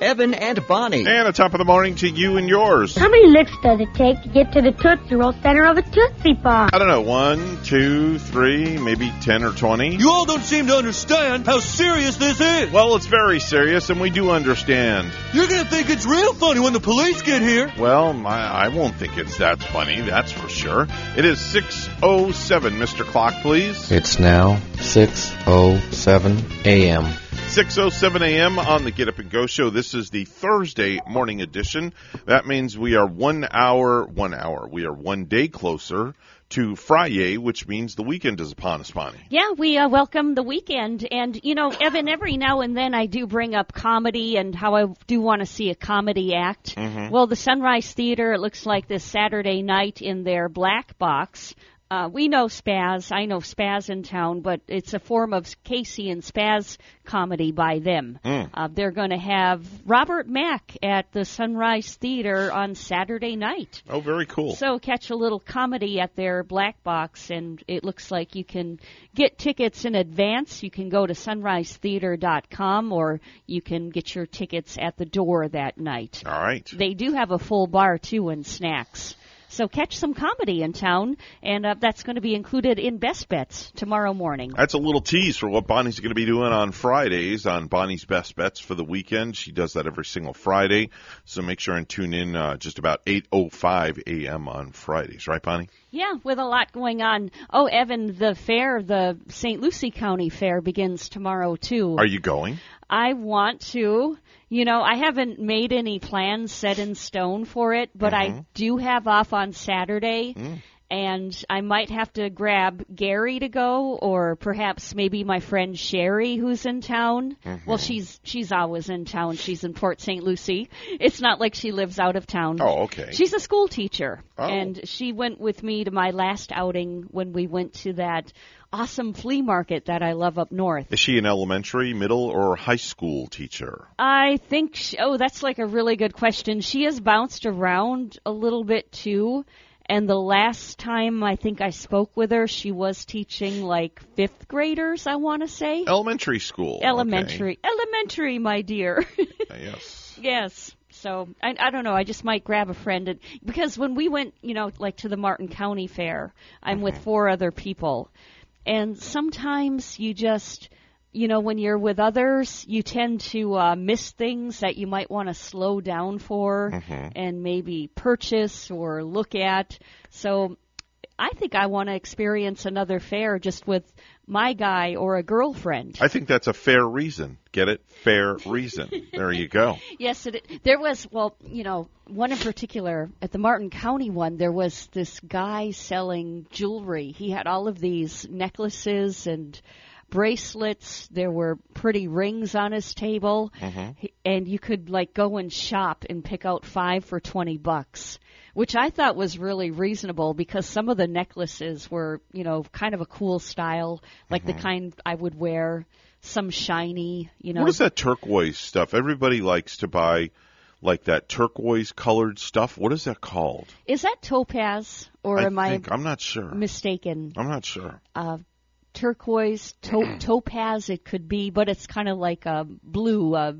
Evan and Bonnie. And a top of the morning to you and yours. How many licks does it take to get to the Tootsie Roll center of a Tootsie Pop? I don't know, one, two, three, maybe ten or twenty. You all don't seem to understand how serious this is. Well, it's very serious, and we do understand. You're gonna think it's real funny when the police get here. Well, my, I won't think it's that funny, that's for sure. It is 6.07, Mr. Clock, please. It's now 6:07 a.m. 6.07 a.m. on the Get Up and Go show. This is the Thursday morning edition. That means we are one hour, one hour. We are one day closer to Friday, which means the weekend is upon us, Bonnie. Yeah, we uh, welcome the weekend. And, you know, Evan, every now and then I do bring up comedy and how I do want to see a comedy act. Well, the Sunrise Theater, it looks like this Saturday night in their black box. Uh, we know Spaz. I know Spaz in town, but it's a form of Casey and Spaz comedy by them. Uh, they're going to have Robert Mack at the Sunrise Theater on Saturday night. Oh, very cool. So catch a little comedy at their black box, and it looks like you can get tickets in advance. You can go to sunrisetheater.com, or you can get your tickets at the door that night. All right. They do have a full bar too and snacks. So catch some comedy in town, and uh, that's going to be included in Best Bets tomorrow morning. That's a little tease for what Bonnie's going to be doing on Fridays on Bonnie's Best Bets for the weekend. She does that every single Friday, so make sure and tune in uh, just about 8:05 a.m. on Fridays, right, Bonnie? Yeah, with a lot going on. Oh, Evan, the fair, the St. Lucie County Fair begins tomorrow too. Are you going? I want to. You know, I haven't made any plans set in stone for it, but I mm-hmm. do have off on Saturday. Mm. And I might have to grab Gary to go, or perhaps maybe my friend Sherry, who's in town. Mm-hmm. Well, she's she's always in town. She's in Port St. Lucie. It's not like she lives out of town. Oh, okay. She's a school teacher, Oh. and she went with me to my last outing when we went to that awesome flea market that I love up north. Is she an elementary, middle, or high school teacher? I think, she, oh, that's like a really good question. She has bounced around a little bit too. And the last time I think I spoke with her, she was teaching like fifth graders, I want to say. Elementary school. okay. Elementary. Elementary, my dear. Uh, yes. yes. So I, I don't know. I just might grab a friend and, because when we went, you know, like to the Martin County Fair, I'm with four other people, and sometimes you just, you know, when you're with others, you tend to uh, miss things that you might want to slow down for and maybe purchase or look at. So I think I want to experience another fair just with my guy or a girlfriend. I think that's a fair reason. Get it? Fair reason. there you go. Yes, it, there was. Well, you know, one in particular at the Martin County one. There was this guy selling jewelry. He had all of these necklaces and bracelets. There were pretty rings on his table, He- and you could like go and shop and pick out five for twenty bucks. Which I thought was really reasonable because some of the necklaces were, you know, kind of a cool style, like the kind I would wear. Some shiny, you know. What is that turquoise stuff? Everybody likes to buy like that turquoise colored stuff. What is that called? Is that topaz, or I am I I'm not sure. mistaken? I'm not sure. Uh, turquoise, to- topaz, it could be, but it's kind of like a blue, uh,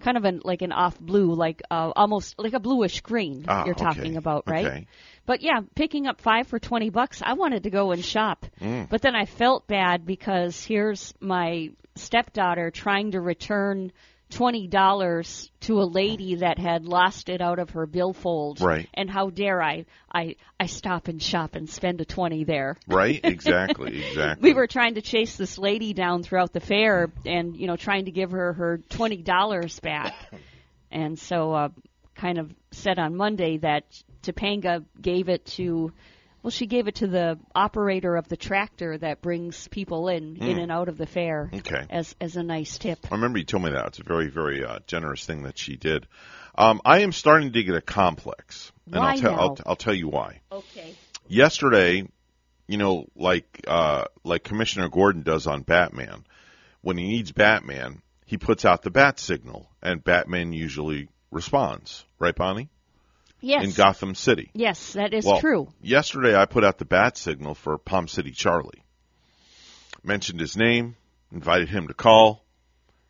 kind of an like an off blue, like uh, almost like a bluish green. Ah, you're talking okay. about, right? Okay. But yeah, picking up five for twenty bucks, I wanted to go and shop, Mm. but then I felt bad because here's my stepdaughter trying to return twenty dollars to a lady that had lost it out of her billfold. Right. And how dare I? I I stop and shop and spend a twenty there. Right? Exactly. Exactly. We were trying to chase this lady down throughout the fair, and you know, trying to give her her twenty dollars back. And so, uh, kind of said on Monday that Topanga gave it to, well, she gave it to the operator of the tractor that brings people in, in and out of the fair, Okay. as as a nice tip. I remember you told me that. It's a very, very uh, generous thing that she did. Um, I am starting to get a complex, and Why I'll tell now? I'll, I'll tell you why. Okay. Yesterday, you know, like uh, like Commissioner Gordon does on Batman, when he needs Batman, he puts out the bat signal, and Batman usually responds. Right, Bonnie? Yes. In Gotham City. yes, that is Well, true. Yesterday, I put out the bat signal for Palm City Charlie. Mentioned his name, invited him to call.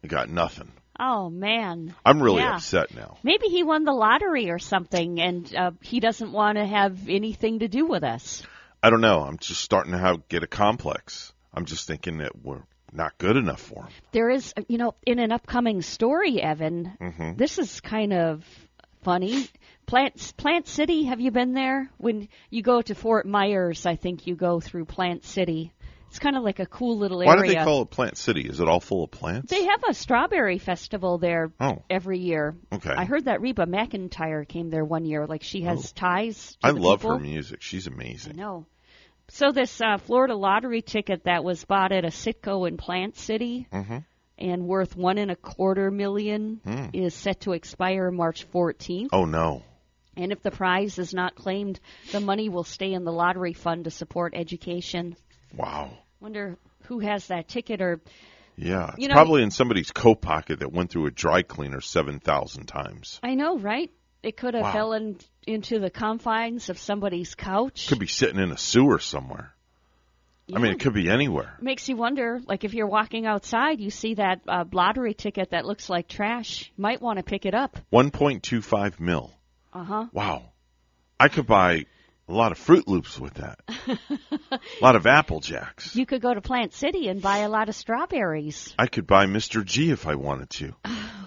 and got nothing. Oh man. I'm really Yeah. upset now. Maybe he won the lottery or something, and uh, he doesn't want to have anything to do with us. I don't know. I'm just starting to have, get a complex. I'm just thinking that we're not good enough for him. There is, you know, in an upcoming story, Evan. Mhm. This is kind of funny. Plant Plant City. Have you been there? When you go to Fort Myers, I think you go through Plant City. It's kind of like a cool little area. Why do they call it Plant City? Is it all full of plants? They have a strawberry festival there Oh. every year. Okay. I heard that Reba McEntire came there one year. Like she has ties. To I love people. her music. She's I amazing. know. So this uh, Florida lottery ticket that was bought at a Citgo in Plant City hmm and worth one and a quarter million Hmm. is set to expire March 14th. Oh no. And if the prize is not claimed, the money will stay in the lottery fund to support education. Wow. Wonder who has that ticket or Yeah. It's You know- probably in somebody's coat pocket that went through a dry cleaner 7,000 times. I know, right? It could have Wow. fell in, into the confines of somebody's couch. Could be sitting in a sewer somewhere. I mean, it could be anywhere. makes you wonder like if you're walking outside you see that uh, lottery ticket that looks like trash might want to pick it up 1.25 mil. uh-huh Wow. I could buy a lot of Froot Loops with that. a lot of Apple Jacks. you could go to plant city and buy a lot of strawberries I could buy Mr. G if I wanted to.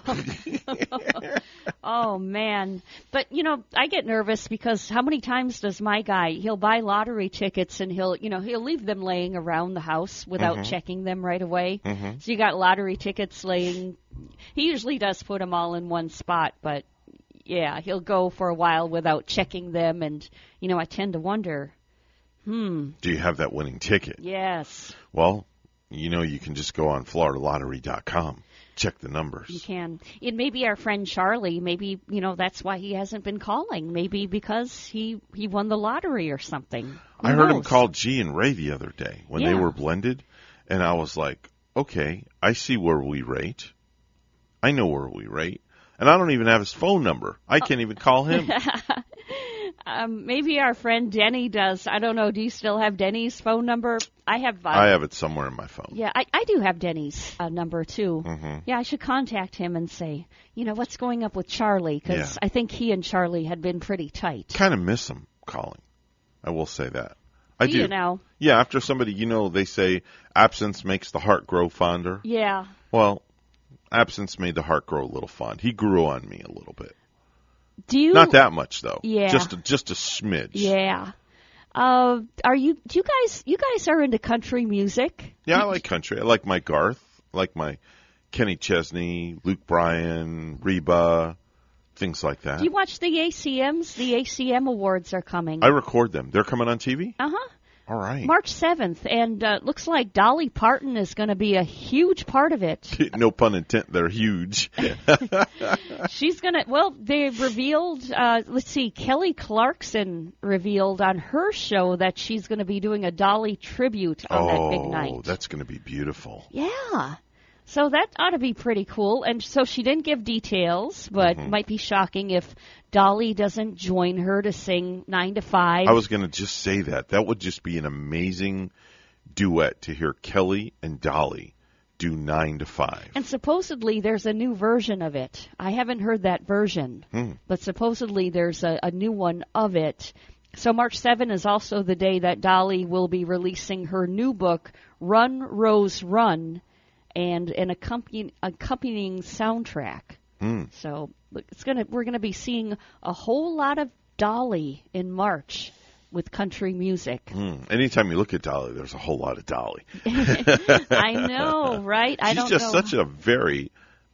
oh man but you know i get nervous because how many times does my guy he'll buy lottery tickets and he'll you know he'll leave them laying around the house without checking them right away Mhm. so you got lottery tickets laying he usually does put them all in one spot but yeah he'll go for a while without checking them and you know i tend to wonder hmm Do you have that winning ticket? yes Well, you know, you can just go on FloridaLottery.com, check the numbers. you can it may be our friend charlie maybe you know that's why he hasn't been calling maybe because he he won the lottery or something Who I heard him call G and Ray the other day when they were blended, and I was like, okay, I see where we rate. I know where we rate. And I don't even have his phone number. I can't even call him. um, maybe our friend denny does i don't know do you still have denny's phone number i have uh, I have it somewhere in my phone. yeah I, I do have denny's uh, number too hmm yeah i should contact him and say you know what's going up with charlie because Yeah. i think he and charlie had been pretty tight Kind of miss him calling. I will say that. I do. you know Yeah, after somebody, you know, they say absence makes the heart grow fonder. yeah Well, absence made the heart grow a little fond. He grew on me a little bit. do you Not that much though. Yeah. Just a, just a smidge. yeah uh, are you do you guys you guys are into country music Yeah, I like country. I like my Garth. I like my Kenny Chesney, Luke Bryan, Reba, things like that. do you watch the acms the acm awards are coming I record them. They're coming on TV? uh-huh All right. March 7th, and uh, looks like Dolly Parton is going to be a huge part of it. no pun intended. They're huge. She's going to, well, they revealed, uh, let's see, Kelly Clarkson revealed on her show that she's going to be doing a Dolly tribute on that big night. oh, night. that's going to be beautiful. Yeah. So that ought to be pretty cool. And so she didn't give details, but Mm-hmm. might be shocking if Dolly doesn't join her to sing 9 to 5. I was going to just say that. That would just be an amazing duet to hear Kelly and Dolly do 9 to 5. And supposedly there's a new version of it. I haven't heard that version, Hmm. but supposedly there's a, a new one of it. So March 7 is also the day that Dolly will be releasing her new book, Run Rose Run, and an accompanying, accompanying soundtrack. Hmm. So it's gonna we're gonna be seeing a whole lot of Dolly in March with country music. Hmm. Anytime you look at Dolly, there's a whole lot of Dolly. I know, right? I She's don't just know. such a very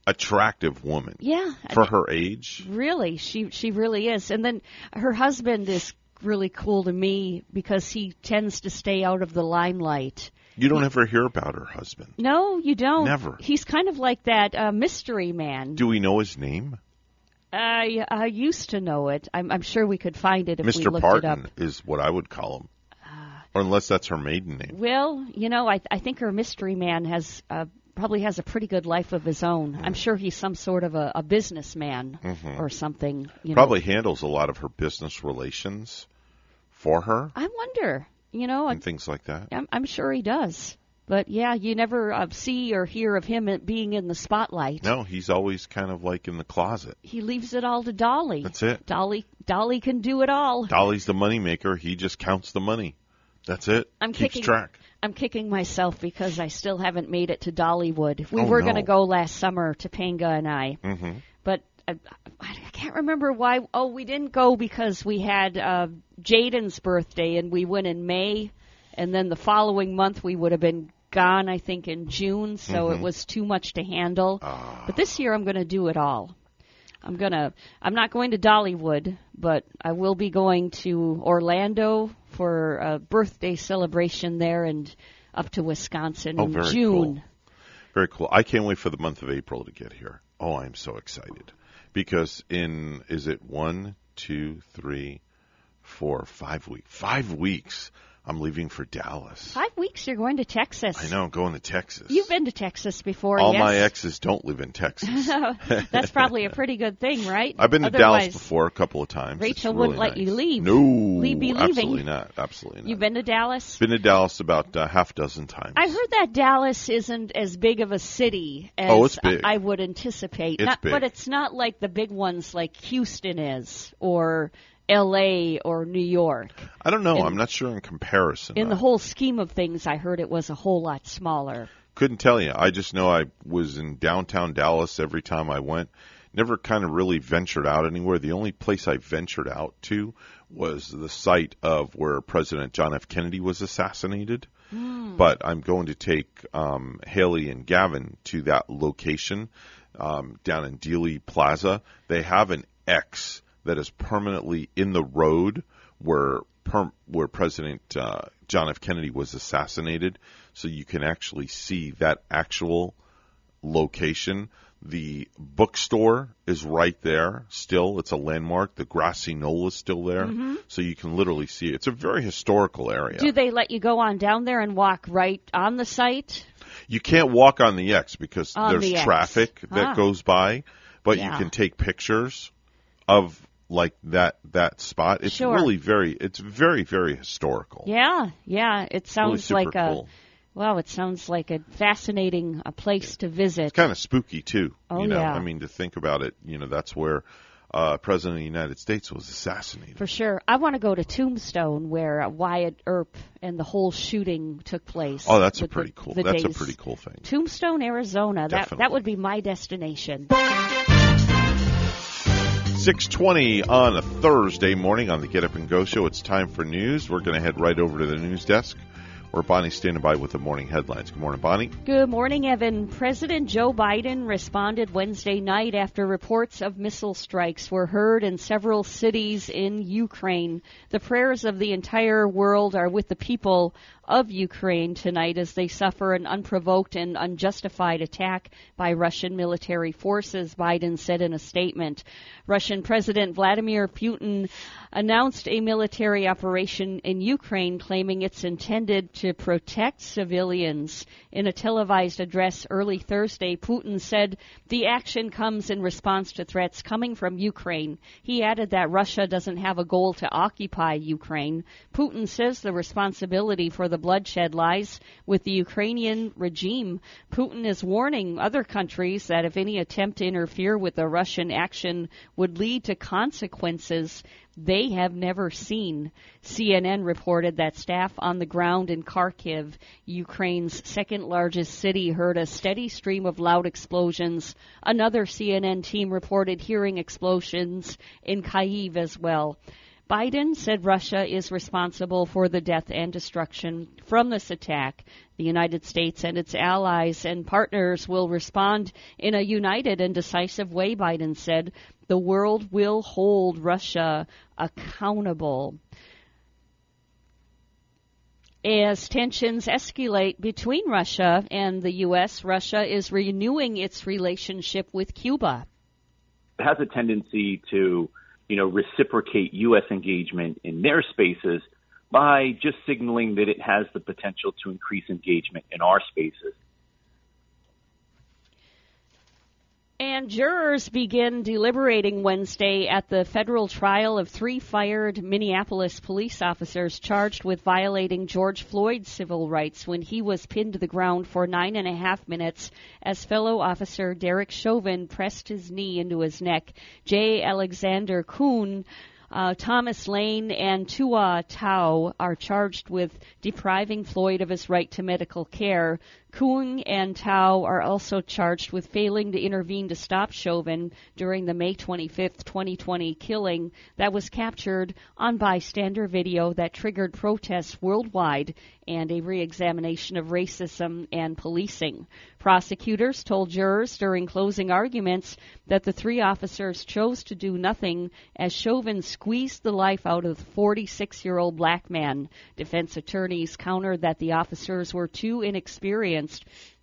attractive woman yeah, for her age. Really, she she really is. And then her husband is really cool to me because he tends to stay out of the limelight. You don't ever hear about her husband. No, you don't. Never. He's kind of like that uh, mystery man. Do we know his name? I I used to know it. I'm I'm sure we could find it if we Mr. looked it up. Parton is what I would call him. Or unless that's her maiden name. Well, you know, I I think her mystery man has uh, probably has a pretty good life of his own. I'm sure he's some sort of a, a businessman or something. You know. Probably handles a lot of her business relations for her I wonder. You know, and things like that. I'm, I'm sure he does. But yeah, you never uh, see or hear of him being in the spotlight. No, he's always kind of like in the closet. He leaves it all to Dolly. That's it. Dolly, Dolly can do it all. Dolly's the moneymaker. He just counts the money. That's it. I'm Keeps kicking. track. I'm kicking myself because I still haven't made it to Dollywood. We Oh, were no. going to go last summer, Topanga and I, hmm but I, I can't remember why. Oh, we didn't go because we had uh, Jaden's birthday and we went in May, and then the following month we would have been gone. I think in June, so it was too much to handle. But this year I'm going to do it all. I'm gonna. I'm not going to Dollywood, but I will be going to Orlando for a birthday celebration there, and up to Wisconsin Oh, in very June. cool. Very cool. I can't wait for the month of April to get here. Oh, I'm so excited because in is it one, two, three, four, five weeks? Five weeks. I'm leaving for Dallas. Five weeks. You're going to Texas. I know. I'm going to Texas. You've been to Texas before. All yes? my exes don't live in Texas. Oh, that's probably a pretty good thing, right? I've been to Otherwise, Dallas before a couple of times. Rachel It's wouldn't really let you leave. No, Leave- be leaving. absolutely not. Absolutely not. You've been to Dallas. Been to Dallas about a half dozen times. I heard that Dallas isn't as big of a city as Oh, it's big. I would anticipate. It's not, big. But it's not like the big ones like Houston is or L.A. or New York. I don't know. I'm not sure in comparison. In the whole scheme of things, I heard it was a whole lot smaller. Couldn't tell you. I just know I was in downtown Dallas every time I went. Never kind of really ventured out anywhere. The only place I ventured out to was the site of where President John F. Kennedy was assassinated. But I'm going to take um, Haley and Gavin to that location um, down in Dealey Plaza. They have an X that is permanently in the road where per, where President uh, John F. Kennedy was assassinated, so you can actually see that actual location. The bookstore is right there still. It's a landmark. The grassy knoll is still there, so you can literally see it. It's a very historical area. Do they let you go on down there and walk right on the site? You can't walk on the X because On there's the X. traffic that Ah. goes by, but you can take pictures of like that that spot. It's Sure. really very it's very very historical. Yeah, yeah. It sounds super like a cool. wow. It sounds like a fascinating a place to visit. kind of spooky too. Oh, you know, yeah. I mean to think about it, you know, that's where uh, President of the United States was assassinated. For sure. I want to go to Tombstone where uh, Wyatt Earp and the whole shooting took place. Oh, that's a with the- pretty cool. the That's a pretty cool thing. Tombstone, Arizona. That Definitely. that would be my destination. 620 on a Thursday morning on the Get Up and Go show. It's time for news. We're going to head right over to the news desk where Bonnie's standing by with the morning headlines. Good morning, Bonnie. Good morning, Evan. President Joe Biden responded Wednesday night after reports of missile strikes were heard in several cities in Ukraine. The prayers of the entire world are with the people of Ukraine tonight as they suffer an unprovoked and unjustified attack by Russian military forces, Biden said in a statement. Russian President Vladimir Putin announced a military operation in Ukraine claiming it's intended to protect civilians. In a televised address early Thursday, Putin said the action comes in response to threats coming from Ukraine. He added that Russia doesn't have a goal to occupy Ukraine. Putin says the responsibility for the bloodshed lies with the Ukrainian regime. Putin is warning other countries that if any attempt to interfere with the Russian action would lead to consequences they have never seen. CNN reported that staff on the ground in Kharkiv, Ukraine's second largest city, heard a steady stream of loud explosions. Another CNN team reported hearing explosions in Kyiv as well. Biden said Russia is responsible for the death and destruction from this attack. The United States and its allies and partners will respond in a united and decisive way, Biden said. The world will hold Russia accountable. As tensions escalate between Russia and the U.S., Russia is renewing its relationship with Cuba. It has a tendency to, you know, reciprocate U.S. engagement in their spaces by just signaling that it has the potential to increase engagement in our spaces. And jurors begin deliberating Wednesday at the federal trial of three fired Minneapolis police officers charged with violating George Floyd's civil rights when he was pinned to the ground for nine and a half minutes as fellow officer Derek Chauvin pressed his knee into his neck. J. Alexander Kueng uh, Thomas Lane and Tou Thao are charged with depriving Floyd of his right to medical care. Kueng and Thao are also charged with failing to intervene to stop Chauvin during the May 25, 2020 killing that was captured on bystander video that triggered protests worldwide and a reexamination of racism and policing. Prosecutors told jurors during closing arguments that the three officers chose to do nothing as Chauvin squeezed the life out of the 46 year old black man. Defense attorneys countered that the officers were too inexperienced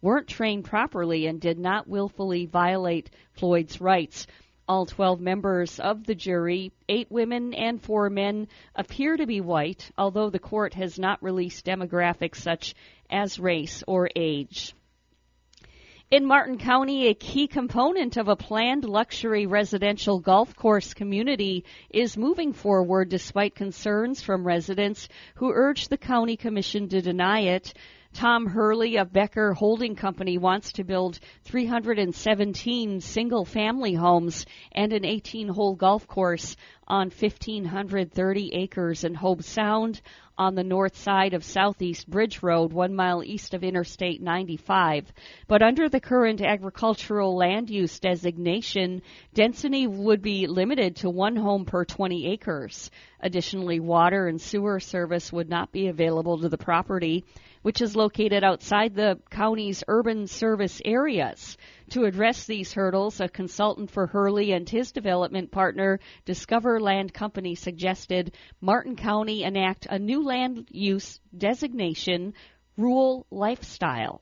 weren't trained properly and did not willfully violate Floyd's rights. All 12 members of the jury, eight women and four men, appear to be white, although the court has not released demographics such as race or age. In Martin County, a key component of a planned luxury residential golf course community is moving forward despite concerns from residents who urge the county commission to deny it. Tom Hurley of Becker Holding Company wants to build 317 single family homes and an 18 hole golf course on 1,530 acres in Hobe Sound on the north side of Southeast Bridge Road, one mile east of Interstate 95. But under the current agricultural land use designation, density would be limited to one home per 20 acres. Additionally, water and sewer service would not be available to the property which is located outside the county's urban service areas. To address these hurdles, a consultant for Hurley and his development partner, Discover Land Company, suggested Martin County enact a new land use designation, rural lifestyle.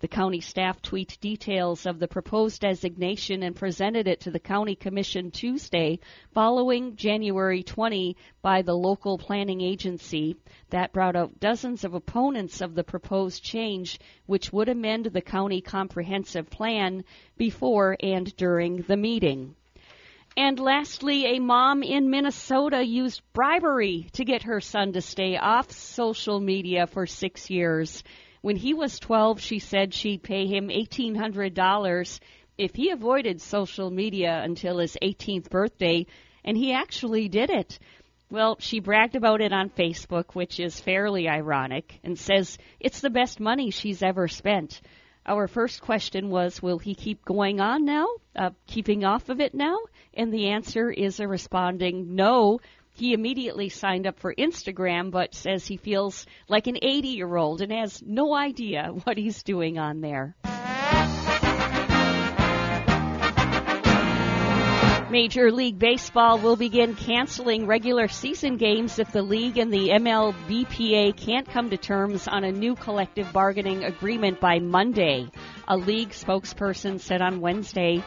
The county staff tweeted details of the proposed designation and presented it to the county commission Tuesday following January 20 by the local planning agency. That brought out dozens of opponents of the proposed change, which would amend the county comprehensive plan before and during the meeting. And lastly, a mom in Minnesota used bribery to get her son to stay off social media for six years. When he was 12, she said she'd pay him $1,800 if he avoided social media until his 18th birthday, and he actually did it. Well, she bragged about it on Facebook, which is fairly ironic, and says it's the best money she's ever spent. Our first question was, will he keep going on now, uh, keeping off of it now? And the answer is a responding no. He immediately signed up for Instagram, but says he feels like an 80 year old and has no idea what he's doing on there. Major League Baseball will begin canceling regular season games if the league and the MLBPA can't come to terms on a new collective bargaining agreement by Monday. A league spokesperson said on Wednesday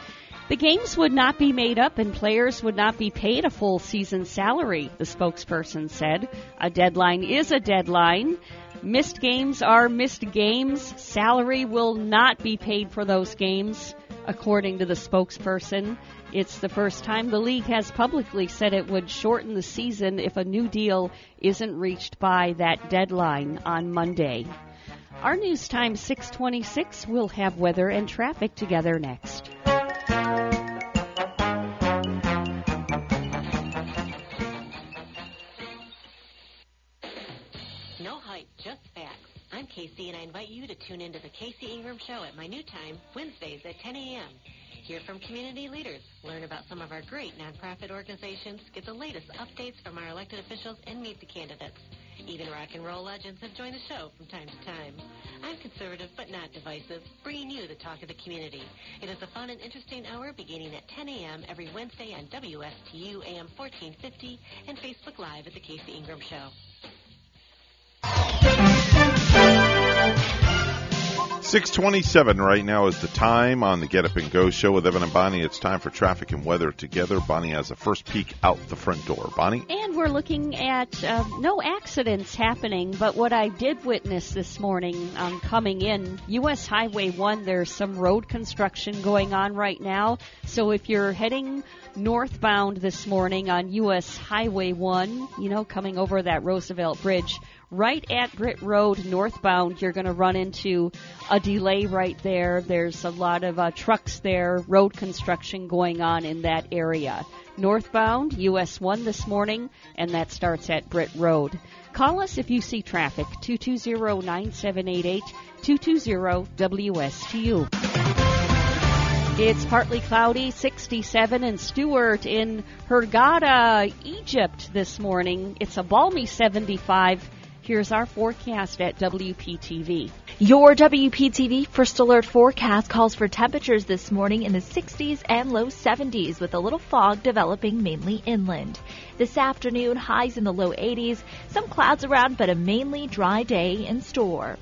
the games would not be made up and players would not be paid a full season salary, the spokesperson said. A deadline is a deadline. Missed games are missed games. Salary will not be paid for those games, according to the spokesperson. It's the first time the league has publicly said it would shorten the season if a new deal isn't reached by that deadline on Monday. Our news time 626 will have weather and traffic together next. Casey, and I invite you to tune into the Casey Ingram Show at my new time, Wednesdays at 10 a.m. Hear from community leaders, learn about some of our great nonprofit organizations, get the latest updates from our elected officials, and meet the candidates. Even rock and roll legends have joined the show from time to time. I'm conservative but not divisive, bringing you the talk of the community. It is a fun and interesting hour beginning at 10 a.m. every Wednesday on WSTU AM 1450 and Facebook Live at The Casey Ingram Show. 627 right now is the time on the Get Up and Go show with Evan and Bonnie. It's time for traffic and weather together. Bonnie has a first peek out the front door. Bonnie? And we're looking at uh, no accidents happening, but what I did witness this morning um, coming in, U.S. Highway 1, there's some road construction going on right now. So if you're heading northbound this morning on U.S. Highway 1, you know, coming over that Roosevelt Bridge, right at Britt Road northbound, you're going to run into a delay right there. There's a lot of uh, trucks there, road construction going on in that area. Northbound, US 1 this morning, and that starts at Britt Road. Call us if you see traffic, 220 9788 220 WSTU. It's partly cloudy, 67 in Stuart in Hurghada, Egypt this morning. It's a balmy 75. Here's our forecast at WPTV. Your WPTV First Alert forecast calls for temperatures this morning in the 60s and low 70s with a little fog developing mainly inland. This afternoon, highs in the low 80s, some clouds around, but a mainly dry day in store.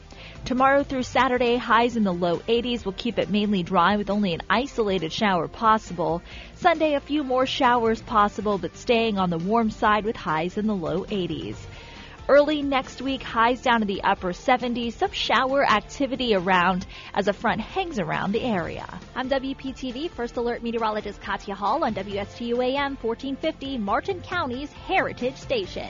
Tomorrow through Saturday, highs in the low 80s will keep it mainly dry with only an isolated shower possible. Sunday, a few more showers possible, but staying on the warm side with highs in the low 80s. Early next week, highs down to the upper 70s, some shower activity around as a front hangs around the area. I'm WPTV First Alert Meteorologist Katya Hall on WSTU AM 1450, Martin County's Heritage Station.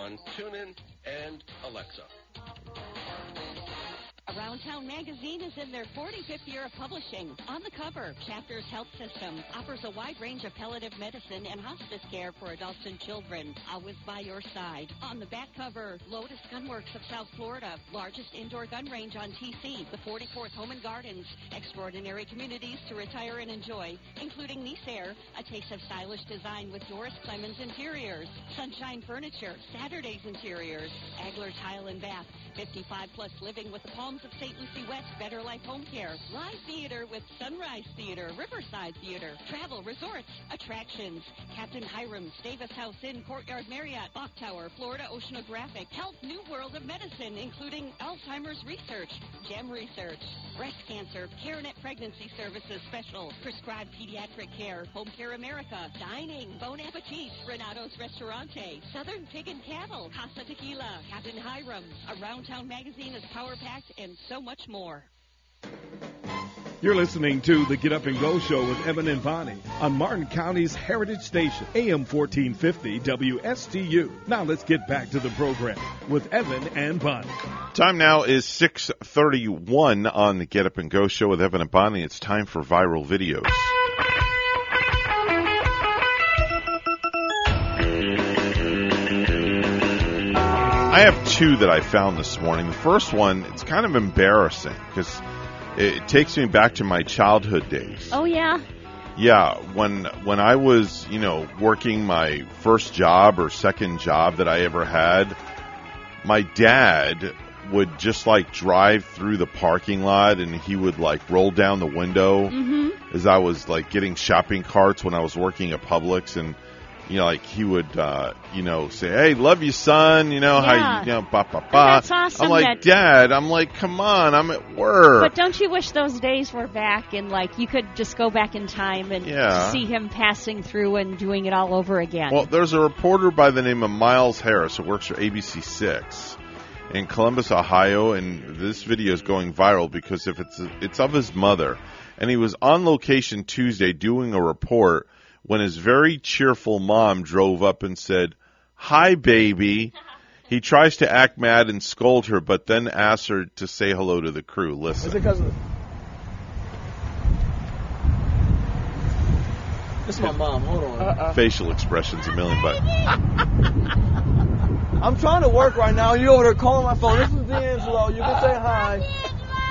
on TuneIn and Alexa. Around Town magazine is in their 45th year of publishing. On the cover, Chapters Health System offers a wide range of palliative medicine and hospice care for adults and children, always by your side. On the back cover, Lotus Gunworks of South Florida, largest indoor gun range on TC, the 44th Home and Gardens, extraordinary communities to retire and enjoy, including Nice Air, a taste of stylish design with Doris Clemens Interiors, Sunshine Furniture, Saturday's Interiors, Agler Tile and Bath, 55 plus living with the Palms of St. Lucie West, Better Life Home Care, Live Theater with Sunrise Theater, Riverside Theater, Travel, Resorts, Attractions, Captain Hiram's, Davis House Inn, Courtyard Marriott, Bok Tower, Florida Oceanographic, Health New World of Medicine, including Alzheimer's Research, GEM Research, Breast Cancer, CareNet Pregnancy Services Special, Prescribed Pediatric Care, Home Care America, Dining, Bon Appetit, Renato's Restaurante, Southern Pig and Cattle, Casa Tequila, Captain Hiram's, Around Town Magazine is power packed, and so much more. You're listening to the Get Up and Go Show with Evan and Bonnie on Martin County's Heritage Station, AM 1450 WSTU. Now let's get back to the program with Evan and Bonnie. Time now is 6:31 on the Get Up and Go Show with Evan and Bonnie. It's time for viral videos. I have two that I found this morning. The first one, it's kind of embarrassing because it takes me back to my childhood days. Oh, yeah? Yeah, when when I was, you know, working my first job or second job that I ever had, my dad would just like drive through the parking lot and he would like roll down the window Mm-hmm. as I was like getting shopping carts when I was working at Publix and you know like he would uh you know say hey love you son you know how you, you know ba ba ba that's awesome I'm like that- dad I'm like come on I'm at work But don't you wish those days were back and like you could just go back in time and Yeah. see him passing through and doing it all over again? Well, there's a reporter by the name of Miles Harris who works for ABC6 in Columbus, Ohio, and this video is going viral because if it's it's of his mother, and he was on location Tuesday doing a report when his very cheerful mom drove up and said, "Hi, baby." He tries to act mad and scold her, but then asks her to say hello to the crew. Listen. Is it because of This is my mom. Hold on. Uh-uh. Facial expressions a million, but I'm trying to work right now. You over there calling my phone. This is D'Angelo. You can say hi.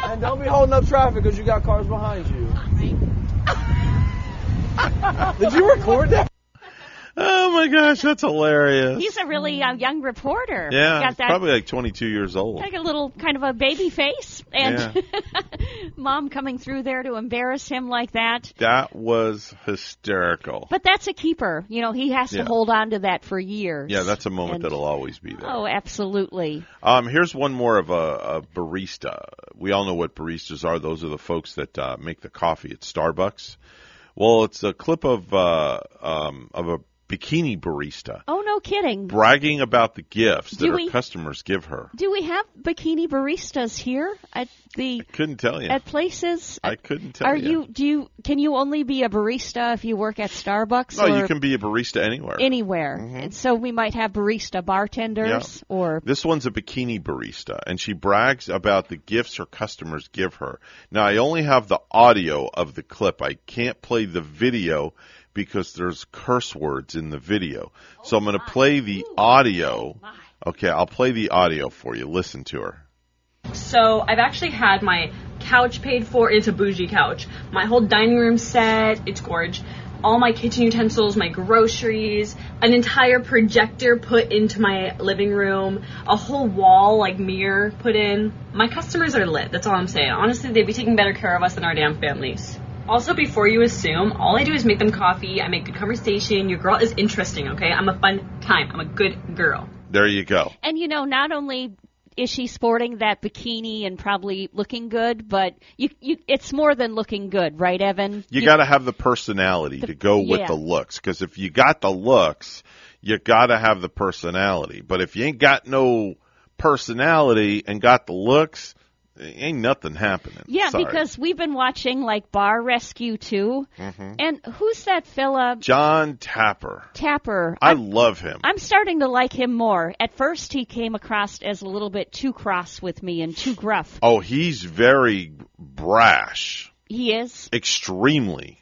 And don't be holding up traffic because you got cars behind you. Did you record that? oh my gosh, that's hilarious. He's a really uh, young reporter. yeah, got that probably like 22 years old. like a little kind of a baby face, and mom coming through there to embarrass him like that. That was hysterical. But that's a keeper. You know, he has to hold on to that for years. Yeah, that's a moment And- that'll always be there. Oh, absolutely. Um, here's one more of a, a barista. We all know what baristas are. Those are the folks that uh, make the coffee at Starbucks. Well, it's a clip of uh, um, of a bikini barista Oh, no kidding. bragging about the gifts that Do her customers give her. Do we have bikini baristas here at the Couldn't tell you. at places? I couldn't tell Are you. you do you can you only be a barista if you work at Starbucks No, you can be a barista anywhere. anywhere? Mm-hmm. And so we might have barista bartenders or This one's a bikini barista, and she brags about the gifts her customers give her. Now, I only have the audio of the clip. I can't play the video because there's curse words in the video. Oh so I'm going to play the audio. Okay, I'll play the audio for you. Listen to her. So I've actually had my couch paid for. It's a bougie couch. My whole dining room set. It's gorge. All my kitchen utensils, my groceries, an entire projector put into my living room, a whole wall like mirror put in. My customers are lit. That's all I'm saying. Honestly, they'd be taking better care of us than our damn families. Also, before you assume, all I do is make them coffee. I make good conversation. Your girl is interesting, okay? I'm a fun time. I'm a good girl. There you go. And you know, not only is she sporting that bikini and probably looking good, but you, you it's more than looking good, right, Evan? You got to have the personality to go with yeah. the looks. Because if you got the looks, you got to have the personality. But if you ain't got no personality and got the looks, ain't nothing happening. Yeah, Sorry. because we've been watching like Bar Rescue too. Mhm. And who's that fella John Tapper. Tapper? I love him. I'm starting to like him more. At first, he came across as a little bit too cross with me and too gruff. Oh, he's very brash. He is. Extremely.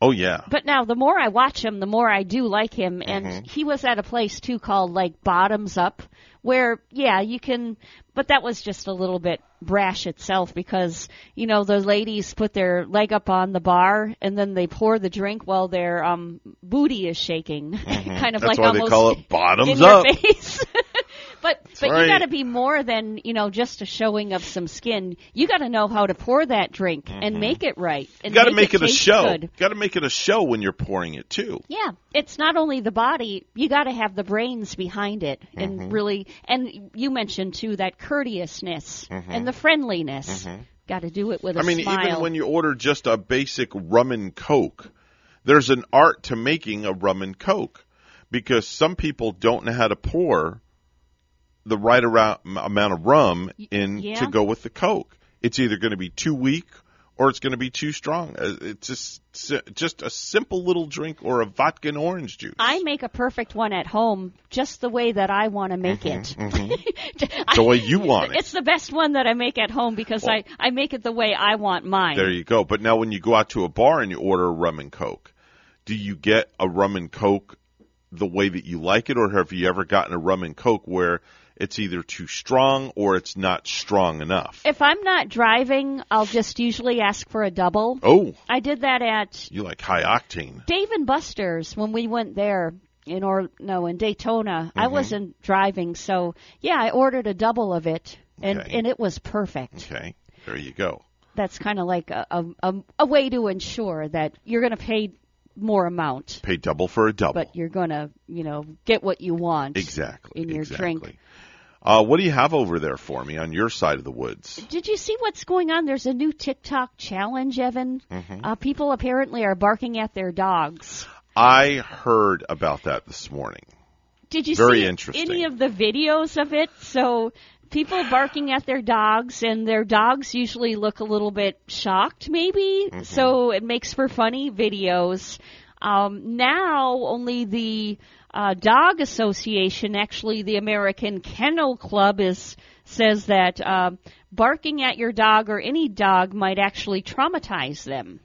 Oh, yeah. But now, the more I watch him, the more I do like him. And Mhm. he was at a place too called like Bottoms Up, where yeah, you can. But that was just a little bit brash itself because you know the ladies put their leg up on the bar and then they pour the drink while their um booty is shaking, kind of That's like why they call it bottoms up. face. but but right. you got to be more than you know just a showing of some skin. You got to know how to pour that drink and make it right. You got to make it, a show. Got to make it a show when you're pouring it too. Yeah, it's not only the body, you got to have the brains behind it and Mhm. really and you mentioned too that courteousness Mhm. and the friendliness. Mhm. Got to do it with a I mean, smile. even when you order just a basic rum and coke, there's an art to making a rum and coke because some people don't know how to pour the right around, amount of rum in yeah. to go with the coke. It's either going to be too weak or it's going to be too strong. Uh, It's just just a simple little drink or a vodka and orange juice. I make a perfect one at home just the way that I want to make it. Mhm. the way you want it. It's the best one that I make at home because I, I make it the way I want mine. There you go. But now when you go out to a bar and you order a rum and coke, do you get a rum and coke the way that you like it or have you ever gotten a rum and coke where it's either too strong or it's not strong enough. If I'm not driving, I'll just usually ask for a double. Oh, I did that at you like high octane. Dave and Buster's when we went there in or no in Daytona. I Mhm. wasn't driving, so yeah, I ordered a double of it, and Okay. and it was perfect. Okay, there you go. That's kind of like a, a a a way to ensure that you're going to pay more amount, Pay double for a double. but you're going to you know get what you want exactly. in your exactly. drink. Uh, what do you have over there for me on your side of the woods? Did you see what's going on? There's a new TikTok challenge, Evan. Mhm. Uh, people apparently are barking at their dogs. I heard about that this morning. Did you Very see any of the videos of it? So people barking at their dogs, and their dogs usually look a little bit shocked, maybe. Mm-hmm. So it makes for funny videos. Um, now only the uh, dog association, actually the American Kennel Club, is says that uh, barking at your dog or any dog might actually traumatize them.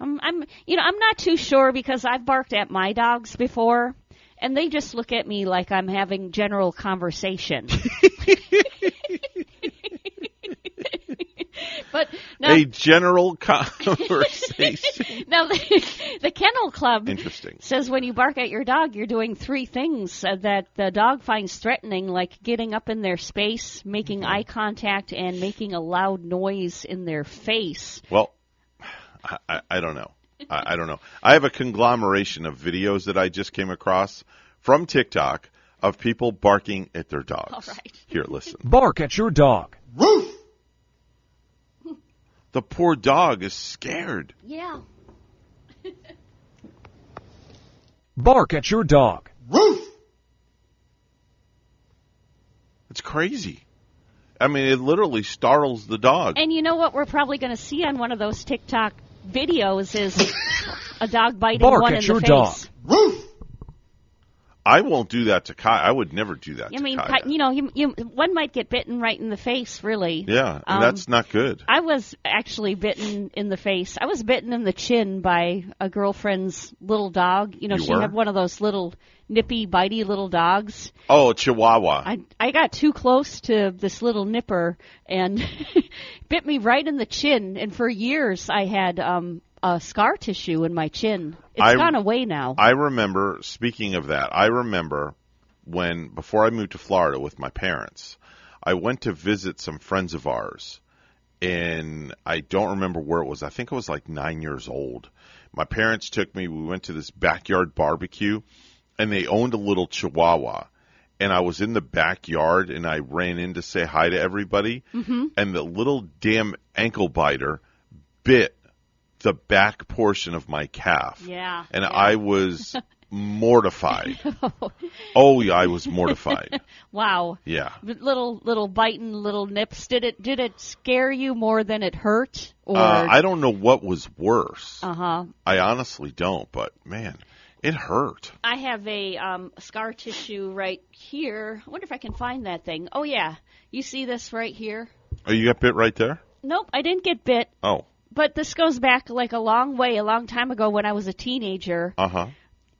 Um, I'm, you know, I'm not too sure because I've barked at my dogs before, and they just look at me like I'm having general conversation. but now, A general conversation. now the, the Kennel Club Interesting. says when you bark at your dog, you're doing three things uh, that the dog finds threatening, like getting up in their space, making Mm-hmm. eye contact, and making a loud noise in their face. Well, I, I, I don't know. I, I don't know. I have a conglomeration of videos that I just came across from TikTok of people barking at their dogs. All right. Here, listen. Bark at your dog. The poor dog is scared. Yeah. Bark at your dog. Roof! It's crazy. I mean, it literally startles the dog. And you know what we're probably going to see on one of those TikTok videos is a dog biting Bark one at in your the dog. face. I won't do that to Kai. I would never do that I to mean, you know, you, you, one might get bitten right in the face, really. Yeah, and Um, that's not good. I was actually bitten in the face. I was bitten in the chin by a girlfriend's little dog. You know, You she were? had one of those little nippy, bitey little dogs. Oh, a Chihuahua. I I got too close to this little nipper and bit me right in the chin. And for years, I had um a scar tissue in my chin. It's I- gone away now. I remember, speaking of that, I remember when, before I moved to Florida with my parents, I went to visit some friends of ours. And I don't remember where it was. I think I was like nine years old. My parents took me, we went to this backyard barbecue, and they owned a little chihuahua. And I was in the backyard and I ran in to say hi to everybody. Mhm. And the little damn ankle biter bit the back portion of my calf yeah. and I was mortified. oh, yeah, I was mortified. wow. Yeah. Little little biting little nips. Did it did it scare you more than it hurt? Or Uh, I don't know what was worse. Uh huh. I honestly don't, but man, it hurt. I have a um, scar tissue right here. I wonder if I can find that thing. Oh yeah, you see this right here? Oh, you got bit right there? Nope, I didn't get bit. Oh, But this goes back like a long way, a long time ago when I was a teenager. uh huh.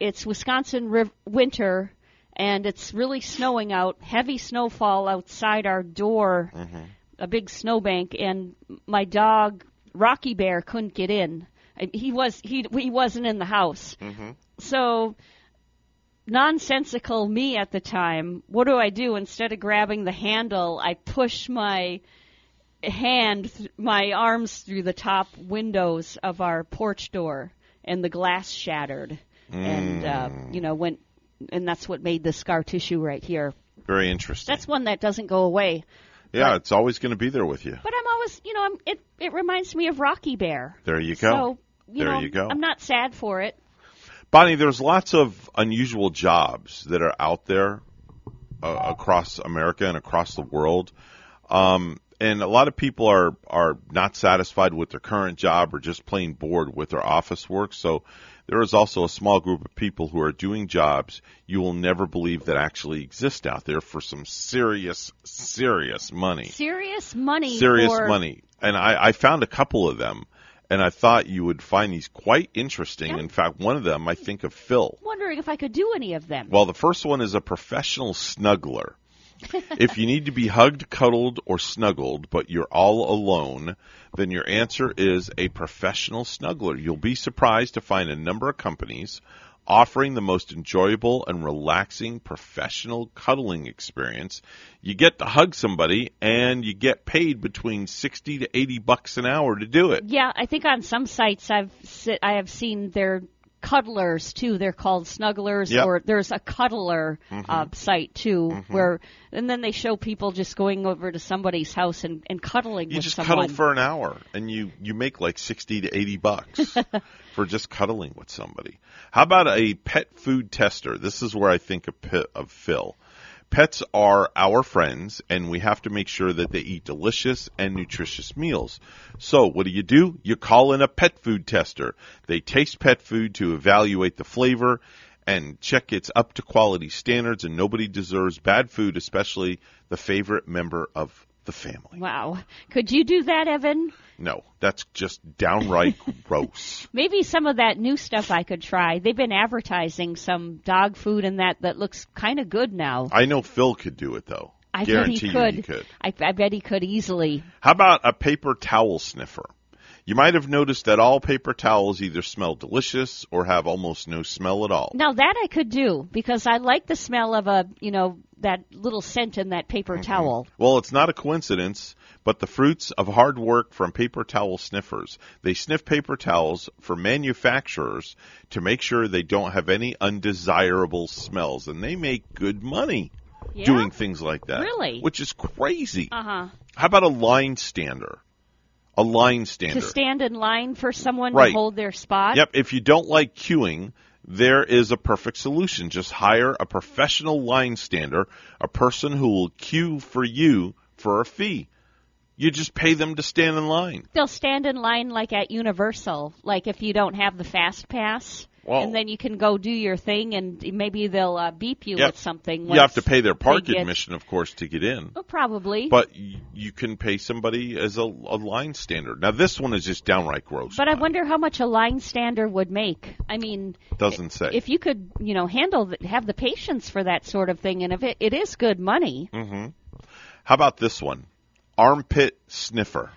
It's Wisconsin riv- winter, and it's really snowing out. Heavy snowfall outside our door, Mm-hmm. a big snowbank, and my dog Rocky Bear couldn't get in. He was he he wasn't in the house. Mm-hmm. So nonsensical me at the time. What do I do instead of grabbing the handle? I push my hand, my arms through the top windows of our porch door, and the glass shattered. And uh, you know went, and that's what made the scar tissue right here. Very interesting. That's one that doesn't go away. Yeah, it's always going to be there with you. But I'm always, you know, I'm, it it reminds me of Rocky Bear. There you go. So you there know, you go. I'm not sad for it. Bonnie, there's lots of unusual jobs that are out there uh, across America and across the world. Um, and a lot of people are, are not satisfied with their current job or just plain bored with their office work. So there is also a small group of people who are doing jobs you will never believe that actually exist out there for some serious, serious money. Serious money. Serious for, money. And I, I found a couple of them and I thought you would find these quite interesting. In fact, one of them I think of Phil. Wondering if I could do any of them. Well, the first one is a professional snuggler. If you need to be hugged, cuddled, or snuggled, but you're all alone, then your answer is a professional snuggler. You'll be surprised to find a number of companies offering the most enjoyable and relaxing professional cuddling experience. You get to hug somebody and you get paid between 60 to 80 bucks an hour to do it. Yeah, I think on some sites I've I have seen their cuddlers too. They're called snugglers, Yep. or there's a cuddler Mhm. uh, site too, Mhm. where and then they show people just going over to somebody's house and, and cuddling You with just someone. cuddle for an hour and you, you make like 60 to 80 bucks for just cuddling with somebody. How about a pet food tester? This is where I think of, Pi- of Phil. Pets are our friends and we have to make sure that they eat delicious and nutritious meals. So what do you do? You call in a pet food tester. They taste pet food to evaluate the flavor and check it's up to quality standards and nobody deserves bad food, especially the favorite member of the family. Wow, could you do that, Evan? No, that's just downright gross. Maybe some of that new stuff I could try. They've been advertising some dog food and that that looks kind of good now. I know Phil could do it though. I Guarantee bet he you could. he could. I, I bet he could easily. How about a paper towel sniffer? You might have noticed that all paper towels either smell delicious or have almost no smell at all. Now that I could do because I like the smell of a you know that little scent in that paper towel. Well, it's not a coincidence, but the fruits of hard work from paper towel sniffers. They sniff paper towels for manufacturers to make sure they don't have any undesirable smells, and they make good money Yeah? doing things like that. Really? Which is crazy. Uh huh. How about a line stander? A line stander. To stand in line for someone Right. to hold their spot. Yep. If you don't like queuing, there is a perfect solution. Just hire a professional line stander, a person who will queue for you for a fee. You just pay them to stand in line. They'll stand in line like at Universal, like if you don't have the fast pass. And then you can go do your thing, and maybe they'll uh, beep you Yep. with something. You have to pay their park they get- admission, of course, to get in. Well, probably. But y- you can pay somebody as a, a line stander. Now, this one is just downright gross. But I wonder how much a line stander would make. I mean, Doesn't say. if you could, you know, handle the, have the patience for that sort of thing, and if it, it is good money, Mm-hmm. How about this one? Armpit sniffer.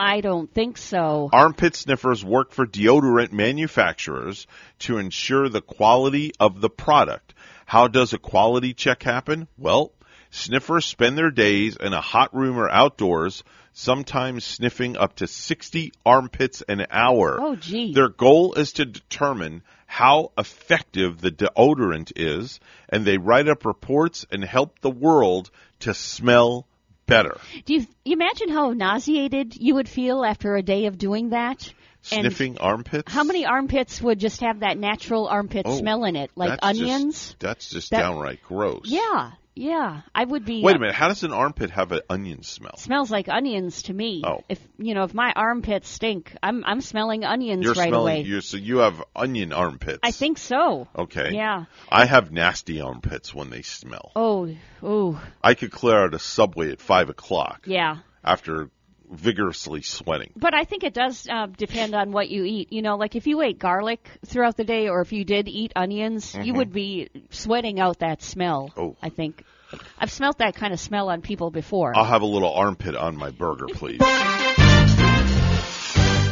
I don't think so. Armpit sniffers work for deodorant manufacturers to ensure the quality of the product. How does a quality check happen? Well, sniffers spend their days in a hot room or outdoors, sometimes sniffing up to 60 armpits an hour. Oh, gee. Their goal is to determine how effective the deodorant is, and they write up reports and help the world to smell better. Do you, you imagine how nauseated you would feel after a day of doing that? And Sniffing armpits? how many armpits would just have that natural armpit Oh, smell in it, like that's just- onions? that's just That- downright gross. Yeah, yeah. I would be. Wait a minute. How does an armpit have an onion smell? Smells like onions to me. Oh. If you know, if my armpits stink, I'm I'm smelling onions right away. You're right smelling. away. You so you have onion armpits. I think so. Okay. Yeah. I have nasty armpits when they smell. Oh, oh, I could clear out a subway at five o'clock yeah. after vigorously sweating. But I think it does uh, depend on what you eat. You know, like if you ate garlic throughout the day, or if you did eat onions, you Mhm. would be sweating out that smell. Oh. I think. I've smelt that kind of smell on people before. I'll have a little armpit on my burger, please.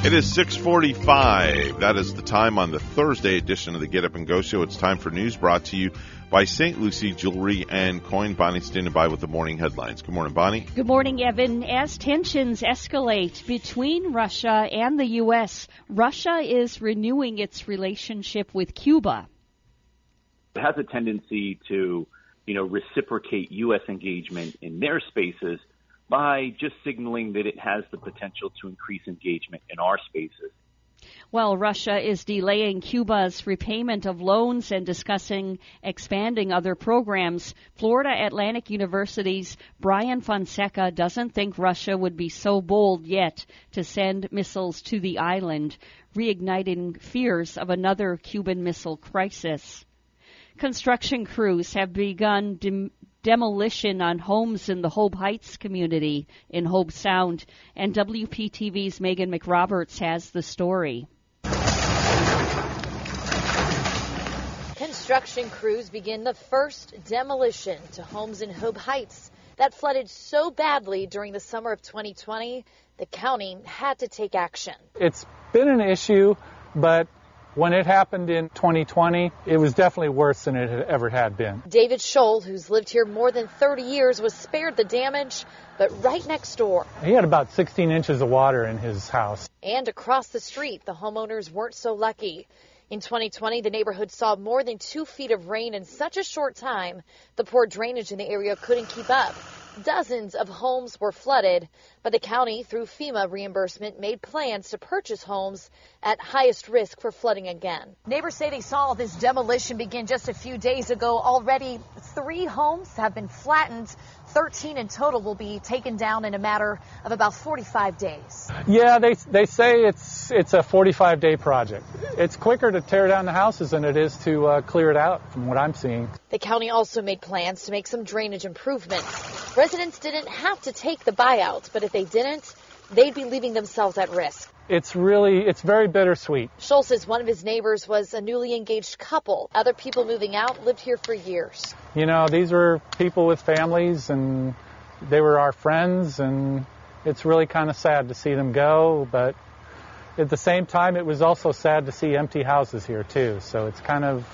It is 6:45. That is the time on the Thursday edition of the Get Up and Go show. It's time for news brought to you by St. Lucie Jewelry and Coin. Bonnie standing by with the morning headlines. Good morning, Bonnie. Good morning, Evan. As tensions escalate between Russia and the U.S., Russia is renewing its relationship with Cuba. It has a tendency to, you know, reciprocate U.S. engagement in their spaces by just signaling that it has the potential to increase engagement in our spaces. While Russia is delaying Cuba's repayment of loans and discussing expanding other programs, Florida Atlantic University's Brian Fonseca doesn't think Russia would be so bold yet to send missiles to the island, reigniting fears of another Cuban missile crisis. Construction crews have begun dem- demolition on homes in the Hope Heights community in Hobe Sound, and WPTV's Megan McRoberts has the story. Construction crews begin the first demolition to homes in Hope Heights that flooded so badly during the summer of 2020, the county had to take action. It's been an issue, but when it happened in 2020, it was definitely worse than it had ever had been. David Scholl, who's lived here more than 30 years, was spared the damage, but right next door. He had about 16 inches of water in his house. And across the street, the homeowners weren't so lucky. In 2020, the neighborhood saw more than two feet of rain in such a short time, the poor drainage in the area couldn't keep up. Dozens of homes were flooded, but the county, through FEMA reimbursement, made plans to purchase homes at highest risk for flooding again. Neighbors say they saw this demolition begin just a few days ago. Already, three homes have been flattened. 13 in total will be taken down in a matter of about 45 days. Yeah, they they say it's it's a 45 day project. It's quicker to tear down the houses than it is to uh, clear it out, from what I'm seeing. The county also made plans to make some drainage improvements. Residents didn't have to take the buyout, but if they didn't, they'd be leaving themselves at risk. It's really it's very bittersweet. Scholl says one of his neighbors was a newly engaged couple. Other people moving out lived here for years. You know, these were people with families and they were our friends and it's really kind of sad to see them go, but at the same time it was also sad to see empty houses here too. So it's kind of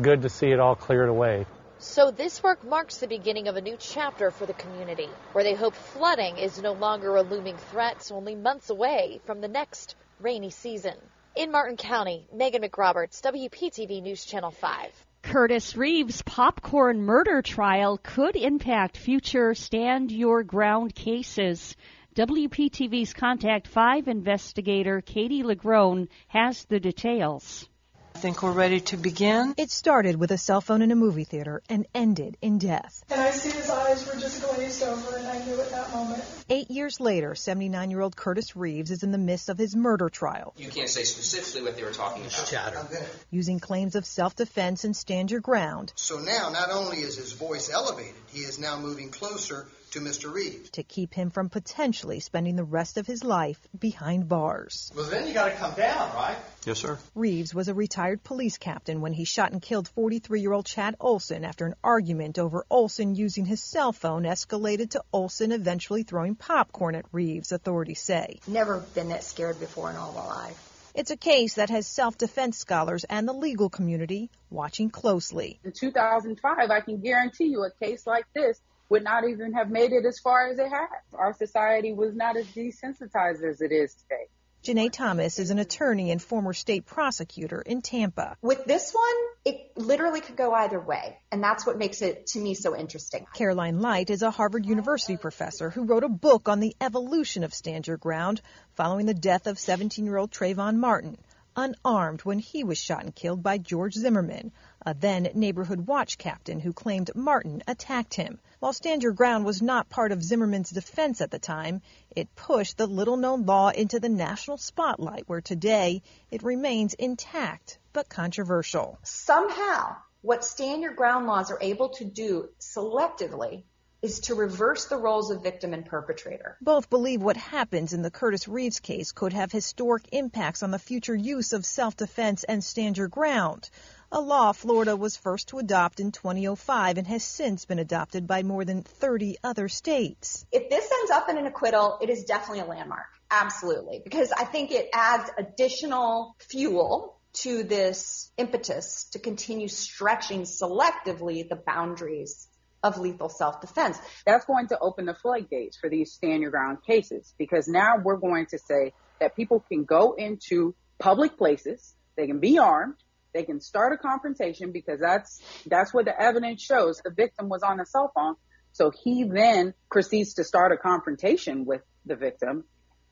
good to see it all cleared away. So this work marks the beginning of a new chapter for the community, where they hope flooding is no longer a looming threat, so only months away from the next rainy season. In Martin County, Megan McRoberts, WPTV News Channel 5. Curtis Reeves' popcorn murder trial could impact future stand your ground cases. WPTV's Contact 5 investigator Katie LaGrone has the details. I think we're ready to begin. It started with a cell phone in a movie theater and ended in death. And I see his eyes were just glazed over, and I knew at that moment. Eight years later, 79 year old Curtis Reeves is in the midst of his murder trial. You can't say specifically what they were talking about. Chatter. Using claims of self defense and stand your ground. So now, not only is his voice elevated, he is now moving closer to Mr. Reeves. To keep him from potentially spending the rest of his life behind bars. Well, then you got to come down, right? Yes, sir. Reeves was a retired police captain when he shot and killed 43 year old Chad Oulson after an argument over Oulson using his cell phone escalated to Oulson eventually throwing popcorn at Reeves, authorities say. Never been that scared before in all my life. It's a case that has self defense scholars and the legal community watching closely. In 2005, I can guarantee you a case like this would not even have made it as far as it has. Our society was not as desensitized as it is today. Janae Thomas is an attorney and former state prosecutor in Tampa. With this one, it literally could go either way, and that's what makes it to me so interesting. Caroline Light is a Harvard University professor who wrote a book on the evolution of Stand Your Ground following the death of 17 year old Trayvon Martin, unarmed when he was shot and killed by George Zimmerman, a then neighborhood watch captain who claimed Martin attacked him. While Stand Your Ground was not part of Zimmerman's defense at the time, it pushed the little known law into the national spotlight where today it remains intact but controversial. Somehow, what Stand Your Ground laws are able to do selectively is to reverse the roles of victim and perpetrator. Both believe what happens in the Curtis Reeves case could have historic impacts on the future use of self defense and stand your ground, a law Florida was first to adopt in 2005 and has since been adopted by more than 30 other states. If this ends up in an acquittal, it is definitely a landmark. Absolutely. Because I think it adds additional fuel to this impetus to continue stretching selectively the boundaries of lethal self-defense. That's going to open the floodgates for these stand your ground cases because now we're going to say that people can go into public places, they can be armed, they can start a confrontation because that's that's what the evidence shows. The victim was on a cell phone, so he then proceeds to start a confrontation with the victim,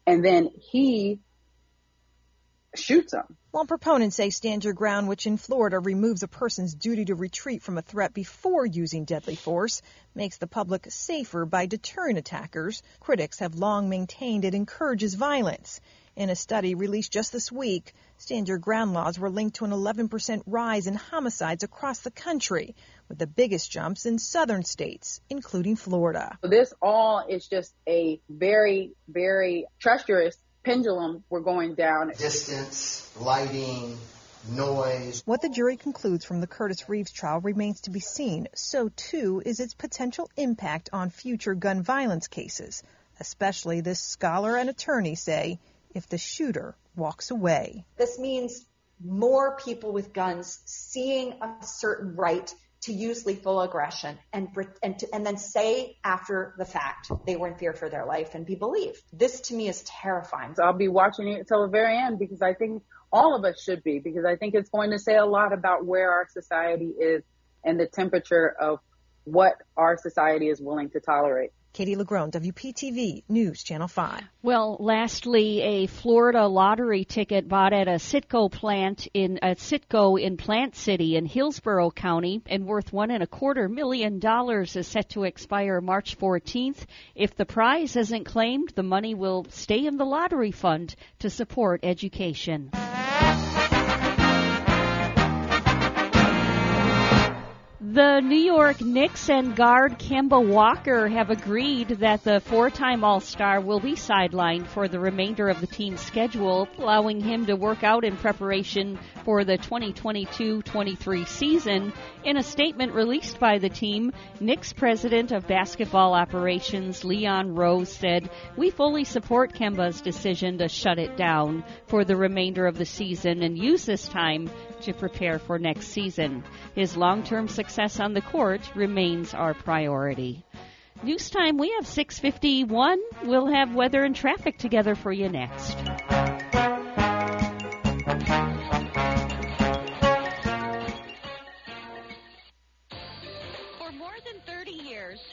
and then he shoots him. While proponents say stand your ground, which in Florida removes a person's duty to retreat from a threat before using deadly force, makes the public safer by deterring attackers, critics have long maintained it encourages violence. In a study released just this week, stand your ground laws were linked to an 11% rise in homicides across the country, with the biggest jumps in southern states, including Florida. This all is just a very, very treacherous pendulum we're going down. Distance, lighting, noise. What the jury concludes from the Curtis Reeves trial remains to be seen. So, too, is its potential impact on future gun violence cases, especially, this scholar and attorney say, if the shooter walks away. This means more people with guns seeing a certain right to use lethal aggression and and, to, and then say after the fact they were in fear for their life and be believed. This to me is terrifying. So I'll be watching it until the very end because I think all of us should be because I think it's going to say a lot about where our society is and the temperature of what our society is willing to tolerate. Katie LaGrone, WPTV News Channel 5. Well, lastly, a Florida lottery ticket bought at a Citgo plant in a Citgo in Plant City in Hillsborough County and worth one and a quarter million dollars is set to expire March 14th. If the prize isn't claimed, the money will stay in the lottery fund to support education. The New York Knicks and guard Kemba Walker have agreed that the four time All Star will be sidelined for the remainder of the team's schedule, allowing him to work out in preparation for the 2022 23 season. In a statement released by the team, Knicks president of basketball operations Leon Rose said, We fully support Kemba's decision to shut it down for the remainder of the season and use this time to prepare for next season. His long term success on the court remains our priority. News time, we have 651. We'll have weather and traffic together for you next.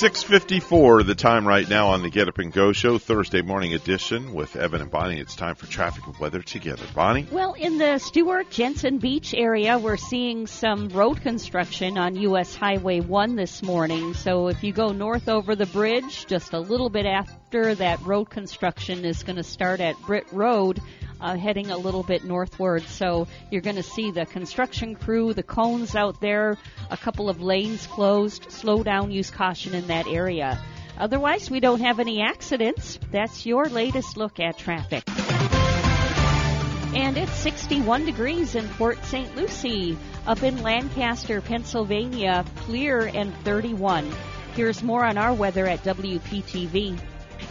654 the time right now on the Get Up and Go show, Thursday morning edition with Evan and Bonnie. It's time for traffic and weather together. Bonnie? Well, in the Stuart Jensen Beach area, we're seeing some road construction on U.S. Highway 1 this morning. So if you go north over the bridge, just a little bit after that road construction is going to start at Britt Road uh, heading a little bit northward. So you're going to see the construction crew, the cones out there, a couple of lanes closed. Slow down, use caution in that area. Otherwise, we don't have any accidents. That's your latest look at traffic. And it's 61 degrees in Port St. Lucie. Up in Lancaster, Pennsylvania, clear and 31. Here's more on our weather at WPTV.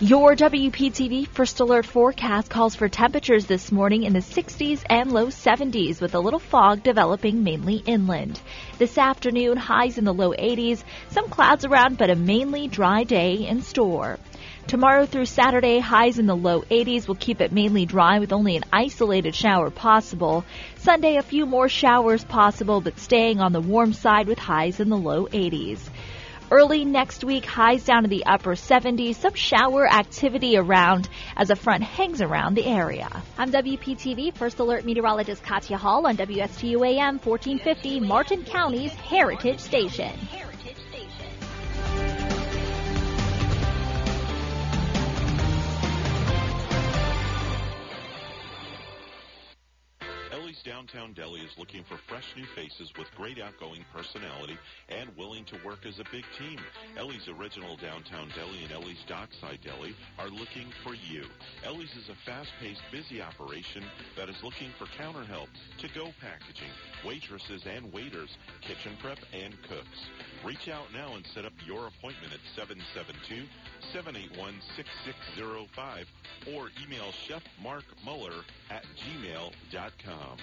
Your WPTV First Alert forecast calls for temperatures this morning in the 60s and low 70s with a little fog developing mainly inland. This afternoon, highs in the low 80s, some clouds around, but a mainly dry day in store. Tomorrow through Saturday, highs in the low 80s will keep it mainly dry with only an isolated shower possible. Sunday, a few more showers possible, but staying on the warm side with highs in the low 80s. Early next week, highs down to the upper 70s, some shower activity around as a front hangs around the area. I'm WPTV First Alert Meteorologist Katya Hall on WSTU AM 1450, Martin County's Heritage Station. Downtown Deli is looking for fresh new faces with great outgoing personality and willing to work as a big team. Ellie's Original Downtown Deli and Ellie's Dockside Deli are looking for you. Ellie's is a fast-paced, busy operation that is looking for counter help, to-go packaging, waitresses and waiters, kitchen prep, and cooks. Reach out now and set up your appointment at 772-781-6605 or email Chef Mark Muller at gmail.com.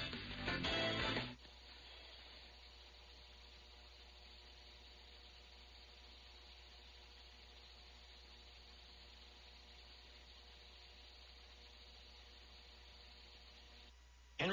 In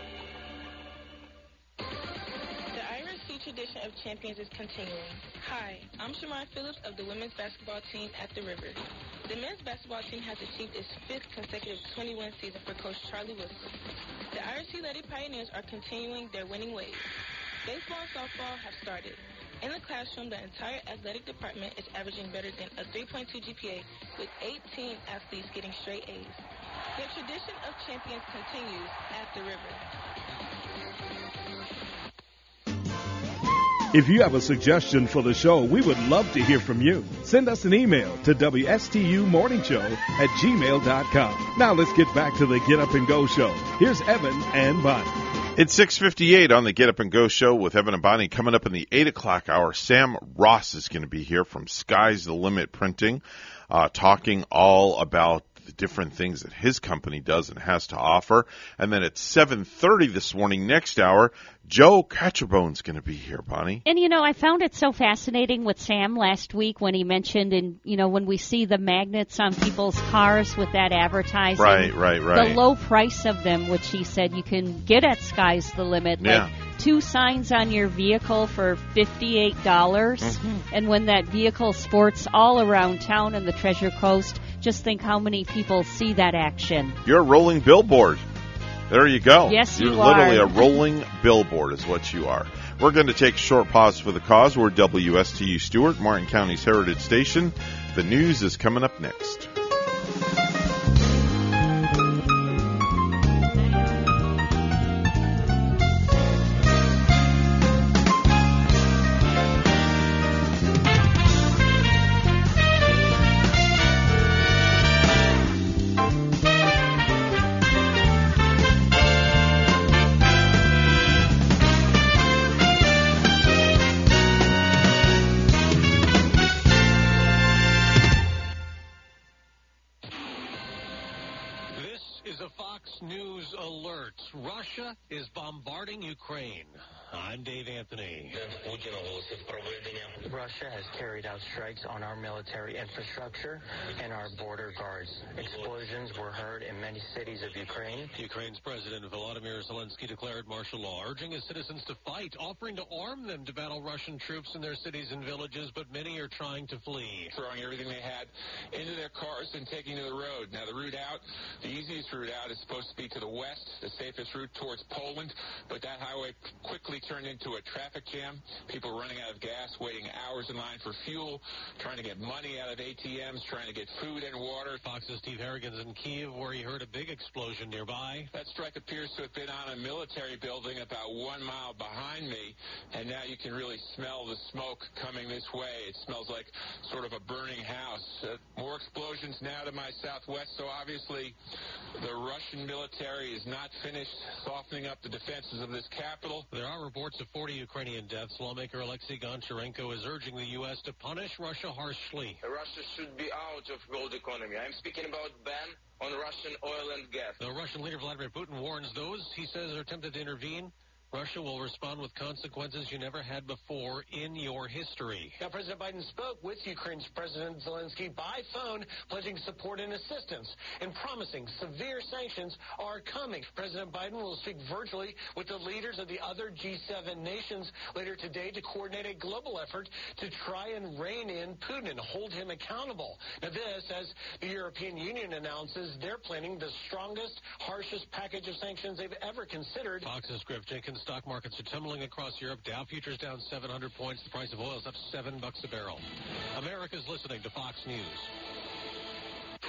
Tradition of champions is continuing. Hi, I'm Shamar Phillips of the women's basketball team at the River. The men's basketball team has achieved its fifth consecutive 21 season for Coach Charlie Wilson. The IRC Lady Pioneers are continuing their winning ways. Baseball and softball have started. In the classroom, the entire athletic department is averaging better than a 3.2 GPA with 18 athletes getting straight A's. The tradition of champions continues at the River. If you have a suggestion for the show, we would love to hear from you. Send us an email to WSTUmorningshow at gmail.com. Now let's get back to the Get Up and Go show. Here's Evan and Bonnie. It's 658 on the Get Up and Go show with Evan and Bonnie. Coming up in the 8 o'clock hour, Sam Ross is going to be here from Sky's the Limit Printing, uh, talking all about the different things that his company does and has to offer. And then at 7:30 this morning, next hour, Joe Catcherbone's going to be here, Bonnie. And you know, I found it so fascinating with Sam last week when he mentioned, and you know, when we see the magnets on people's cars with that advertising, right, right, right, the low price of them, which he said you can get at Sky's the Limit, yeah. like two signs on your vehicle for fifty-eight dollars, mm-hmm. and when that vehicle sports all around town in the Treasure Coast, just think how many people see that action. You're a rolling billboard. There you go. Yes, You're you literally are. a rolling billboard, is what you are. We're going to take a short pause for the cause. We're WSTU Stuart, Martin County's Heritage Station. The news is coming up next. I'm Dave Anthony. Russia has carried out strikes on our military infrastructure and our border guards. Explosions were heard in many cities of Ukraine. Ukraine's President Volodymyr Zelensky declared martial law, urging his citizens to fight, offering to arm them to battle Russian troops in their cities and villages, but many are trying to flee. Throwing everything they had into their cars and taking to the road. Now, the route out, the easiest route out is supposed to be to the west, the safest route towards Poland, but that highway quickly turned into a traffic jam. People running out of gas, waiting hours in line for fuel, trying to get money out of ATMs, trying to get food and water. Fox's Steve Harrigan's in Kiev, where he heard a big explosion nearby. That strike appears to have been on a military building about one mile behind me, and now you can really smell the smoke coming this way. It smells like sort of a burning house. Uh, more explosions now to my southwest, so obviously the Russian military is not finished softening up the defenses of this capital. There are reports of 40 Ukrainian deaths. Lawmaker Alexei Goncharenko is urging the U.S. to punish Russia harshly. Russia should be out of gold economy. I'm speaking about ban on Russian oil and gas. The Russian leader Vladimir Putin warns those he says are tempted to intervene Russia will respond with consequences you never had before in your history. Now, President Biden spoke with Ukraine's President Zelensky by phone, pledging support and assistance and promising severe sanctions are coming. President Biden will speak virtually with the leaders of the other G7 nations later today to coordinate a global effort to try and rein in Putin and hold him accountable. Now, this as the European Union announces they're planning the strongest, harshest package of sanctions they've ever considered. Fox's Griff Jenkins stock markets are tumbling across Europe. Dow futures down 700 points. The price of oil is up seven bucks a barrel. America's listening to Fox News.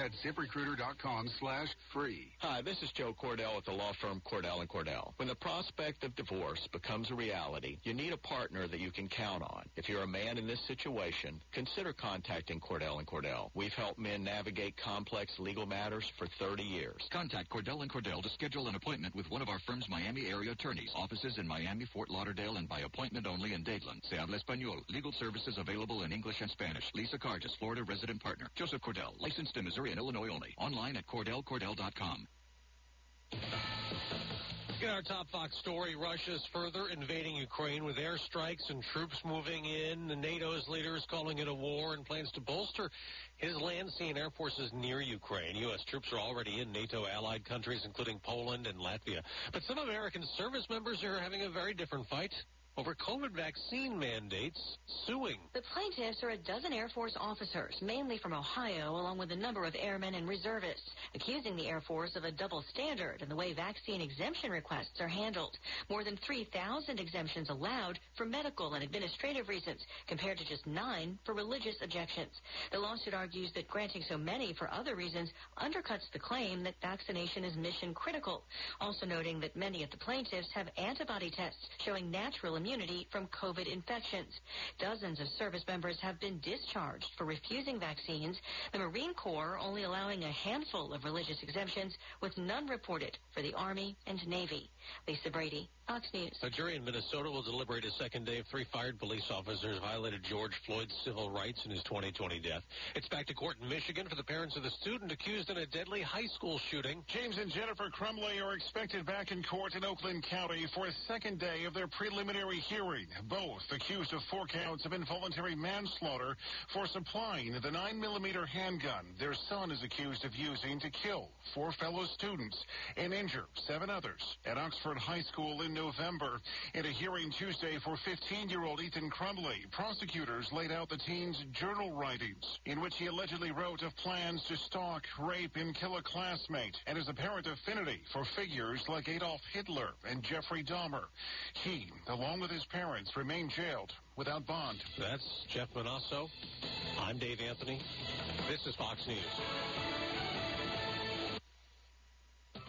That's ziprecruiter.com slash free. Hi, this is Joe Cordell with the law firm Cordell and Cordell. When the prospect of divorce becomes a reality, you need a partner that you can count on. If you're a man in this situation, consider contacting Cordell and Cordell. We've helped men navigate complex legal matters for 30 years. Contact Cordell and Cordell to schedule an appointment with one of our firm's Miami area attorneys. Offices in Miami, Fort Lauderdale, and by appointment only in Dadeland. Se habla español. Legal services available in English and Spanish. Lisa Carges, Florida resident partner. Joseph Cordell, licensed in Missouri and Illinois only. Online at CordellCordell.com. In our top Fox story, Russia's further invading Ukraine with airstrikes and troops moving in. The NATO's leader is calling it a war and plans to bolster his land, sea, and air forces near Ukraine. U.S. troops are already in NATO allied countries, including Poland and Latvia. But some American service members are having a very different fight over COVID vaccine mandates, suing. The plaintiffs are a dozen Air Force officers, mainly from Ohio, along with a number of airmen and reservists, accusing the Air Force of a double standard in the way vaccine exemption requests are handled. More than 3,000 exemptions allowed for medical and administrative reasons, compared to just nine for religious objections. The lawsuit argues that granting so many for other reasons undercuts the claim that vaccination is mission critical, also noting that many of the plaintiffs have antibody tests showing natural immunity from COVID infections. Dozens of service members have been discharged for refusing vaccines, the Marine Corps only allowing a handful of religious exemptions, with none reported for the Army and Navy. Lisa Brady, Fox News. A jury in Minnesota will deliberate a second day of three fired police officers violated George Floyd's civil rights in his 2020 death. It's back to court in Michigan for the parents of the student accused in a deadly high school shooting. James and Jennifer Crumbley are expected back in court in Oakland County for a second day of their preliminary hearing. Both accused of four counts of involuntary manslaughter for supplying the 9mm handgun their son is accused of using to kill four fellow students and injure seven others at Oxford High School in November. In a hearing Tuesday for 15-year-old Ethan Crumbley, prosecutors laid out the teen's journal writings in which he allegedly wrote of plans to stalk, rape, and kill a classmate and his apparent affinity for figures like Adolf Hitler and Jeffrey Dahmer. He, along with his parents, remain jailed without bond. That's Jeff Monosso. I'm Dave Anthony. This is Fox News.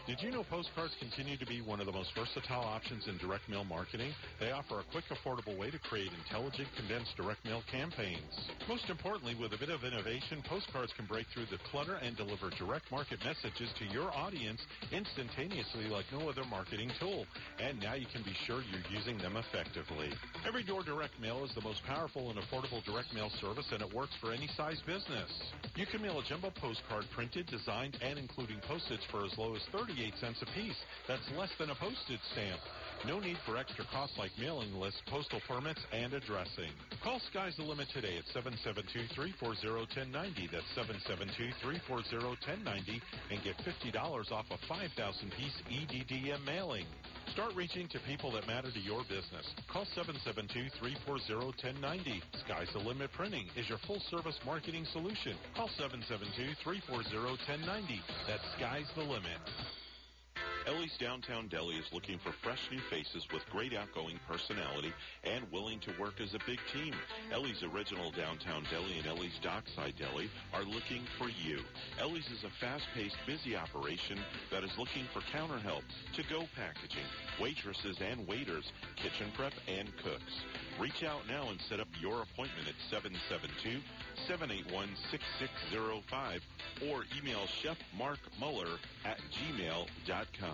Did you know postcards continue to be one of the most versatile options in direct mail marketing? They offer a quick, affordable way to create intelligent, condensed direct mail campaigns. Most importantly, with a bit of innovation, postcards can break through the clutter and deliver direct market messages to your audience instantaneously like no other marketing tool. And now you can be sure you're using them effectively. Every Door Direct Mail is the most powerful and affordable direct mail service, and it works for any size business. You can mail a jumbo postcard printed, designed, and including postage for as low as 38 cents a piece. That's less than a postage stamp. No need for extra costs like mailing lists, postal permits, and addressing. Call Sky's the Limit today at 772-340-1090. That's 772-340-1090 and get $50 off a 5,000-piece EDDM mailing. Start reaching to people that matter to your business. Call 772-340-1090. Sky's the Limit Printing is your full-service marketing solution. Call 772-340-1090. That's Sky's the Limit. Ellie's Downtown Deli is looking for fresh new faces with great outgoing personality and willing to work as a big team. Ellie's Original Downtown Deli and Ellie's Dockside Deli are looking for you. Ellie's is a fast-paced, busy operation that is looking for counter help, to-go packaging, waitresses and waiters, kitchen prep, and cooks. Reach out now and set up your appointment at 772 781 6605 or email Chef Mark Muller at gmail.com.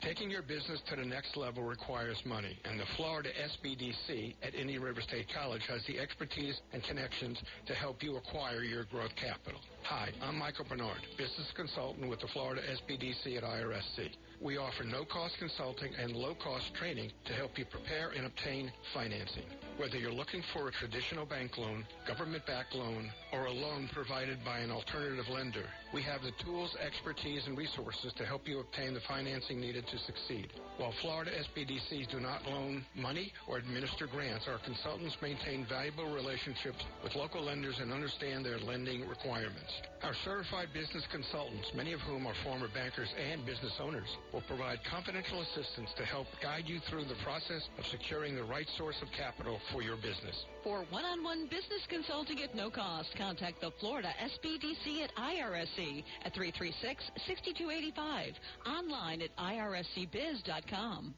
Taking your business to the next level requires money, and the Florida SBDC at Indian River State College has the expertise and connections to help you acquire your growth capital. Hi, I'm Michael Bernard, business consultant with the Florida SBDC at IRSC. We offer no-cost consulting and low-cost training to help you prepare and obtain financing. Whether you're looking for a traditional bank loan, government-backed loan, or a loan provided by an alternative lender, we have the tools, expertise, and resources to help you obtain the financing needed to succeed. While Florida SBDCs do not loan money or administer grants, our consultants maintain valuable relationships with local lenders and understand their lending requirements. Our certified business consultants, many of whom are former bankers and business owners, will provide confidential assistance to help guide you through the process of securing the right source of capital for your business. For one-on-one business consulting at no cost, contact the Florida SBDC at IRSC at 336-6285. Online at irscbiz.com.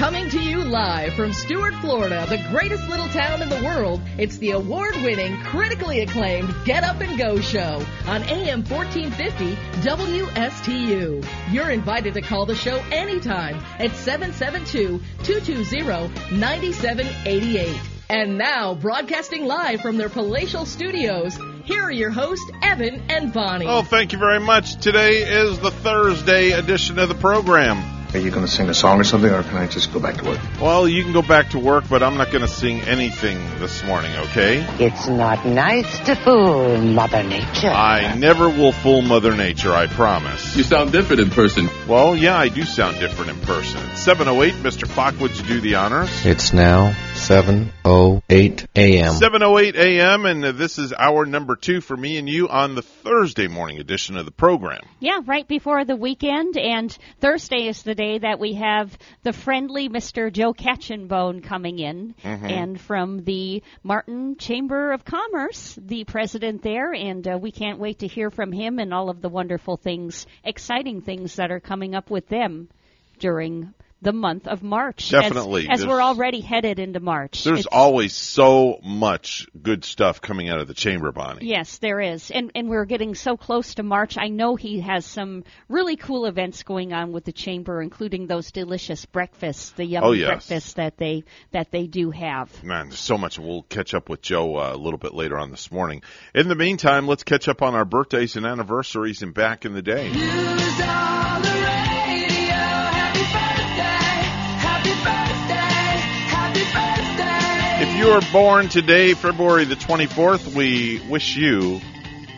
Coming to you live from Stuart, Florida, the greatest little town in the world, it's the award-winning, critically acclaimed Get Up and Go show on AM 1450 WSTU. You're invited to call the show anytime at 772-220-9788. And now, broadcasting live from their palatial studios, here are your hosts, Evan and Bonnie. Oh, thank you very much. Today is the Thursday edition of the program. Are you going to sing a song or something, or can I just go back to work? Well, you can go back to work, but I'm not going to sing anything this morning, okay? It's not nice to fool Mother Nature. I never will fool Mother Nature, I promise. You sound different in person. Well, yeah, I do sound different in person. 708, Mr. Clock, would you do the honors? It's now 7.08 a.m. 7.08 a.m., and this is hour number two for me and you on the Thursday morning edition of the program. Yeah, right before the weekend, and Thursday is the day that we have the friendly Mr. Joe Catrambone coming in, Mm-hmm. and from the Martin Chamber of Commerce, the president there, and uh, we can't wait to hear from him and all of the wonderful things, exciting things that are coming up with them during the month of March. Definitely. As, There's- we're already headed into March. There's It's- always so much good stuff coming out of the chamber, Bonnie. Yes, there is. And and we're getting so close to March. I know he has some really cool events going on with the chamber, including those delicious breakfasts, the yummy Oh, yes. breakfasts that they that they do have. Man, there's so much. We'll catch up with Joe uh, a little bit later on this morning. In the meantime, let's catch up on our birthdays and anniversaries and back in the day. You were born today, February the 24th, we wish you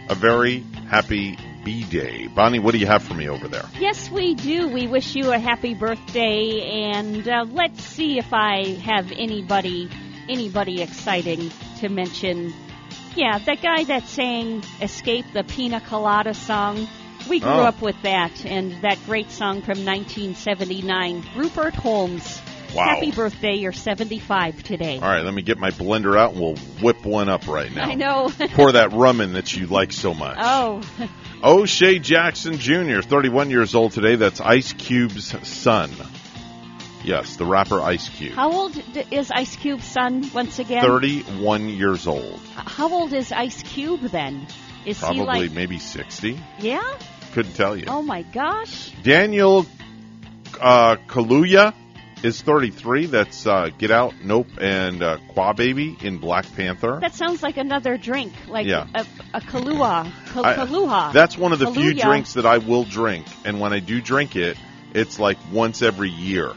a very happy B Day. Bonnie, what do you have for me over there? Yes, we do. We wish you a happy birthday, and uh, let's see if I have anybody anybody exciting to mention. Yeah, that guy that sang "Escape the Pina Colada" song. We grew Oh. up with that, and that great song from 1979, Rupert Holmes. Wow. Happy birthday! You're 75 today. All right, let me get my blender out and we'll whip one up right now. I know. Pour that rum in that you like so much. oh, O'Shea Jackson Jr., 31 years old today. That's Ice Cube's son. Yes, the rapper Ice Cube. how old is Ice Cube's son once again? 31 years old. How old is Ice Cube then? Is Probably he like? maybe 60. Yeah. Couldn't tell you. Oh my gosh. Daniel uh, Kaluuya is 33. That's uh, Get Out, Nope, and uh, W'Kabi in Black Panther. That sounds like another drink, like Yeah. a, a Kahlua. I- Kahlua. That's one of the few drinks that I will drink, and when I do drink it, it's like once every year.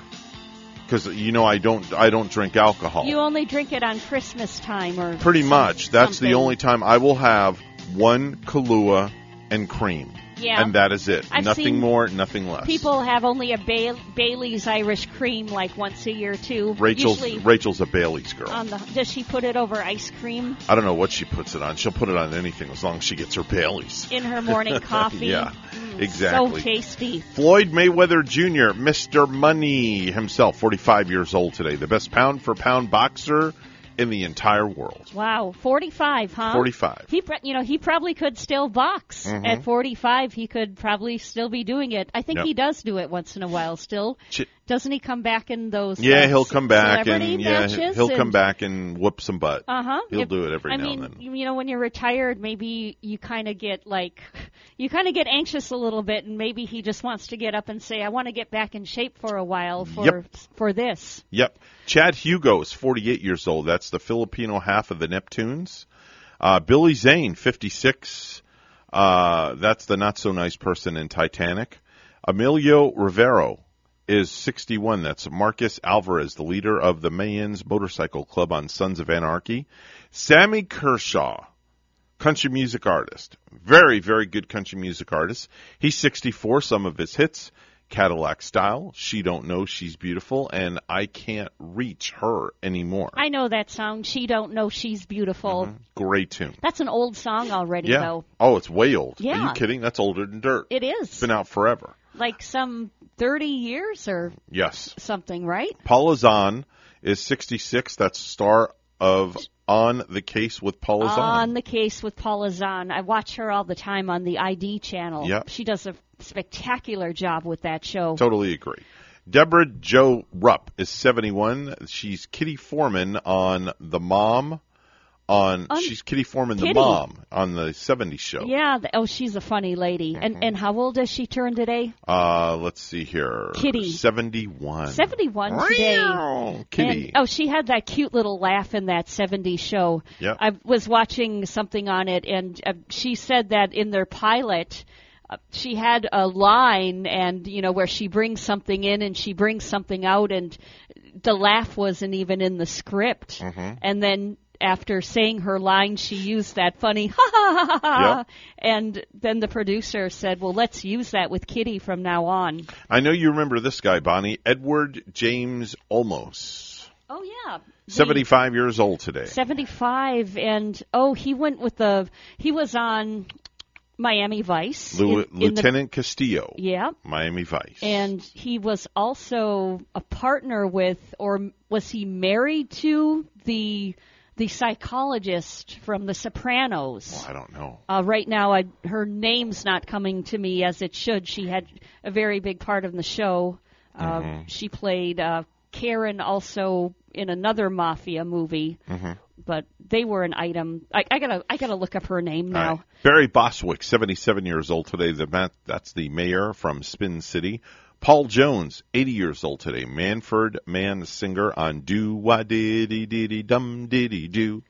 Because you know I don't I don't drink alcohol. You only drink it on Christmas time, or Pretty some- much. That's something. the only time I will have one Kahlua and cream. Yeah. And that is it. I've nothing more, nothing less. People have only a ba- Bailey's Irish cream like once a year too. Rachel's Usually Rachel's a Bailey's girl. on the does she put it over ice cream I don't know what she puts it on. She'll put it on anything as long as she gets her Bailey's. in her morning coffee? yeah, Mm, exactly. So tasty. Floyd Mayweather Jr., Mr. Money himself, 45 years old today, the best pound for pound boxer in the entire world. Wow, 45, huh? 45. He, you know, he probably could still box Mhm. at 45. He could probably still be doing it. I think Yep. he does do it once in a while still. Ch- Doesn't he come back in those? Yeah, uh, he'll come back and yeah, he'll come back and whoop some butt. Uh huh. He'll do it every I now mean, and then. you know, when you're retired, maybe you kind of get like, you kind of get anxious a little bit, and maybe he just wants to get up and say, "I want to get back in shape for a while for Yep. for this." Yep. Chad Hugo is 48 years old. That's the Filipino half of the Neptunes. Uh, Billy Zane, 56. Uh, that's the not so nice person in Titanic. Emilio Rivera is 61. That's Marcus Alvarez, the leader of the Mayans Motorcycle Club on Sons of Anarchy. Sammy Kershaw, country music artist. Very, very good country music artist. He's 64. Some of his hits, Cadillac Style, She Don't Know She's Beautiful, and I Can't Reach Her Anymore. I know that song. She don't know she's beautiful. Great tune. That's an old song already, Mm-hmm. Yeah. though. Oh, it's way old. Yeah. Are you kidding? That's older than dirt. It is. It's been out forever. Like some 30 years or Yes. something, right? Paula Zahn is 66. That's star of On the Case with Paula Zahn. On the case with Paula Zahn. I watch her all the time on the ID channel. Yep. She does a spectacular job with that show. Totally agree. Debra Jo Rupp is 71. She's Kitty Forman on The Mom. On, On- she's Kitty Forman, the mom, on the 70s show. Yeah. th- Oh, she's a funny lady. Mm-hmm. And and how old does she turn today? Uh, let's see here. Kitty. 71. 71 today. Meow. Kitty. And, oh, she had that cute little laugh in that 70s show. Yep. I was watching something on it, and uh, she said that in their pilot, uh, she had a line, and you know where she brings something in and she brings something out, and the laugh wasn't even in the script. Mhm. And then after saying her line, she used that funny ha ha ha ha ha. Yep. And then the producer said, "Well, let's use that with Kitty from now on." I know you remember this guy, Bonnie. Edward James Olmos. Oh yeah. The- 75 years old today. 75 and oh he went with the he was on Miami Vice Lu- in- in the- Lieutenant Castillo. yeah Miami Vice. and he was also a partner with or was he married to the the psychologist from the Sopranos I don't know. uh, right now, I, her name's not coming to me as it should. She had a very big part in the show. Uh, Mhm. She played uh, Karen also in another mafia movie, Mhm. but they were an item. I, I gotta, I gotta look up her name now. Right. Barry Bostwick, 77 years old today. The that's the mayor from Spin City. Paul Jones, 80 years old today. Manfred Mann singer on Do Wah Diddy Diddy Dum Diddy Do.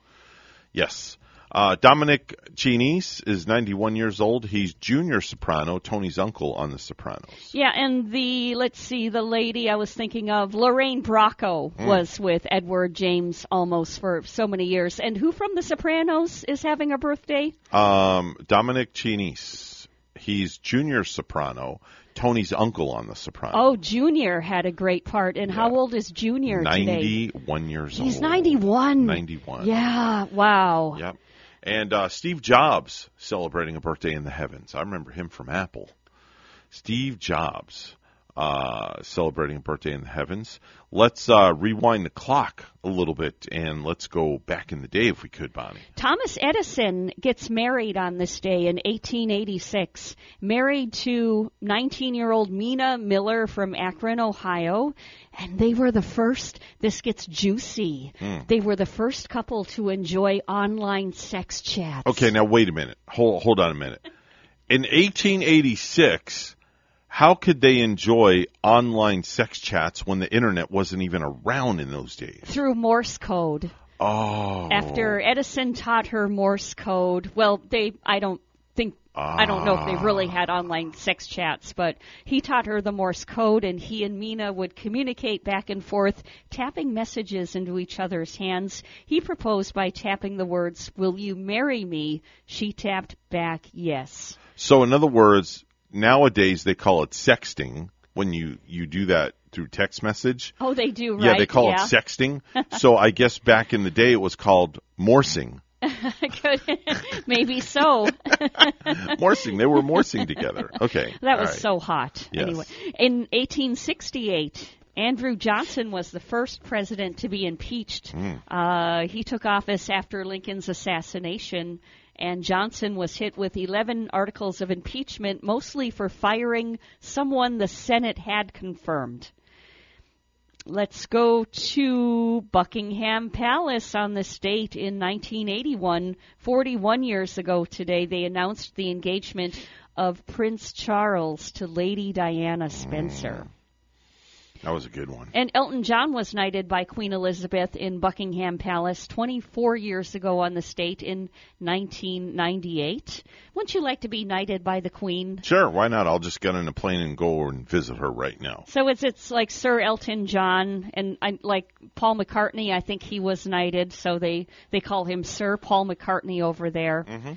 Yes. Uh, Dominic Chianese is 91 years old. He's junior soprano, Tony's uncle on The Sopranos. Yeah, and the let's see, the lady I was thinking of, Lorraine Bracco, Mm. was with Edward James Olmos for so many years. And who from The Sopranos is having a birthday? Um, Dominic Chianese. He's junior soprano, Tony's uncle on The Sopranos. Oh, Junior had a great part. And how old is Junior today? 91 years old. He's 91. 91. Yeah, wow. Yep. And uh, Steve Jobs celebrating a birthday in the heavens. I remember him from Apple. Steve Jobs uh, celebrating a birthday in the heavens. Let's uh, rewind the clock a little bit and let's go back in the day if we could, Bonnie. Thomas Edison gets married on this day in 1886. Married to 19-year-old Mina Miller from Akron, Ohio, and they were the first. This gets juicy. Mm. They were the first couple to enjoy online sex chats. Okay, now wait a minute. Hold, hold on a minute. In 1886, how could they enjoy online sex chats when the internet wasn't even around in those days? Through Morse code. Oh. After Edison taught her Morse code, well, they I don't think I don't know if they really Ah. had online sex chats, but he taught her the Morse code, and he and Mina would communicate back and forth, tapping messages into each other's hands. He proposed by tapping the words, Will you marry me? She tapped back, Yes. So, in other words, nowadays they call it sexting when you you do that through text message. Oh, they do, right? Yeah, they call Yeah. it sexting. so, I guess back in the day it was called morsing. Maybe so. morsing. They were morsing together. Okay. That was right. so hot. Yes. Anyway, in 1868, Andrew Johnson was the first president to be impeached. Hmm. Uh, he took office after Lincoln's assassination, and Johnson was hit with 11 articles of impeachment, mostly for firing someone the Senate had confirmed. Let's go to Buckingham Palace on the state in 1981. 41 years ago today, they announced the engagement of Prince Charles to Lady Diana Spencer. Mm. That was a good one. And Elton John was knighted by Queen Elizabeth in Buckingham Palace 24 years ago on the state in 1998. Wouldn't you like to be knighted by the Queen? Sure, why not? I'll just get on a plane and go and visit her right now. So it's it's like Sir Elton John and I, like Paul McCartney. I think he was knighted, so they they call him Sir Paul McCartney over there. Mm-hmm.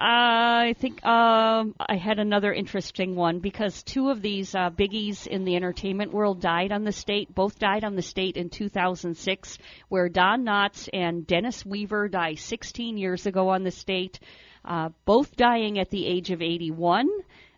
I think um, I had another interesting one because two of these uh, biggies in the entertainment world died on the state. Both died on the state in 2006, where Don Knotts and Dennis Weaver died 16 years ago on the state, uh, both dying at the age of 81.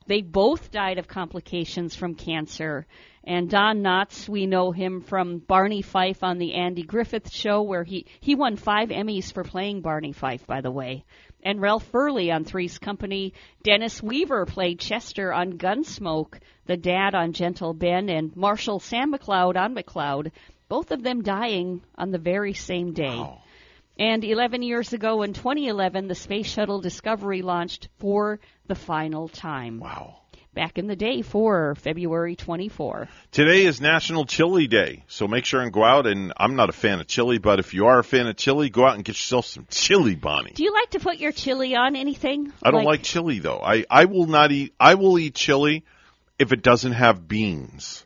They both died of complications from cancer. And Don Knotts, we know him from Barney Fife on the Andy Griffith Show, where he, he won five Emmys for playing Barney Fife, by the way. And Ralph Furley on Three's Company. Dennis Weaver played Chester on Gunsmoke, the dad on Gentle Ben, and Marshall Sam McCloud on McCloud. Both of them dying on the very same day. And 11 years ago in 2011, the Space Shuttle Discovery launched for the final time. Wow. Back in the day for February 24. Today is National Chili Day, so make sure and go out. And I'm not a fan of chili, but if you are a fan of chili, go out and get yourself some chili, Bonnie. Do you like to put your chili on anything? I don't like, chili though. I I will not eat. I will eat chili if it doesn't have beans.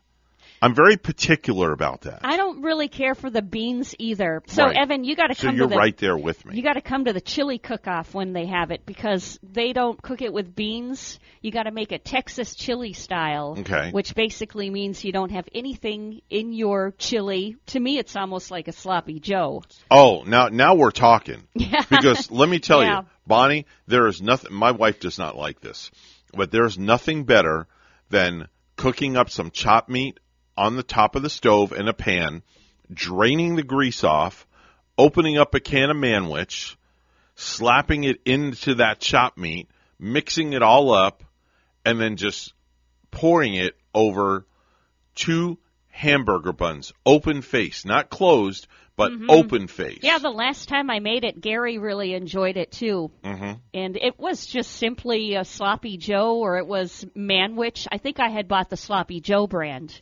I'm very particular about that. I don't really care for the beans either. So Right. Evan, you got to come. So you're to the right there with me. You got to come to the chili cook-off when they have it because they don't cook it with beans. You got to make a Texas chili style, Okay. which basically means you don't have anything in your chili. To me, it's almost like a sloppy Joe. Oh, now now we're talking. Yeah. Because let me tell Yeah. you, Bonnie, there is nothing. My wife does not like this, but there's nothing better than cooking up some chopped meat on the top of the stove in a pan, draining the grease off, opening up a can of manwich, slapping it into that chopped meat, mixing it all up, and then just pouring it over two hamburger buns, open face, not closed, but Mhm. open face. Yeah, the last time I made it, Gary really enjoyed it too. hmm And it was just simply a sloppy Joe or it was manwich. I think I had bought the sloppy Joe brand.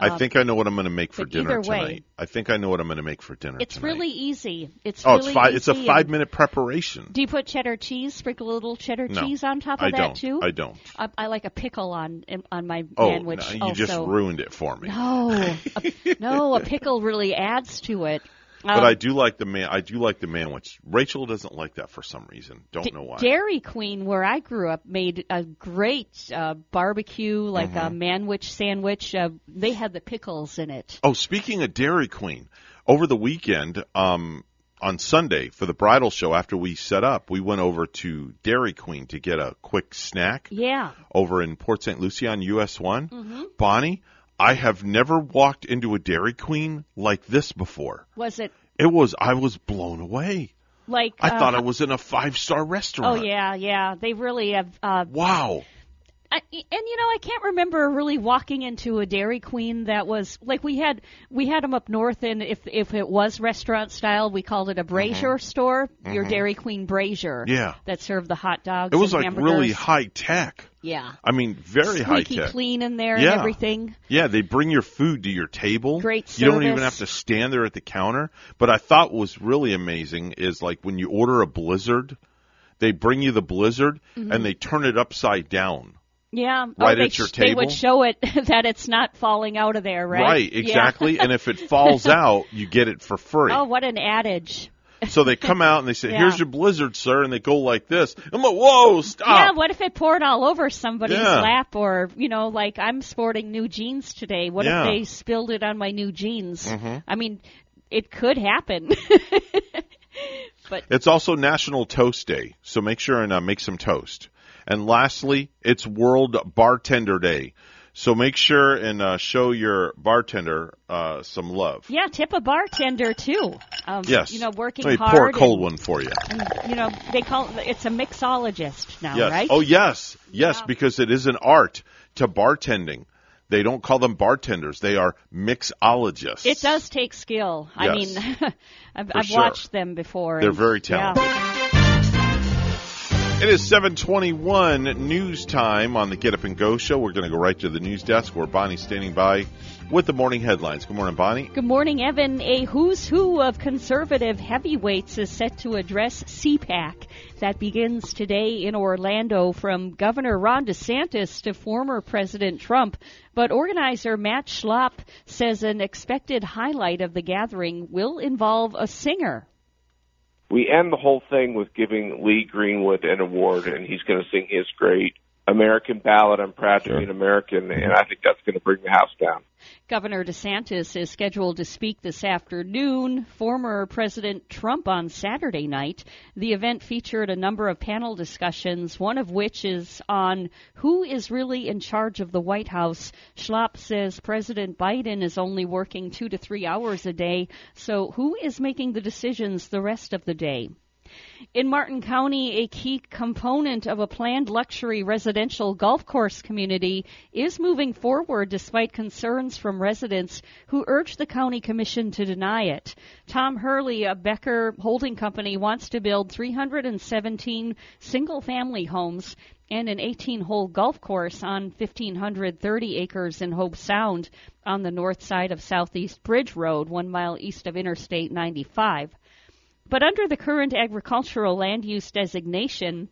I Uh, think I know what I'm going to make for dinner way- tonight. I think I know what I'm going to make for dinner It's tonight. really easy. It's oh, really it's five. It's a five minute preparation. Do you put cheddar cheese? Sprinkle a little cheddar No, cheese on top of I that don't. too? I don't. I, I like a pickle on on my Oh, sandwich. no, you just ruined it for me. No, a, no, a pickle really adds to it. But Um, I do like the man. I do like the manwich. Rachel doesn't like that for some reason. Don't D- know why. Dairy Queen, where I grew up, made a great uh, barbecue, like a Mm-hmm. manwich sandwich. Uh, they had the pickles in it. Oh, speaking of Dairy Queen, over the weekend, um, on Sunday for the bridal show, after we set up, we went over to Dairy Queen to get a quick snack Yeah. over in Port St. Lucie on US One. hmm Bonnie, I have never walked into a Dairy Queen like this before. Was it It was I was blown away. like? I uh, thought I was in a five star restaurant. Oh yeah, yeah. They really have. Uh, Wow. I, and you know, I can't remember really walking into a Dairy Queen that was like we had we had them up north, and if if it was restaurant style, we called it a brazier store. Your Mhm. Dairy Queen brazier. Yeah. That served the hot dogs. It was like hamburgers. really high tech. Yeah. I mean, very high tech. clean in there Yeah. and everything. Yeah, they bring your food to your table. Great service. You don't even have to stand there at the counter. But I thought what was really amazing is like when you order a blizzard, they bring you the blizzard Mhm. and they turn it upside down. Yeah. Right or they, at your sh- they would show it that it's not falling out of there, right? Yeah. exactly. and if it falls out, you get it for free. Oh, what an adage. So they come out and they say, Yeah. "Here's your blizzard, sir," and they go like this. I'm like, "Whoa, stop!" Yeah, what if it poured all over somebody's Yeah. lap or, you know, like I'm sporting new jeans today. What Yeah. if they spilled it on my new jeans? Mhm. I mean, it could happen. but It's also National Toast Day, so make sure and uh, make some toast. And lastly, it's World Bartender Day, so make sure and uh, show your bartender uh, some love. yeah, tip a bartender too. Um, Yes, You know, working Let me hard. pour a cold and- one for you. And, you know, they call it, it's a mixologist now, yes. right? Oh, yes, yes, because it is an art to bartending. They don't call them bartenders; they are mixologists. It does take skill. I mean, I've, I've sure. watched them before. They're and- very yeah. It is 721 news time on the Get Up and Go show. We're going to go right to the news desk where Bonnie's standing by with the morning headlines. Good morning, Bonnie. Good morning, Evan. A who's who of conservative heavyweights is set to address CPAC. That begins today in Orlando from Governor Ron DeSantis to former President Trump. But organizer Matt Schlapp says an expected highlight of the gathering will involve a singer. We end the whole thing with giving Lee Greenwood an award, and he's going to sing his great American ballot. I'm Proud to be an American, and mm-hmm. I think that's going to bring the house down. Governor DeSantis is scheduled to speak this afternoon. Former President Trump on Saturday night. The event featured a number of panel discussions, one of which is on who is really in charge of the White House. Schlapp says President Biden is only working two to three hours a day, so who is making the decisions the rest of the day? In Martin County, a key component of a planned luxury residential golf course community is moving forward despite concerns from residents who urge the county commission to deny it. Tom Hurley, a Becker holding company, wants to build 317 single family homes and an 18 hole golf course on 1,530 acres in Hobe Sound on the north side of Southeast Bridge Road, one mile east of Interstate 95. But under the current agricultural land use designation,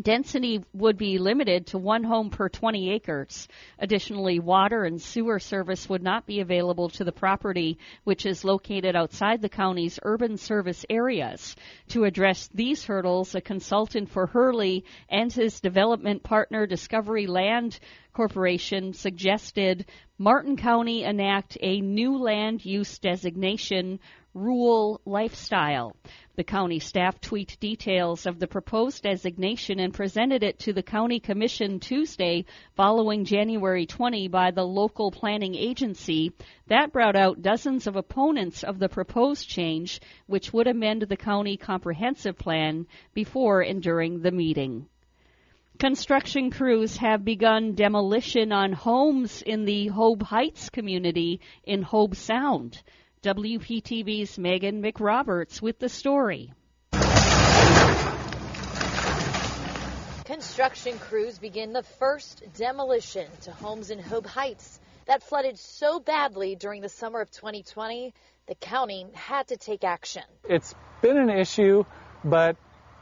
density would be limited to one home per 20 acres. Additionally, water and sewer service would not be available to the property, which is located outside the county's urban service areas. To address these hurdles, a consultant for Hurley and his development partner Discovery Land Corporation suggested Martin County enact a new land use designation rural lifestyle. The county staff tweaked details of the proposed designation and presented it to the county commission Tuesday following January 20 by the local planning agency. That brought out dozens of opponents of the proposed change, which would amend the county comprehensive plan before and during the meeting. Construction crews have begun demolition on homes in the Hobe Heights community in Hobe Sound. WPTV's Megan McRoberts with the story. Construction crews begin the first demolition to homes in Hobe Heights that flooded so badly during the summer of 2020, the county had to take action. It's been an issue, but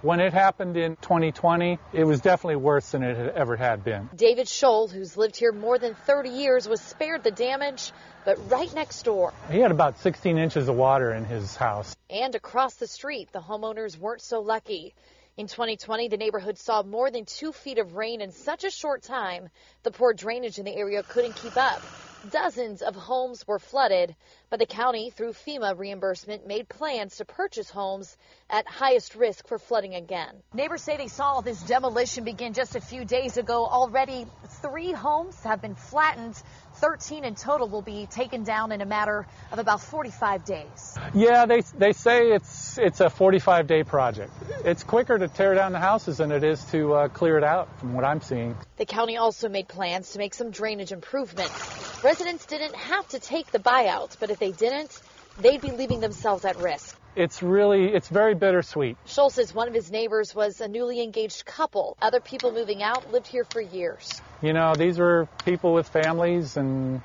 when it happened in 2020, it was definitely worse than it had ever had been. David Scholl, who's lived here more than 30 years, was spared the damage, but right next door He had about 16 inches of water in his house. and across the street, the homeowners weren't so lucky. In 2020, the neighborhood saw more than two feet of rain in such a short time, the poor drainage in the area couldn't keep up. Dozens of homes were flooded, but the county, through FEMA reimbursement, made plans to purchase homes at highest risk for flooding again. Neighbors say they saw this demolition begin just a few days ago. Already, three homes have been flattened. 13 in total will be taken down in a matter of about 45 days. Yeah, they they say it's it's a 45 day project. It's quicker to tear down the houses than it is to uh, clear it out, from what I'm seeing. The county also made plans to make some drainage improvements. Residents didn't have to take the buyout, but if they didn't, they'd be leaving themselves at risk. It's really it's very bittersweet. Scholl says one of his neighbors was a newly engaged couple. Other people moving out lived here for years. You know, these were people with families, and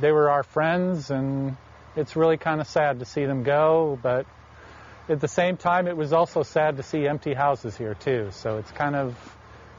they were our friends, and it's really kind of sad to see them go. But at the same time, it was also sad to see empty houses here, too. So it's kind of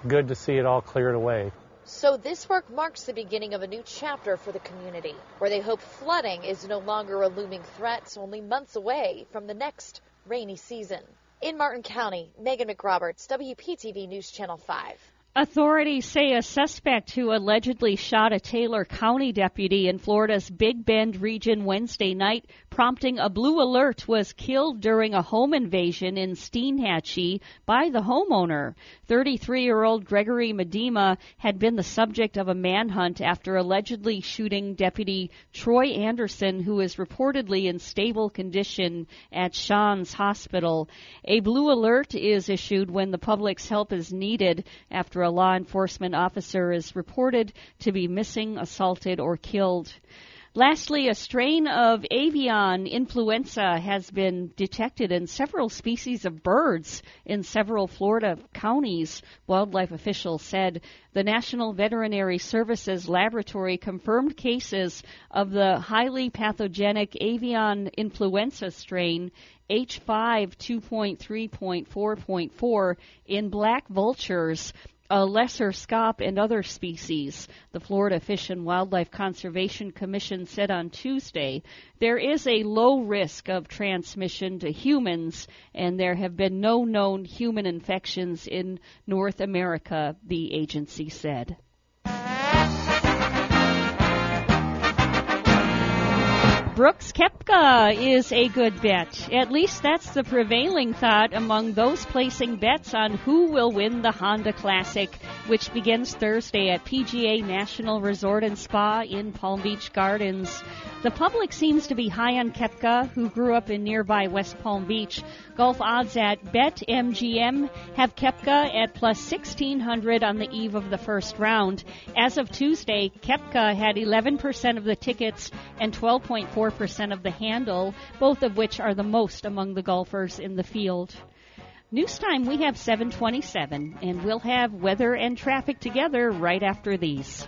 good to see it all cleared away. So this work marks the beginning of a new chapter for the community, where they hope flooding is no longer a looming threat so only months away from the next rainy season. In Martin County, Megan McRoberts, WPTV News Channel 5. Authorities say a suspect who allegedly shot a Taylor County deputy in Florida's Big Bend region Wednesday night, prompting a blue alert, was killed during a home invasion in Steinhatchee by the homeowner. 33 year old Gregory Medema had been the subject of a manhunt after allegedly shooting Deputy Troy Anderson, who is reportedly in stable condition at Shands Hospital. A blue alert is issued when the public's help is needed after a law enforcement officer is reported to be missing, assaulted, or killed. Lastly, a strain of avian influenza has been detected in several species of birds in several Florida counties, wildlife officials said. The National Veterinary Services Laboratory confirmed cases of the highly pathogenic avian influenza strain H5 2.3.4.4 in black vultures a lesser scaup and other species. The Florida Fish and Wildlife Conservation Commission said on Tuesday there is a low risk of transmission to humans, and there have been no known human infections in North America, the agency said. Brooks Koepka is a good bet. At least that's the prevailing thought among those placing bets on who will win the Honda Classic, which begins Thursday at PGA National Resort and Spa in Palm Beach Gardens. The public seems to be high on Koepka, who grew up in nearby West Palm Beach. Golf odds at BetMGM have Koepka at plus 1600 on the eve of the first round. As of Tuesday, Koepka had 11% of the tickets and 12.4% of the handle, both of which are the most among the golfers in the field. News time, we have 727, and we'll have weather and traffic together right after these.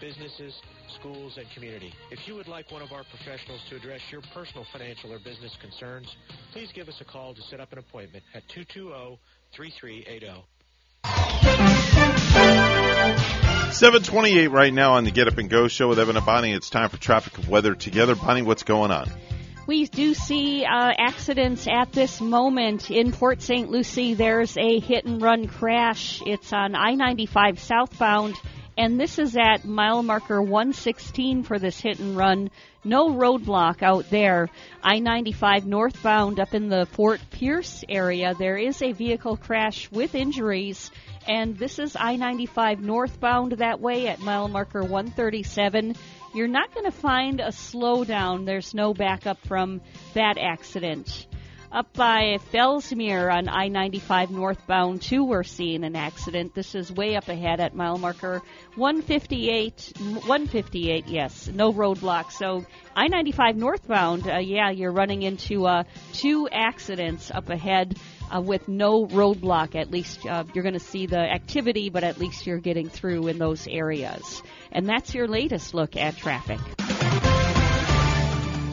businesses, schools, and community. If you would like one of our professionals to address your personal financial or business concerns, please give us a call to set up an appointment at 220 3380. 728 right now on the Get Up and Go show with Evan and Bonnie. It's time for traffic and weather together. Bonnie, what's going on? We do see uh, accidents at this moment in Port St. Lucie. There's a hit and run crash. It's on I 95 southbound and this is at mile marker 116 for this hit and run. No roadblock out there. I 95 northbound up in the Fort Pierce area. There is a vehicle crash with injuries, and this is I 95 northbound that way at mile marker 137. You're not going to find a slowdown. There's no backup from that accident. Up by Fellsmere on I 95 northbound, too, we're seeing an accident. This is way up ahead at mile marker 158. 158, yes. No roadblock. So I 95 northbound, uh, yeah, you're running into uh, two accidents up ahead. Uh, with no roadblock, at least uh, you're going to see the activity, but at least you're getting through in those areas. And that's your latest look at traffic.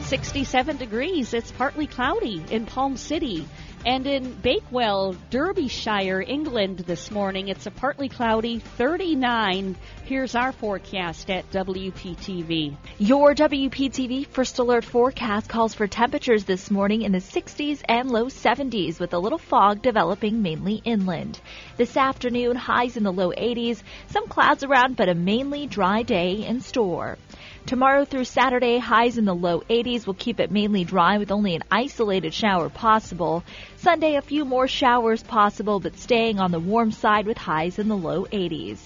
67 degrees. It's partly cloudy in Palm City. And in Bakewell, Derbyshire, England this morning, it's a partly cloudy 39. Here's our forecast at WPTV. Your WPTV First Alert forecast calls for temperatures this morning in the 60s and low 70s with a little fog developing mainly inland. This afternoon, highs in the low 80s, some clouds around, but a mainly dry day in store. Tomorrow through Saturday, highs in the low 80s will keep it mainly dry with only an isolated shower possible. Sunday, a few more showers possible, but staying on the warm side with highs in the low 80s.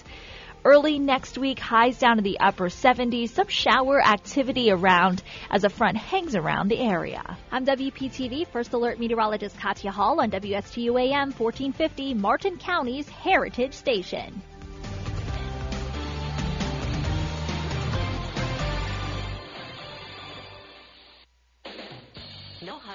Early next week, highs down to the upper 70s, some shower activity around as a front hangs around the area. I'm WPTV First Alert Meteorologist Katya Hall on WSTU AM 1450, Martin County's Heritage Station.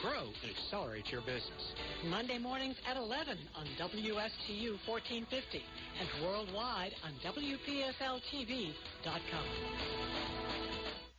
grow, and accelerate your business. Monday mornings at 11 on WSTU 1450 and worldwide on WPSLTV.com.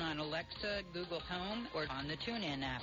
on Alexa, Google Home, or on the TuneIn app.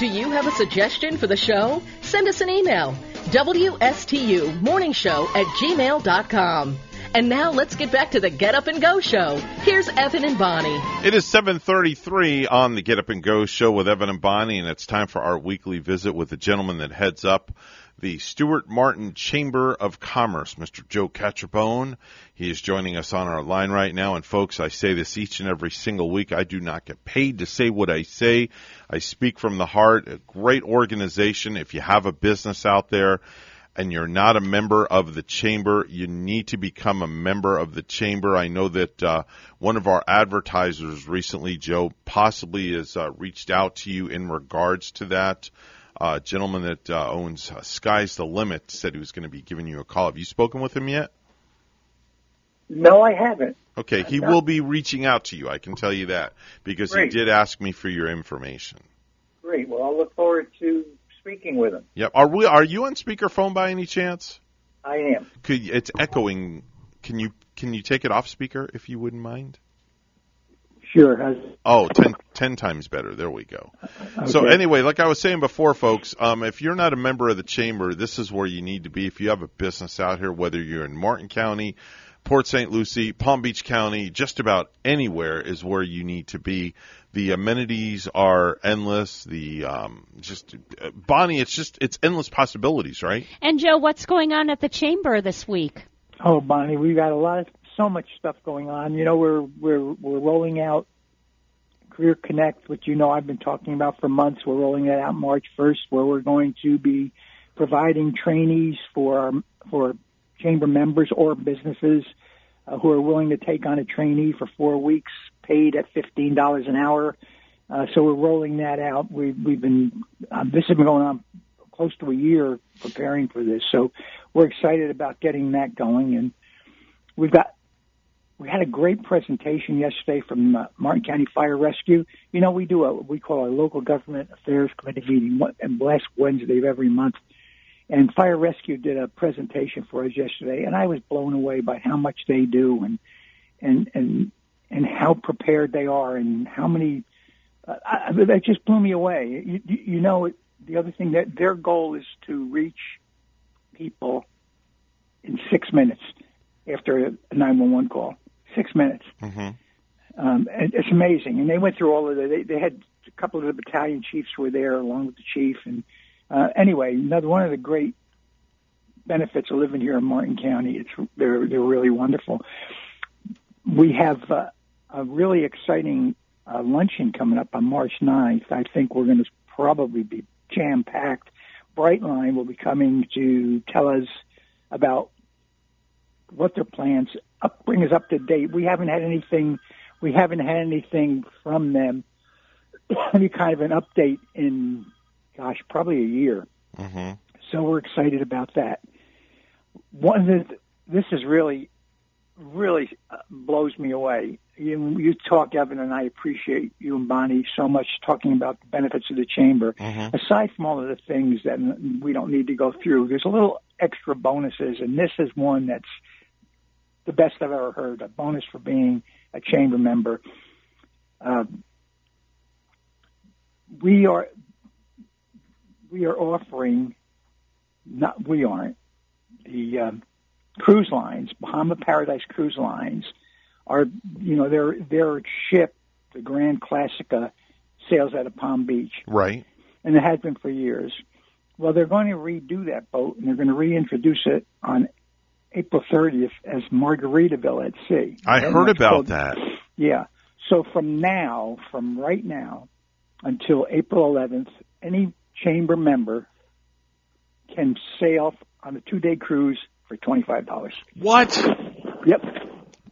Do you have a suggestion for the show? Send us an email. WSTU Morning Show at gmail.com. And now let's get back to the Get Up and Go show. Here's Evan and Bonnie. It is 7:33 on the Get Up and Go show with Evan and Bonnie, and it's time for our weekly visit with the gentleman that heads up the Stuart Martin Chamber of Commerce, Mr. Joe Catrambone. He is joining us on our line right now. And folks, I say this each and every single week. I do not get paid to say what I say. I speak from the heart. A great organization. If you have a business out there and you're not a member of the chamber, you need to become a member of the chamber. I know that uh, one of our advertisers recently, Joe, possibly has uh, reached out to you in regards to that uh, gentleman that uh, owns uh, Sky's the Limit said he was going to be giving you a call. Have you spoken with him yet? No, I haven't. Okay, he will be reaching out to you. I can tell you that because Great. he did ask me for your information. Great. Well, I'll look forward to speaking with him. Yep. Are we? Are you on speakerphone by any chance? I am. Could it's echoing? Can you can you take it off speaker if you wouldn't mind? Sure. How's, Oh, ten, ten times better. There we go. So anyway, like I was saying before, folks, um, if you're not a member of the chamber, this is where you need to be. If you have a business out here, whether you're in Martin County, Port St. Lucie, Palm Beach County, just about anywhere is where you need to be. The amenities are endless. The um, just uh, Bonnie, it's just it's endless possibilities, right? And Joe, what's going on at the chamber this week? Oh, Bonnie, we've got a lot of so much stuff going on. You know, we're we're we're rolling out Career Connect, which you know I've been talking about for months. We're rolling that out March 1st, where we're going to be providing trainees for our, for chamber members or businesses uh, who are willing to take on a trainee for four weeks, paid at fifteen dollars an hour. Uh, so we're rolling that out. We've we've been uh, this has been going on close to a year preparing for this. So we're excited about getting that going, and we've got we had a great presentation yesterday from uh, Martin County Fire Rescue. You know, we do a we call our local government affairs committee meeting and last Wednesday of every month. And Fire Rescue did a presentation for us yesterday, and I was blown away by how much they do and and and and how prepared they are and how many. Uh, I, that just blew me away. You, you know, the other thing that their goal is to reach people in six minutes after a 911 call. Six minutes. Mm-hmm. Um, and it's amazing. And they went through all of the, they, they had a couple of the battalion chiefs were there along with the chief. And, uh, anyway, another one of the great benefits of living here in Martin County. It's, they're, they're really wonderful. We have, uh, a really exciting, uh, luncheon coming up on March 9th. I think we're going to probably be jam packed. Brightline will be coming to tell us about what their plans up, bring us up to date. We haven't had anything, we haven't had anything from them, any kind of an update in, gosh, probably a year. Mm-hmm. So we're excited about that. One of the, this is really, really uh, blows me away. You, you talk, Evan, and I appreciate you and Bonnie so much talking about the benefits of the chamber. Mm-hmm. Aside from all of the things that we don't need to go through, there's a little extra bonuses, and this is one that's the best I've ever heard. A bonus for being a chamber member. Um, we are we are offering not we aren't the um, cruise lines, Bahama Paradise Cruise Lines, are you know their their ship, the Grand Classica, sails out of Palm Beach, Right. and it has been for years. Well, they're going to redo that boat, and they're going to reintroduce it on April 30th as Margaritaville at Sea. I And heard about called- that. Yeah. So from now, from right now until April 11th, any chamber member can sail on a two-day cruise for $25. What? Yep.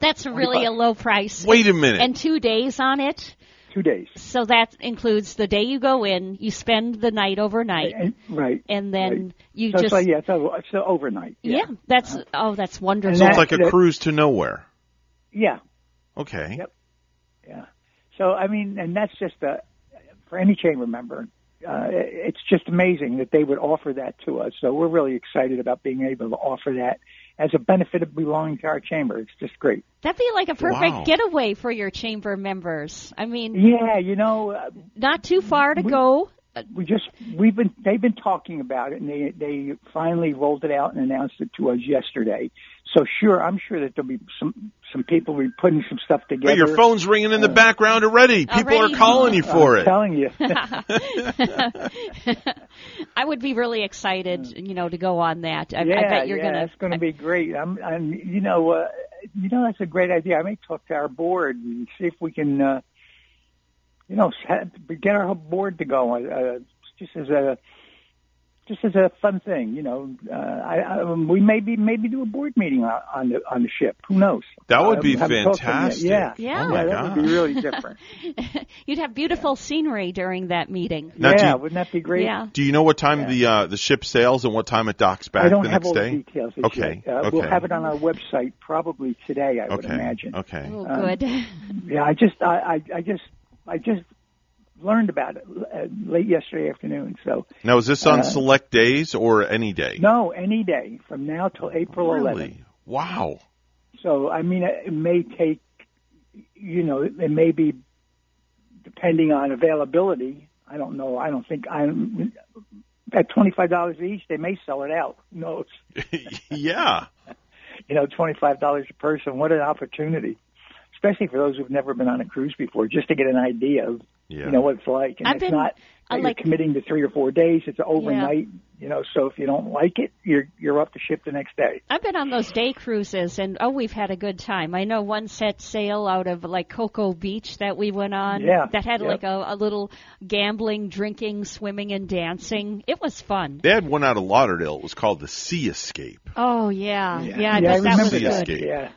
That's really a low price. Wait a minute. And two days on it. Two days. So that includes the day you go in, you spend the night overnight, And, right. and then right. you so just it's like, yeah, it's, a, it's a overnight. yeah. That's oh, that's wonderful. So it's like a cruise to nowhere. Yeah. Okay. Yep. Yeah. So I mean, and that's just a for any chamber member. Uh, it's just amazing that they would offer that to us. So we're really excited about being able to offer that as a benefit of belonging to our chamber. It's just great. That'd be like a perfect Wow. getaway for your chamber members. I mean, Yeah, you know, uh, not too far to go. we just we've been they've been talking about it, and they they finally rolled it out and announced it to us yesterday. So sure, I'm sure that there'll be some some people will be putting some stuff together. Hey, your phone's ringing in the background already. People Already? are calling you for I'm it. telling you. I would be really excited, you know, to go on that. I, yeah, I bet you're yeah, gonna. It's going to be great. I'm, I'm, you know, uh, you know, that's a great idea. I may talk to our board and see if we can, uh, you know, ha- get our board to go. Uh, just as a, just as a fun thing, you know. Uh, I, I, um, we maybe maybe do a board meeting on, on the on the ship. Who knows? That would be haven't talked to them yet. fantastic. Yeah, Yeah. Oh my that would be really different. You'd have beautiful scenery during that meeting. Now, yeah, you- wouldn't that be great? Yeah. Do you know what time the uh, the ship sails and what time it docks back I don't the have next all day? the details. as Okay. Uh, okay. We'll have it on our website probably today. I would imagine. Okay. Oh, Um, good. Yeah, I just, I, I, I just, I just learned about it uh, late yesterday afternoon. So Now, is this on Uh, select days or any day? no, any day from now till April 11th. Really? Wow. So I mean, it may take, you know, it may be depending on availability. I don't know. I don't think I'm at twenty five dollars each. They may sell it out. Who knows? yeah. You know, twenty five dollars a person. What an opportunity, especially for those who've never been on a cruise before, just to get an idea of Yeah. you know what it's like. And I've it's been- not I like- you're committing to three or four days. It's overnight. You know, so if you don't like it, you're you're up the ship the next day. I've been on those day cruises, and oh, we've had a good time. I know one set sail out of like Cocoa Beach that we went on. Yeah, That had yep. like a, a little gambling, drinking, swimming, and dancing. It was fun. They had one out of Lauderdale. It was called the Sea Escape. Oh yeah, yeah. I Yeah, I bet that was Sea good. Escape. Yeah.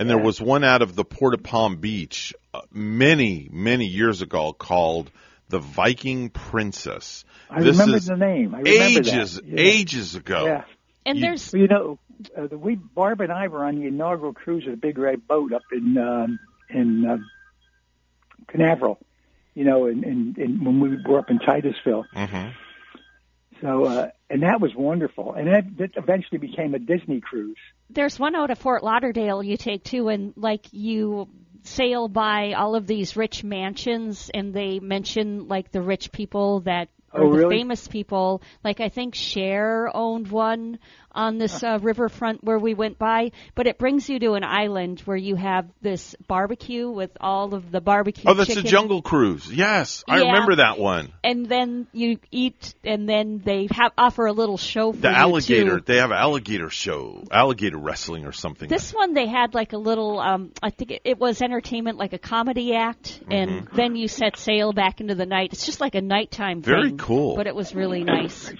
And there was one out of the Port of Palm Beach uh, many, many years ago called the Viking Princess. I this remember is the name. I remember ages, that. Yeah. ages ago. Yeah. And You- there's you know, uh, the, we Barb and I were on the inaugural cruise of the Big Red Boat up in um, in uh, Canaveral. You know, in, in, in when we were up in Titusville. Mhm. So, uh, and that was wonderful. And that, that eventually became a Disney cruise. there's one out of Fort Lauderdale you take too, and like you sail by all of these rich mansions, and they mention like the rich people that or Oh, the really? famous people. Like I think Cher owned one on this uh, riverfront where we went by, but it brings you to an island where you have this barbecue with all of the barbecue. Oh, that's chicken. the Jungle Cruise. Yes, I Yeah. remember that one. And then you eat, and then they have offer a little show for The alligator. They have alligator show, alligator wrestling or something. This one they had like a little, um, I think it, it was entertainment, like a comedy act, and then you set sail back into the night. It's just like a nighttime Very thing. cool. But it was really nice.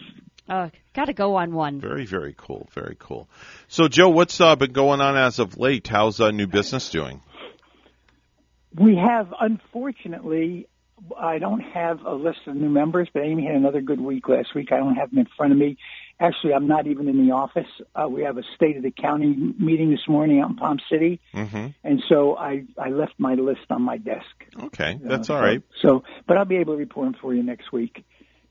Uh, Got to go on one. Very, very cool. Very cool. So, Joe, what's uh, been going on as of late? How's uh, new business doing? We have, unfortunately, I don't have a list of new members, but Amy had another good week last week. I don't have them in front of me. Actually, I'm not even in the office. Uh, we have a state of the county meeting this morning out in Palm City, Mm-hmm. and so I I left my list on my desk. Okay, that's Uh, all so- So, but I'll be able to report them for you next week.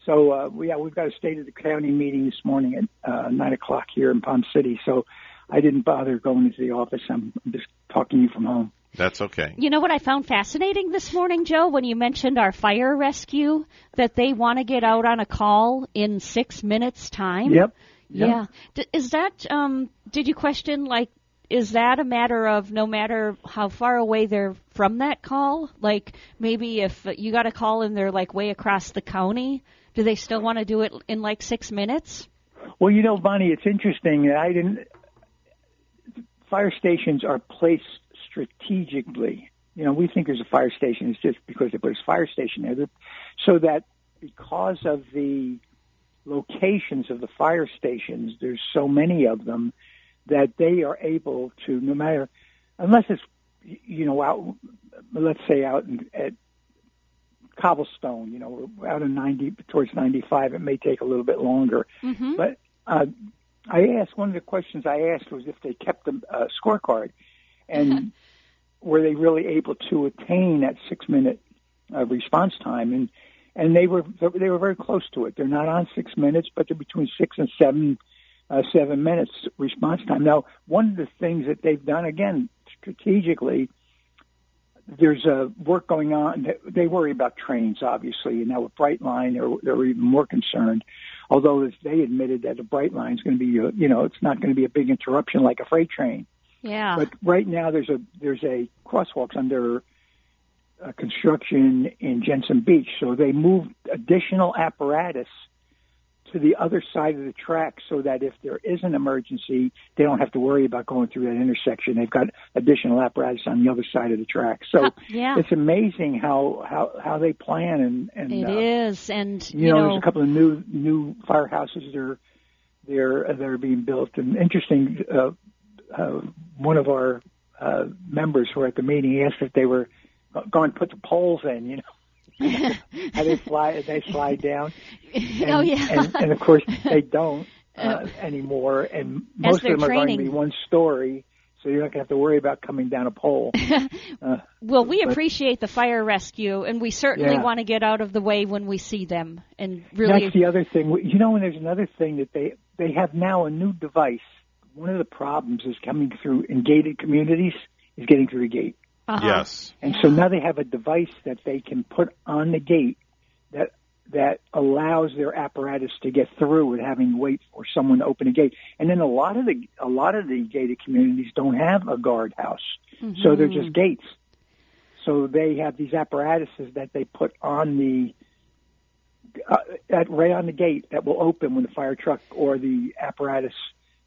So, uh, we, yeah, we've got a state of the county meeting this morning at uh, nine o'clock here in Palm City. So, I didn't bother going into the office. I'm just talking to you from home. That's okay. You know what I found fascinating this morning, Joe, when you mentioned our fire rescue, that they want to get out on a call in six minutes time. Yep. Yep. Yeah. D- is that? Um, did you question like? Is that a matter of no matter how far away they're from that call? Like maybe if you got a call and they're like way across the county, do they still want to do it in like six minutes? Well, you know, Bonnie, it's interesting I didn't. Fire stations are placed strategically. You know, we think there's a fire station. It's just because they put a fire station there, so that because of the locations of the fire stations, there's so many of them that they are able to, no matter, unless it's, you know, out, let's say out at cobblestone, you know, out of 90 towards 95, it may take a little bit longer. Mm-hmm. But uh, I asked one of the questions I asked was if they kept a uh, scorecard, and were they really able to attain that six minute uh, response time? And and they were they were very close to it. They're not on six minutes, but they're between six and seven uh, seven minutes response time. Now, one of the things that they've done again strategically. There's a work going on. They worry about trains, obviously, and now with Brightline, they're, they're even more concerned although they admitted that a Brightline is going to be, uh, you know, it's not going to be a big interruption like a freight train. Yeah. But right now there's a there's a crosswalks under uh, construction in Jensen Beach, so they moved additional apparatus to the other side of the track so that if there is an emergency, they don't have to worry about going through that intersection. They've got additional apparatus on the other side of the track. So yeah. it's amazing how how how they plan and and It uh, is, and you, you know, know, there's a couple of new new firehouses that are they're they're being built. And interesting, uh, uh, one of our uh, members who were at the meeting he asked if they were going to put the poles in. You know. How they fly they slide down and, oh yeah. and, and of course they don't uh, anymore and most of them are going to be one story so you're not going to have to worry about coming down a pole uh, Well, we but- appreciate the fire rescue, and we certainly Yeah. want to get out of the way when we see them. And really, That's the other thing. You know, and there's another thing that they they have now a new device. One of the problems is coming through in gated communities is getting through the gate. Uh-huh. Yes. And so now they have a device that they can put on the gate that that allows their apparatus to get through without having to wait for someone to open a gate. And then a lot of the a lot of the gated communities don't have a guardhouse, so they're just gates. So they have these apparatuses that they put on the uh, at right on the gate that will open when the fire truck or the apparatus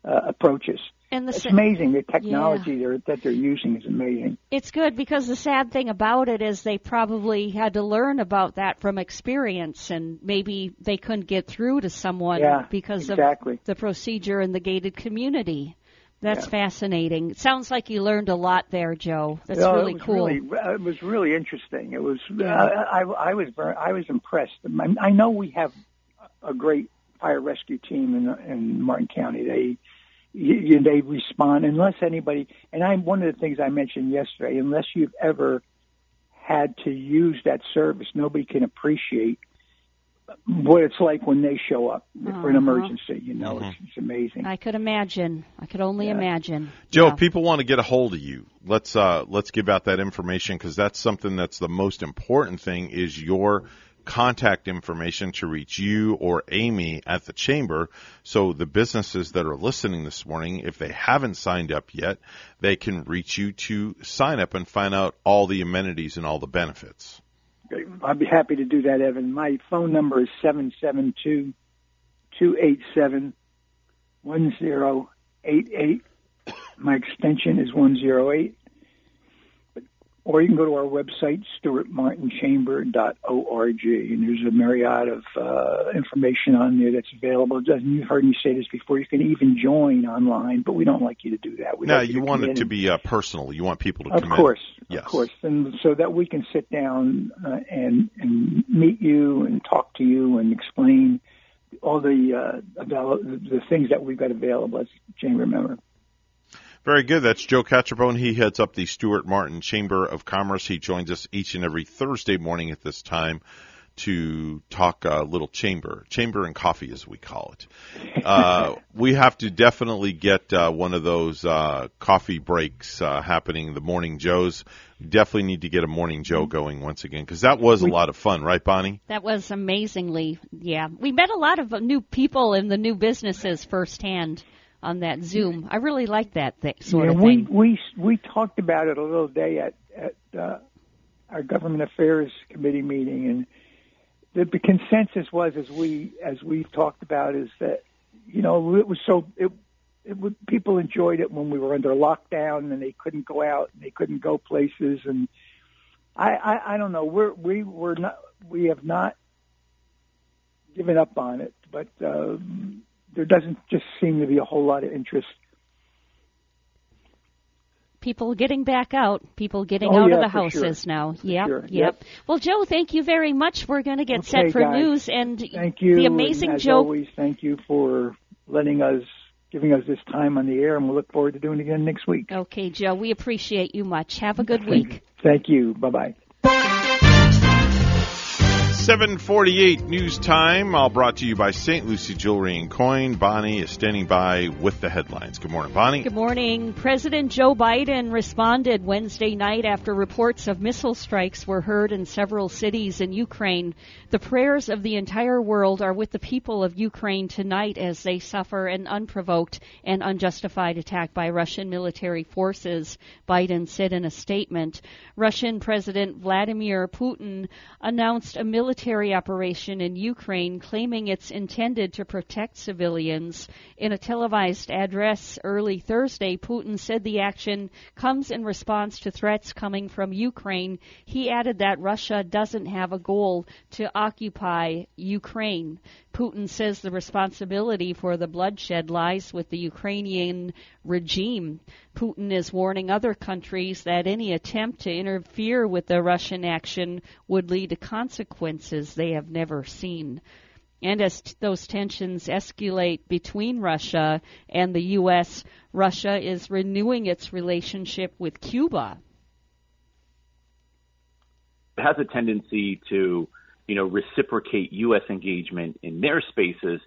uh, approaches. And the it's sa- amazing the technology they're, that they're using is amazing. it's good because the sad thing about it is they probably had to learn about that from experience, and maybe they couldn't get through to someone Yeah, because exactly. of the procedure in the gated community. That's fascinating. It sounds like you learned a lot there, Joe. That's No, really it cool. Really, uh, it was really interesting. It was. Uh, I, I was. Very, I was impressed. I, I know we have a great fire rescue team in in Martin County. They you, you, they respond unless anybody. And I'm one of the things I mentioned yesterday. Unless you've ever had to use that service, nobody can appreciate what it's like when they show up for an Uh-huh. emergency. You know, it's, it's amazing. I could imagine. I could only imagine. Joe, if people want to get a hold of you, let's uh, let's give out that information because that's something that's the most important thing is your contact information to reach you or Amy at the chamber. So the businesses that are listening this morning, if they haven't signed up yet, they can reach you to sign up and find out all the amenities and all the benefits. I'd be happy to do that, Evan. My phone number is seven seven two two eight seven one zero eight eight. My extension is one zero eight. Or you can go to our website, stuartmartinchamber.org, and there's a myriad of uh, information on there that's available. Doesn't you heard me say this before? You can even join online, but we don't like you to do that. We now like you to want it to be uh, personal. You want people to of come course, in. Yes. of course, and so that we can sit down uh, and and meet you and talk to you and explain all the uh, about the things that we've got available as a chamber member. Very good. That's Joe Catrambone. He heads up the Stuart Martin Chamber of Commerce. He joins us each and every Thursday morning at this time to talk a little chamber, chamber and coffee as we call it. Uh, we have to definitely get uh, one of those uh, coffee breaks uh, happening, the morning Joes. We definitely need to get a morning Joe going once again because that was a lot of fun, right, Bonnie? That was amazingly, yeah. We met a lot of new people in the new businesses firsthand on that Zoom. I really like that th- sort yeah, of we thing. we we talked about it a little day at at uh, our government affairs committee meeting, and the, the consensus was as we as we've talked about is that you know it was so it. It would, people enjoyed it when we were under lockdown and they couldn't go out and they couldn't go places and I, I I don't know we're we were not we have not given up on it but um, there doesn't just seem to be a whole lot of interest People getting back out, people getting Oh, out yeah, of the for sure. houses now. Yep, sure. yep. Yep. Well, Joe, thank you very much. We're going to get Okay, set for guys. news and Thank you. the amazing and as Joe. always, thank you for letting us, giving us this time on the air, and we'll look forward to doing it again next week. Okay, Joe, we appreciate you much. Have a good week. Thank you. Bye bye. 748 news time, all brought to you by St. Lucie Jewelry and Coin. Bonnie is standing by with the headlines. Good morning, Bonnie. Good morning. President Joe Biden responded Wednesday night after reports of missile strikes were heard in several cities in Ukraine. The prayers of the entire world are with the people of Ukraine tonight as they suffer an unprovoked and unjustified attack by Russian military forces, Biden said in a statement. Russian President Vladimir Putin announced a military operation in Ukraine claiming it's intended to protect civilians. In a televised address early Thursday, Putin said the action comes in response to threats coming from Ukraine. He added that Russia doesn't have a goal to occupy Ukraine. Putin says the responsibility for the bloodshed lies with the Ukrainian regime. Putin is warning other countries that any attempt to interfere with the Russian action would lead to consequences they have never seen. And as t- those tensions escalate between Russia and the U.S., Russia is renewing its relationship with Cuba. it has a tendency to, you know, reciprocate U.S. engagement in their spaces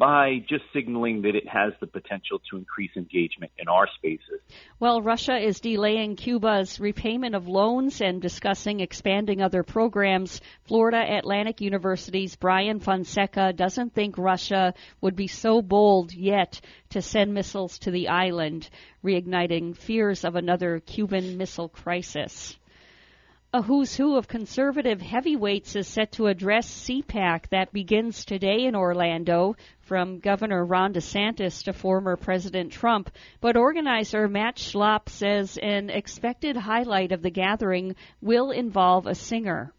by just signaling that it has the potential to increase engagement in our spaces. Well, Russia is delaying Cuba's repayment of loans and discussing expanding other programs. Florida Atlantic University's Brian Fonseca doesn't think Russia would be so bold yet to send missiles to the island, reigniting fears of another Cuban missile crisis. A who's who of conservative heavyweights is set to address CPAC that begins today in Orlando, from Governor Ron DeSantis to former President Trump. But organizer Matt Schlapp says an expected highlight of the gathering will involve a singer.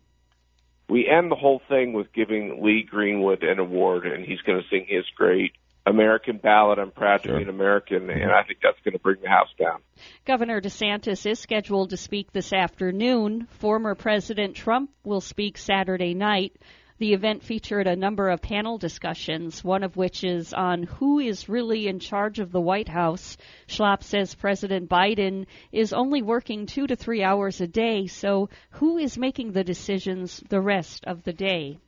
We end the whole thing with giving Lee Greenwood an award, and he's going to sing his great American ballot. I'm proud to be an American, and I think that's going to bring the House down. Governor DeSantis is scheduled to speak this afternoon. Former President Trump will speak Saturday night. The event featured a number of panel discussions, one of which is on who is really in charge of the White House. Schlapp says President Biden is only working two to three hours a day, so who is making the decisions the rest of the day?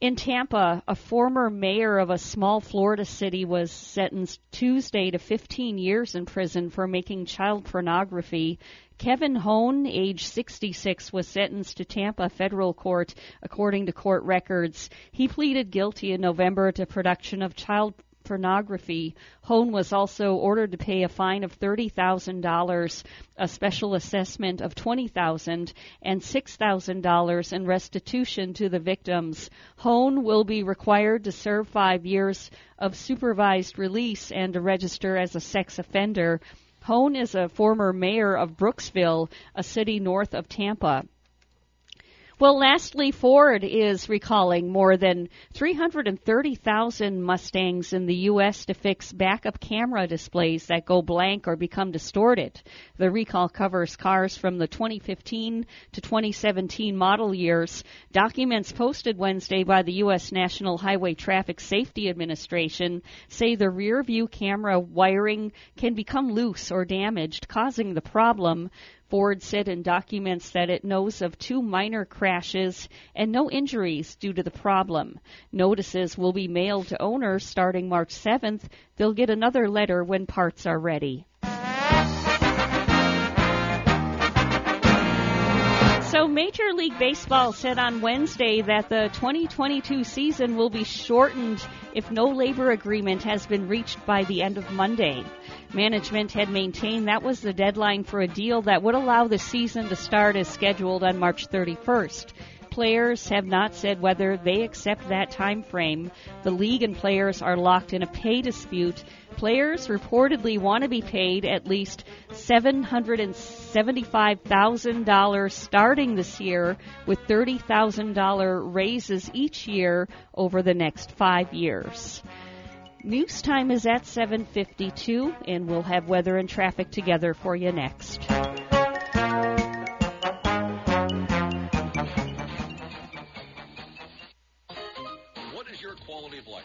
In Tampa, a former mayor of a small Florida city was sentenced Tuesday to 15 years in prison for making child pornography. Kevin Hohn, age 66, was sentenced to Tampa federal court according to court records. He pleaded guilty in November to production of child pornography. Hohn was also ordered to pay a fine of $30,000, a special assessment of $20,000, and $6,000 in restitution to the victims. Hohn will be required to serve five years of supervised release and to register as a sex offender. Hohn is a former mayor of Brooksville, a city north of Tampa. Well, lastly, Ford is recalling more than 330,000 Mustangs in the U.S. to fix backup camera displays that go blank or become distorted. The recall covers cars from the 2015 to 2017 model years. Documents posted Wednesday by the U.S. National Highway Traffic Safety Administration say the rear view camera wiring can become loose or damaged, causing the problem. Ford said in documents that it knows of two minor crashes and no injuries due to the problem. Notices will be mailed to owners starting March 7th. They'll get another letter when parts are ready. So, Major League Baseball said on Wednesday that the 2022 season will be shortened if no labor agreement has been reached by the end of Monday. Management had maintained that was the deadline for a deal that would allow the season to start as scheduled on March 31st. Players have not said whether they accept that time frame. The league and players are locked in a pay dispute. Players reportedly want to be paid at least $775,000 starting this year with $30,000 raises each year over the next 5 years. News time is at 7:52 and we'll have weather and traffic together for you next. What is your quality of life?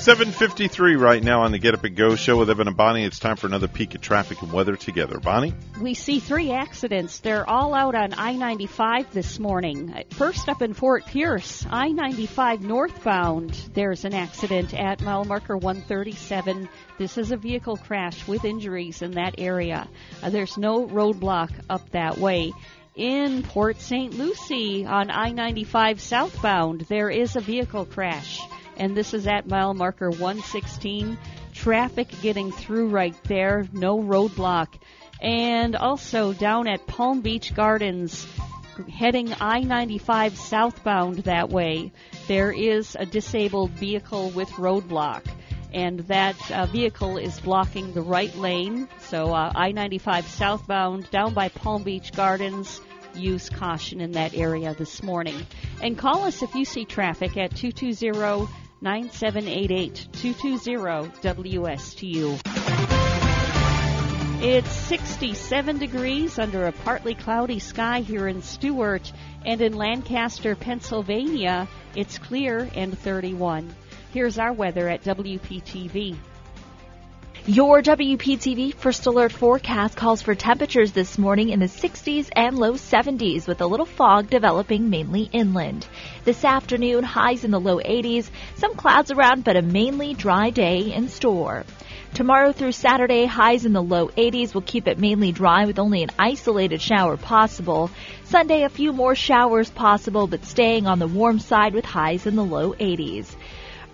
753 right now on the Get Up and Go show with Evan and Bonnie. It's time for another peek at traffic and weather together. Bonnie? We see three accidents. They're all out on I 95 this morning. First up in Fort Pierce, I 95 northbound, there's an accident at mile marker 137. This is a vehicle crash with injuries in that area. Uh, there's no roadblock up that way. In Port St. Lucie on I 95 southbound, there is a vehicle crash and this is at mile marker 116. Traffic getting through right there, no roadblock. And also down at Palm Beach Gardens, heading I 95 southbound that way, there is a disabled vehicle with roadblock. And that uh, vehicle is blocking the right lane. So uh, I 95 southbound down by Palm Beach Gardens use caution in that area this morning. And call us if you see traffic at 220 9788 220 WSTU. It's 67 degrees under a partly cloudy sky here in Stuart, and in Lancaster, Pennsylvania, it's clear and 31. Here's our weather at WPTV. Your WPTV First Alert forecast calls for temperatures this morning in the 60s and low 70s with a little fog developing mainly inland. This afternoon, highs in the low 80s, some clouds around, but a mainly dry day in store. Tomorrow through Saturday, highs in the low 80s will keep it mainly dry with only an isolated shower possible. Sunday, a few more showers possible, but staying on the warm side with highs in the low 80s.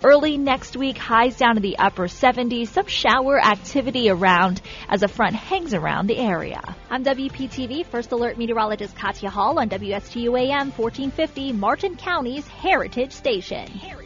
Early next week, highs down to the upper 70s, some shower activity around as a front hangs around the area. I'm WPTV First Alert Meteorologist Katya Hall on WSTU AM 1450, Martin County's Heritage Station. Heritage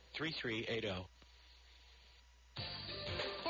3380.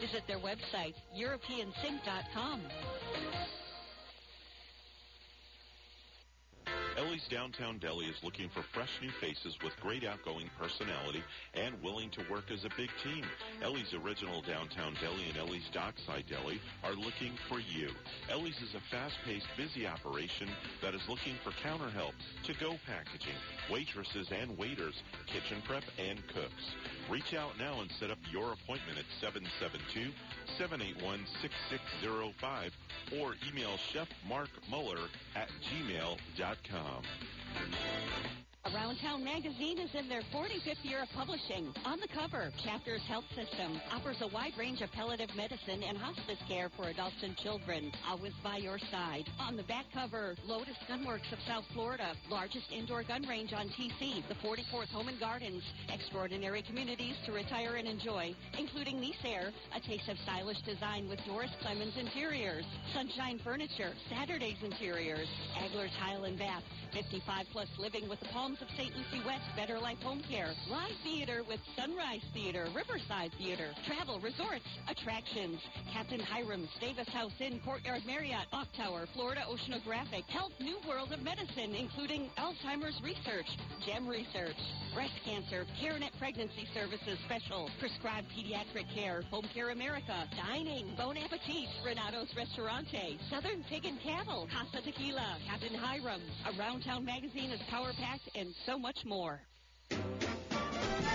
Visit their website, europeansink.com. Ellie's Downtown Deli is looking for fresh new faces with great outgoing personality and willing to work as a big team. Ellie's Original Downtown Deli and Ellie's Dockside Deli are looking for you. Ellie's is a fast-paced, busy operation that is looking for counter help, to-go packaging, waitresses and waiters, kitchen prep, and cooks. Reach out now and set up your appointment at 772-781-6605 or email Chef Mark Muller at gmail.com com. Around Town magazine is in their 45th year of publishing. On the cover, Chapters Health System offers a wide range of palliative medicine and hospice care for adults and children, always by your side. On the back cover, Lotus Gunworks of South Florida, largest indoor gun range on TC, the 44th Home and Gardens, extraordinary communities to retire and enjoy, including Nice Air, a taste of stylish design with Doris Clemens Interiors, Sunshine Furniture, Saturday's Interiors, Agler Tile and Bath, 55 plus living with the Of St. Lucie West, Better Life Home Care, Live Theater with Sunrise Theater, Riverside Theater, Travel, Resorts, Attractions, Captain Hiram's, Davis House Inn, Courtyard Marriott, Bok Tower, Florida Oceanographic, Health New World of Medicine, including Alzheimer's Research, GEM Research, Breast Cancer, CareNet Pregnancy Services Special, Prescribed Pediatric Care, Home Care America, Dining, Bon Appetit, Renato's Restaurante, Southern Pig and Cattle, Casa Tequila, Captain Hiram's, Around Town Magazine is Power Packed, and so much more.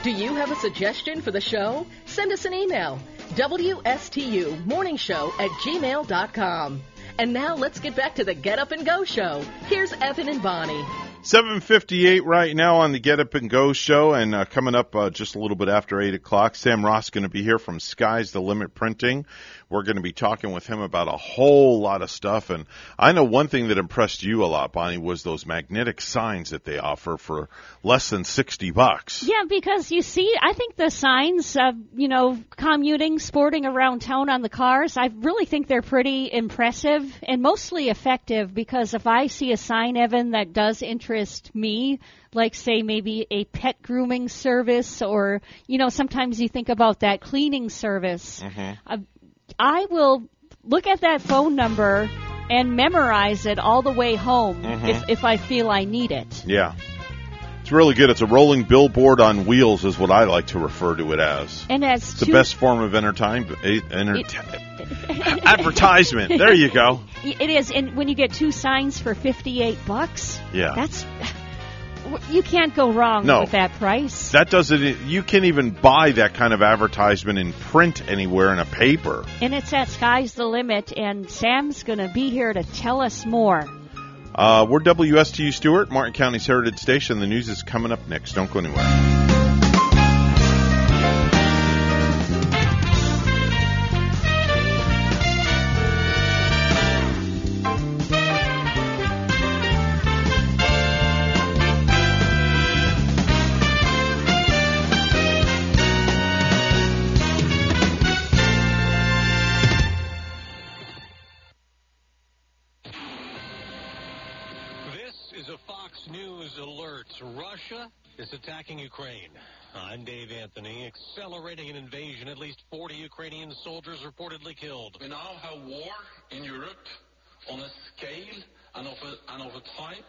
Do you have a suggestion for the show? Send us an email. WSTU Morning Show at gmail.com. And now let's get back to the Get Up and Go show. Here's Evan and Bonnie. 758 right now on the Get Up and Go show, and uh, coming up uh, just a little bit after 8 o'clock, Sam Ross going to be here from Sky's the Limit Printing. We're going to be talking with him about a whole lot of stuff, and I know one thing that impressed you a lot, Bonnie, was those magnetic signs that they offer for less than 60 bucks. Yeah, because you see, I think the signs, uh, you know, commuting, sporting around town on the cars, I really think they're pretty impressive and mostly effective because if I see a sign, Evan, that does interest me, like say maybe a pet grooming service or, you know, sometimes you think about that cleaning service. Mm-hmm. Uh, I will look at that phone number and memorize it all the way home Mhm. if, if I feel I need it. Yeah. It's really good. It's a rolling billboard on wheels, is what I like to refer to it as. And as It's the best form of entertainment. Enter- advertisement. There you go. It is, and when you get two signs for fifty-eight bucks, Yeah. that's you can't go wrong No. with that price. That doesn't. You can't even buy that kind of advertisement in print anywhere in a paper. And it's at sky's the limit, and Sam's going to be here to tell us more. Uh, we're WSTU Stuart, Martin County's Heritage Station. The news is coming up next. Don't go anywhere. Anthony. Accelerating an invasion. At least 40 Ukrainian soldiers reportedly killed. We now have war in Europe on a scale and of a, and of a type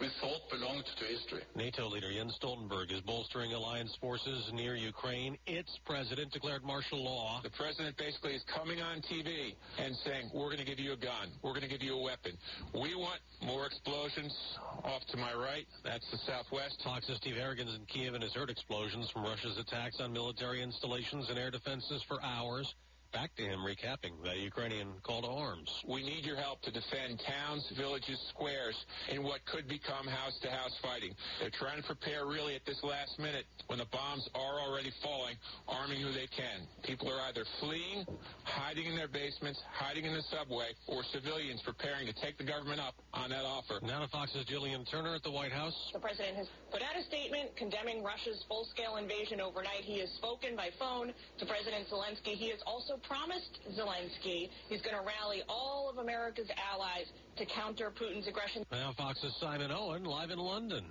we thought belonged to history. NATO leader Jens Stoltenberg is bolstering alliance forces near Ukraine. Its president declared martial law. The president basically is coming on TV and saying, we're going to give you a gun. We're going to give you a weapon. We want more explosions off to my right. That's the southwest. Fox's Steve Harrigan's in Kiev and has heard explosions from Russia's attacks on military installations and air defenses for hours. Back to him recapping the Ukrainian call to arms. We need your help to defend towns, villages, squares in what could become house-to-house fighting. They're trying to prepare really at this last minute when the bombs are already falling, arming who they can. People are either fleeing, hiding in their basements, hiding in the subway, or civilians preparing to take the government up on that offer. Now to Fox's Jillian Turner at the White House. The president has put out a statement condemning Russia's full-scale invasion overnight. He has spoken by phone to President Zelensky. He has also promised Zelensky he's going to rally all of America's allies to counter Putin's aggression. Now Fox's Simon Owen live in London.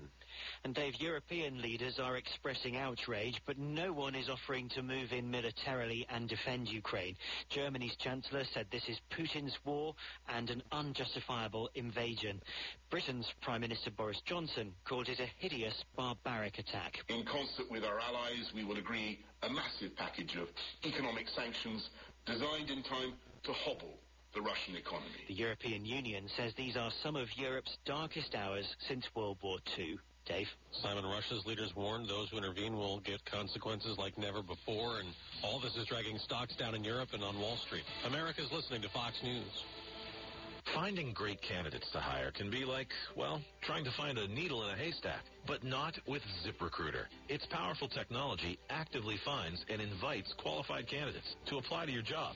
And Dave, European leaders are expressing outrage, but no one is offering to move in militarily and defend Ukraine. Germany's Chancellor said this is Putin's war and an unjustifiable invasion. Britain's Prime Minister Boris Johnson called it a hideous, barbaric attack. In concert with our allies, we will agree a massive package of economic sanctions designed in time to hobble the Russian economy. The European Union says these are some of Europe's darkest hours since World War II. Dave? Simon Russia's leaders warned those who intervene will get consequences like never before, and all this is dragging stocks down in Europe and on Wall Street. America's listening to Fox News. Finding great candidates to hire can be like, well, trying to find a needle in a haystack, but not with ZipRecruiter. Its powerful technology actively finds and invites qualified candidates to apply to your job.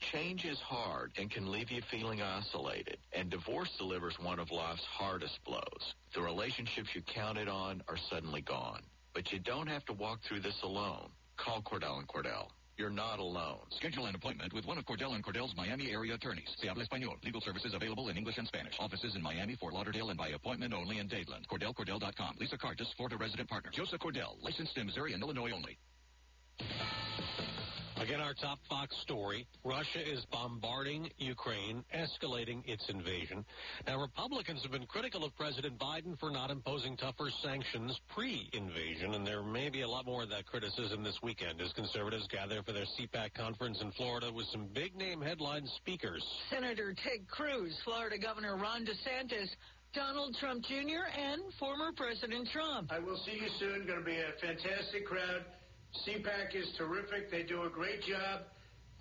Change is hard and can leave you feeling isolated. And divorce delivers one of life's hardest blows. The relationships you counted on are suddenly gone. But you don't have to walk through this alone. Call Cordell and Cordell. You're not alone. Schedule an appointment with one of Cordell and Cordell's Miami area attorneys. Se habla español. Legal services available in English and Spanish. Offices in Miami, Fort Lauderdale, and by appointment only in Dadeland. CordellCordell.com. Lisa Cartus, Florida resident partner. Joseph Cordell, licensed in Missouri and Illinois only. Again, our top Fox story. Russia is bombarding Ukraine, escalating its invasion. Now, Republicans have been critical of President Biden for not imposing tougher sanctions pre-invasion, and there may be a lot more of that criticism this weekend as conservatives gather for their CPAC conference in Florida with some big-name headline speakers. Senator Ted Cruz, Florida Governor Ron DeSantis, Donald Trump Jr., and former President Trump. I will see you soon. Going to be a fantastic crowd. CPAC is terrific. They do a great job.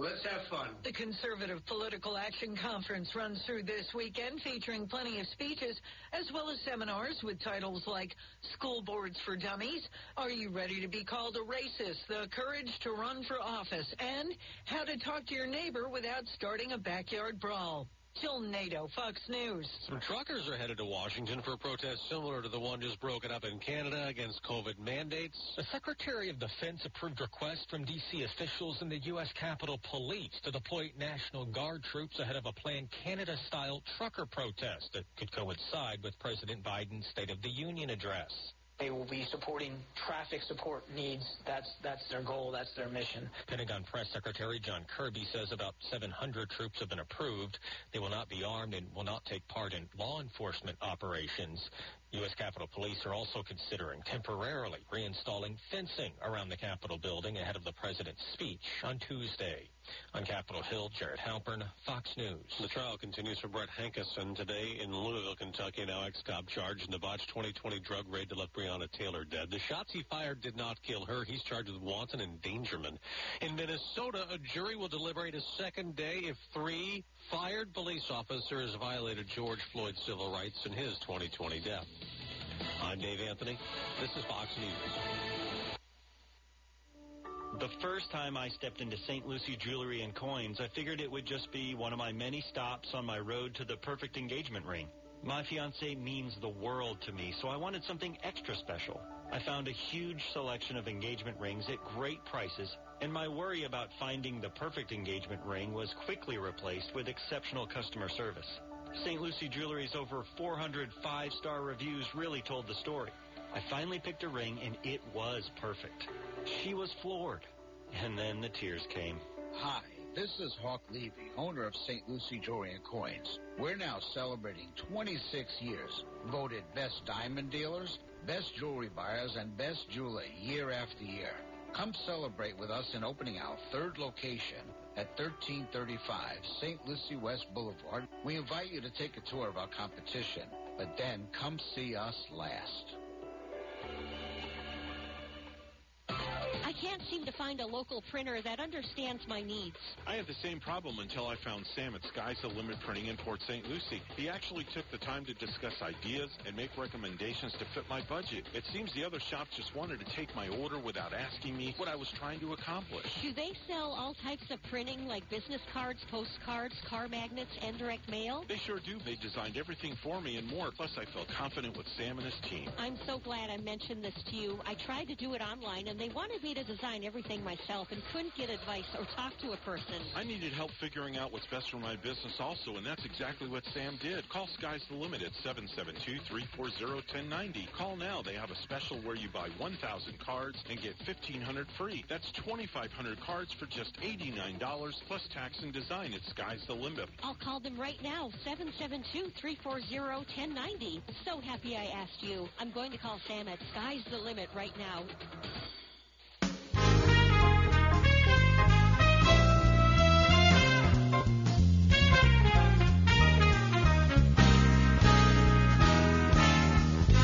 Let's have fun. The Conservative Political Action Conference runs through this weekend, featuring plenty of speeches as well as seminars with titles like School Boards for Dummies, Are You Ready to Be Called a Racist? The Courage to Run for Office, and How to Talk to Your Neighbor Without Starting a Backyard Brawl. Jill NATO, Fox News. Some truckers are headed to Washington for a protest similar to the one just broken up in Canada against COVID mandates. The Secretary of Defense approved requests from D.C. officials and the U.S. Capitol Police to deploy National Guard troops ahead of a planned Canada-style trucker protest that could coincide with President Biden's State of the Union address. They will be supporting traffic support needs. That's that's their goal. That's their mission. Pentagon Press Secretary John Kirby says about 700 troops have been approved. They will not be armed and will not take part in law enforcement operations. U.S. Capitol Police are also considering temporarily reinstalling fencing around the Capitol building ahead of the president's speech on Tuesday. On Capitol Hill, Jared Halpern, Fox News. The trial continues for Brett Hankison today in Louisville, Kentucky. Now ex-cop charged in the botched 2020 drug raid that left Breonna Taylor dead. The shots he fired did not kill her. He's charged with wanton endangerment. In Minnesota, a jury will deliberate a second day if three fired police officers violated George Floyd's civil rights in his 2020 death. I'm Dave Anthony. This is Fox News. The first time I stepped into St. Lucie Jewelry and Coins, I figured it would just be one of my many stops on my road to the perfect engagement ring. My fiance means the world to me, so I wanted something extra special. I found a huge selection of engagement rings at great prices, and my worry about finding the perfect engagement ring was quickly replaced with exceptional customer service. St. Lucie Jewelry's over 400 five-star reviews really told the story. I finally picked a ring, and it was perfect. She was floored. And then the tears came. Hi, this is Hawk Levy, owner of St. Lucie Jewelry and Coins. We're now celebrating 26 years, voted best diamond dealers, best jewelry buyers, and best jeweler year after year. Come celebrate with us in opening our third location at 1335 St. Lucie West Boulevard. We invite you to take a tour of our competition, but then come see us last. Can't seem to find a local printer that understands my needs. I had the same problem until I found Sam at Sky's the Limit Printing in Port St. Lucie. He actually took the time to discuss ideas and make recommendations to fit my budget. It seems the other shops just wanted to take my order without asking me what I was trying to accomplish. Do they sell all types of printing like business cards, postcards, car magnets, and direct mail? They sure do. They designed everything for me and more. Plus, I felt confident with Sam and his team. I'm so glad I mentioned this to you. I tried to do it online, and they wanted me to design everything myself and couldn't get advice or talk to a person. I needed help figuring out what's best for my business also, and that's exactly what Sam did. Call Sky's the Limit at 772-340-1090. Call now. They have a special where you buy 1,000 cards and get 1,500 free. That's 2,500 cards for just $89 plus tax and design at Sky's the Limit. I'll call them right now, 772-340-1090. So happy I asked you. I'm going to call Sam at Sky's the Limit right now.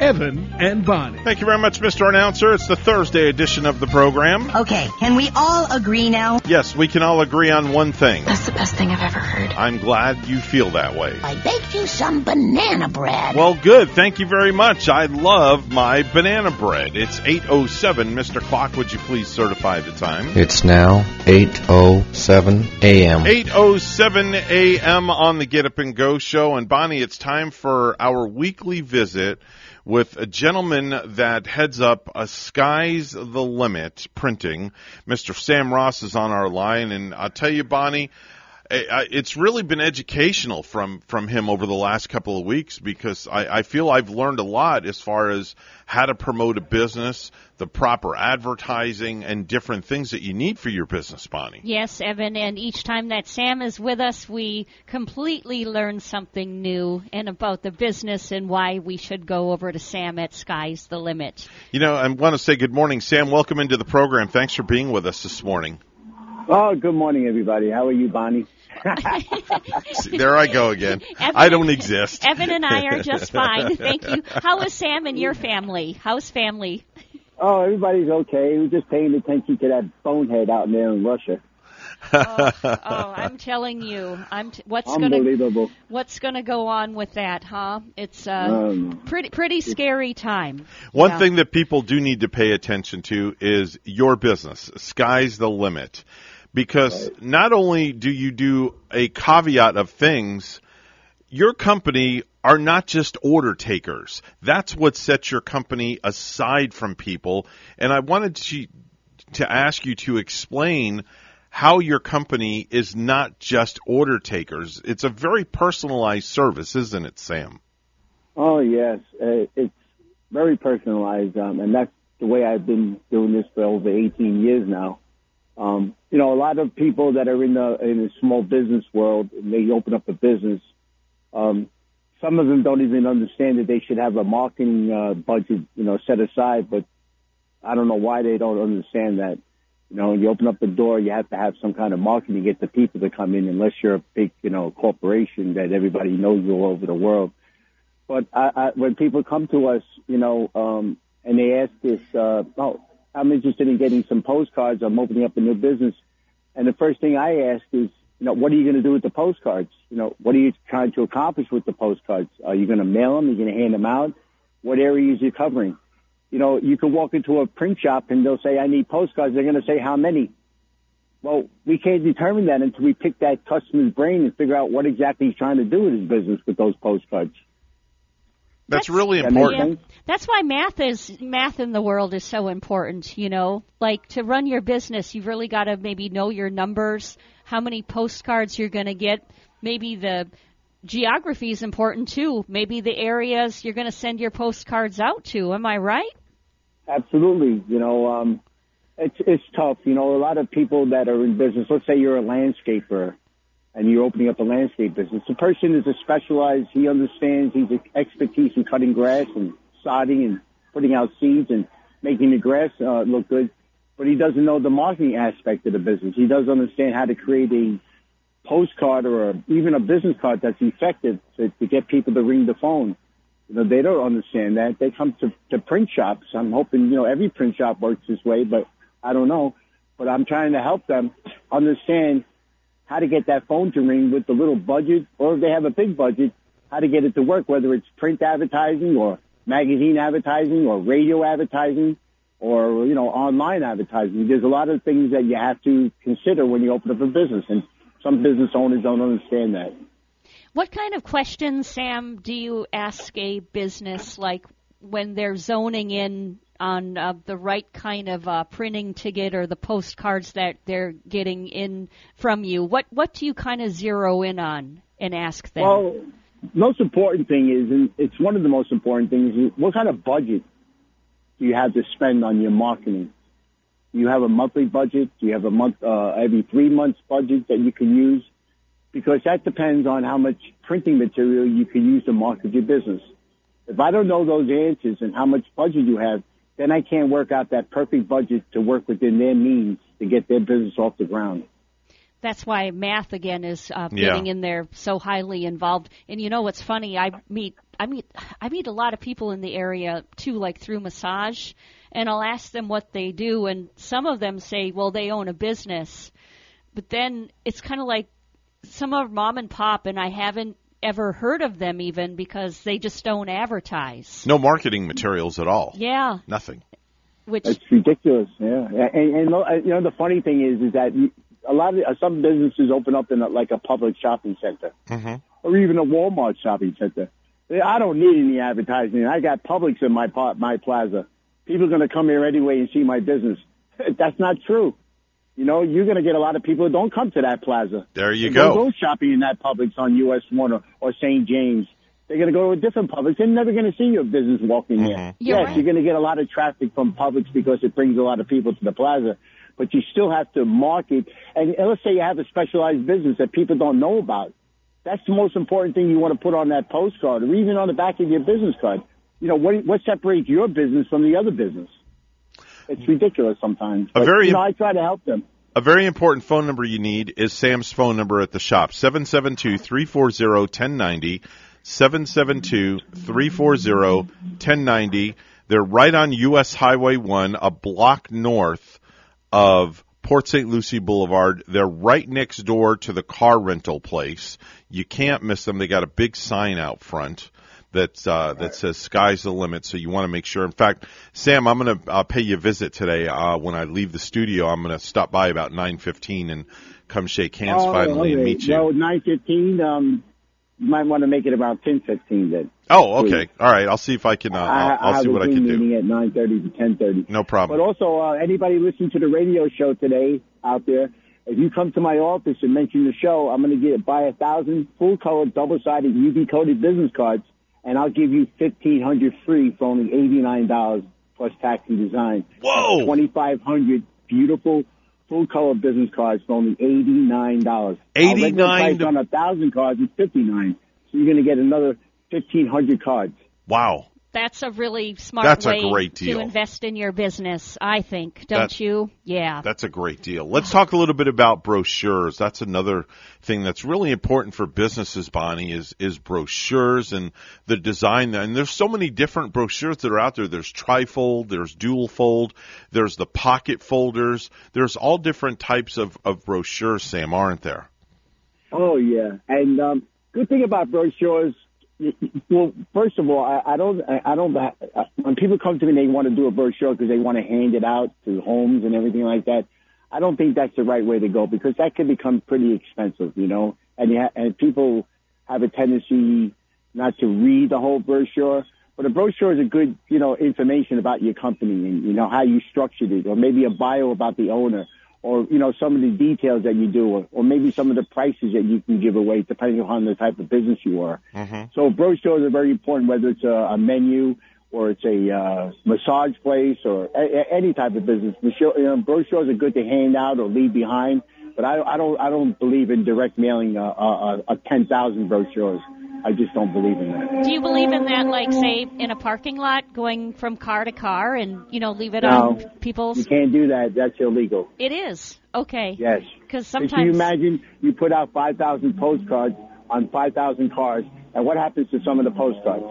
Evan and Bonnie. Thank you very much, Mr. Announcer. It's the Thursday edition of the program. Okay, can we all agree now? Yes, we can all agree on one thing. That's the best thing I've ever heard. I'm glad you feel that way. I baked you some banana bread. Well, good. Thank you very much. I love my banana bread. It's 8.07. Mr. Clock, would you please certify the time? It's now 8.07 a.m. 8.07 a.m. on the Get Up and Go show. And Bonnie, it's time for our weekly visit with a gentleman that heads up a Sky's the Limit printing. Mr. Sam Ross is on our line, and I'll tell you, Bonnie, it's really been educational from from him over the last couple of weeks because I, I feel I've learned a lot as far as how to promote a business, the proper advertising, and different things that you need for your business, Bonnie. Yes, Evan, and each time that Sam is with us, we completely learn something new and about the business and why we should go over to Sam at Sky's the Limit. You know, I want to say good morning, Sam. Welcome into the program. Thanks for being with us this morning. Oh, good morning, everybody. How are you, Bonnie? there I go again. Evan, I don't exist. Evan and I are just fine. Thank you. How is Sam and your family? How's family? Oh, everybody's okay. We're just paying attention to that bonehead out there in Russia. oh, oh, I'm telling you, I'm t- what's Unbelievable. gonna what's gonna go on with that, huh? It's uh, um, pretty pretty scary time. One yeah. thing that people do need to pay attention to is your business. Sky's the limit because right. not only do you do a caveat of things, your company are not just order takers. That's what sets your company aside from people. And I wanted to, to ask you to explain how your company is not just order takers. It's a very personalized service, isn't it, Sam? Oh, yes. Uh, it's very personalized, um, and that's the way I've been doing this for over 18 years now. Um, you know, a lot of people that are in the in the small business world, they open up a business. Um, some of them don't even understand that they should have a marketing uh, budget, you know, set aside. But I don't know why they don't understand that. You know, when you open up the door, you have to have some kind of marketing to get the people to come in. Unless you're a big, you know, corporation that everybody knows all over the world, But I, I, when people come to us, you know, um, and they ask us, uh, oh, I'm interested in getting some postcards. I'm opening up a new business. And the first thing I ask is, you know, what are you going to do with the postcards? You know, what are you trying to accomplish with the postcards? Are you going to mail them? Are you going to hand them out? What areas are you covering? You know, you can walk into a print shop and they'll say, I need postcards. They're going to say, how many? Well, we can't determine that until we pick that customer's brain and figure out what exactly he's trying to do with his business with those postcards. That's, really That makes important. sense? That's why math is math in the world is so important, you know. Like to run your business, you've really got to maybe know your numbers, how many postcards you're going to get, maybe the geography is important too. Maybe the areas you're going to send your postcards out to. Am I right? Absolutely. You know, um, it's it's tough. You know, a lot of people that are in business. Let's say you're a landscaper, and you're opening up a landscape business. The person is a specialized. He understands. He's an expertise in cutting grass and sodding and putting out seeds and making the grass uh, look good. But he doesn't know the marketing aspect of the business. He doesn't understand how to create a postcard or a, even a business card that's effective to, to get people to ring the phone. You know, they don't understand that. They come to, to print shops. I'm hoping, you know, every print shop works this way, but I don't know. But I'm trying to help them understand how to get that phone to ring with the little budget, or if they have a big budget, how to get it to work, whether it's print advertising or magazine advertising or radio advertising or, you know, online advertising. There's a lot of things that you have to consider when you open up a business, and some business owners don't understand that. What kind of questions, Sam, do you ask a business like when they're zoning in on uh, the right kind of uh, printing ticket or the postcards that they're getting in from you? What what do you kind of zero in on and ask them? Well, most important thing is, and it's one of the most important things, is what kind of budget do you have to spend on your marketing? Do you have a monthly budget? Do you have a month, uh, every three months budget that you can use? Because that depends on how much printing material you can use to market your business. If I don't know those answers and how much budget you have, then I can't work out that perfect budget to work within their means to get their business off the ground. That's why math again is uh, Yeah. getting in there so highly involved. And you know what's funny? I meet I meet I meet a lot of people in the area too, like through massage, and I'll ask them what they do, and some of them say, well, they own a business, but then it's kind of like some are mom and pop, and I haven't ever heard of them even because they just don't advertise. No marketing materials at all. Yeah, Nothing. which It's ridiculous. Yeah, and, and you know the funny thing is, is that a lot of uh, some businesses open up in a, like a public shopping center Mm-hmm. or even a Walmart shopping center. I don't need any advertising. I got Publix in my pa- my plaza. People are going to come here anyway and see my business. That's not true. You know, you're going to get a lot of people who don't come to that plaza. There you They go. Don't go shopping in that Publix on US One or, or St. James. They're going to go to a different Publix. They're never going to see your business walking there. Mm-hmm. You're yes, right. you're going to get a lot of traffic from Publix because it brings a lot of people to the plaza. But you still have to market. And let's say you have a specialized business that people don't know about. That's the most important thing you want to put on that postcard or even on the back of your business card. You know, what, what separates your business from the other business? It's ridiculous sometimes. A very- you know, I try to help them. A very important phone number you need is Sam's phone number at the shop, 772-340-1090, 772-340-1090. They're right on US Highway 1, a block north of Port St. Lucie Boulevard. They're right next door to the car rental place. You can't miss them. They got a big sign out front that uh, that says "Sky's the limit." So you want to make sure. In fact, Sam, I'm going to uh, pay you a visit today. Uh, when I leave the studio, I'm going to stop by about 9:15 and come shake hands Oh, finally and meet you. Nine fifteen. Um, you might want to make it about ten fifteen then. oh, okay. All right. I'll see if I can. Uh, I'll, I'll see what I can do. meeting at nine thirty to ten thirty. No problem. But also, uh, anybody listening to the radio show today out there, if you come to my office and mention the show, I'm going to get buy a thousand full color double sided UV coated business cards, and I'll give you fifteen hundred free for only eighty nine dollars plus tax and design. Whoa! Twenty five hundred beautiful full color business cards for only eighty nine dollars. $89 on a thousand cards is fifty nine. So you're going to get another fifteen hundred cards. Wow. That's a really smart That's a way great to deal. invest in your business, I think. Don't That- you? Yeah. That's a great deal. Let's talk a little bit about brochures. That's another thing that's really important for businesses, Bonnie, is, is brochures and the design. And there's so many different brochures that are out there. There's trifold, there's dual fold, there's the pocket folders. There's all different types of, of brochures, Sam, aren't there? Oh yeah, and um, good thing about brochures. Well, first of all, I, I don't, I I don't. uh, When people come to me, they want to do a brochure because they want to hand it out to homes and everything like that. I don't think that's the right way to go because that can become pretty expensive, you know. And you ha- and people have a tendency not to read the whole brochure. But a brochure is a good, you know, information about your company and you know how you structured it, or maybe a bio about the owner, or you know some of the details that you do, or, or maybe some of the prices that you can give away, depending on the type of business you are. Mm-hmm. So brochures are very important, whether it's a, a menu or it's a uh, massage place or a, a- any type of business. Brochure- You know, brochures are good to hand out or leave behind, but I, I don't I don't believe in direct mailing a, a, a ten thousand brochures. I just don't believe in that. Do you believe in that, like, say, in a parking lot, going from car to car and, you know, leave it No. on people's. You can't do that. That's illegal. It is. Okay. Yes. Because sometimes. Can you imagine you put out 5,000 postcards on 5,000 cars, and what happens to some of the postcards?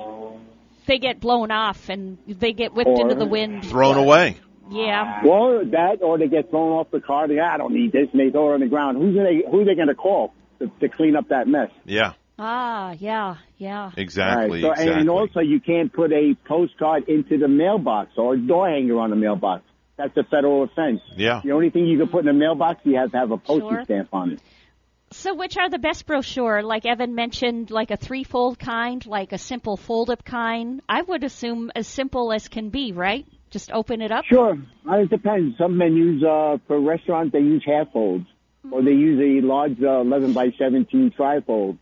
they get blown off and they get whipped Or- into the wind. Thrown away. Yeah. Well, that or they get thrown off the car. They, ah, I don't need this, and they throw it on the ground. Who's they, who are they going to call to, to clean up that mess? Yeah, Ah, yeah, yeah. exactly. Right, so, exactly. And also, you can't put a postcard into the mailbox or a door hanger on the mailbox. That's a federal offense. Yeah. The only thing you can put in a mailbox, you have to have a postage Sure. stamp on it. So, which are the best brochure? Like Evan mentioned, like a threefold kind, like a simple fold-up kind. I would assume as simple as can be, right? Just open it up. Sure. Uh, It depends. Some menus uh, for restaurants they use half folds, or they use a large uh, 11 by 17 trifold.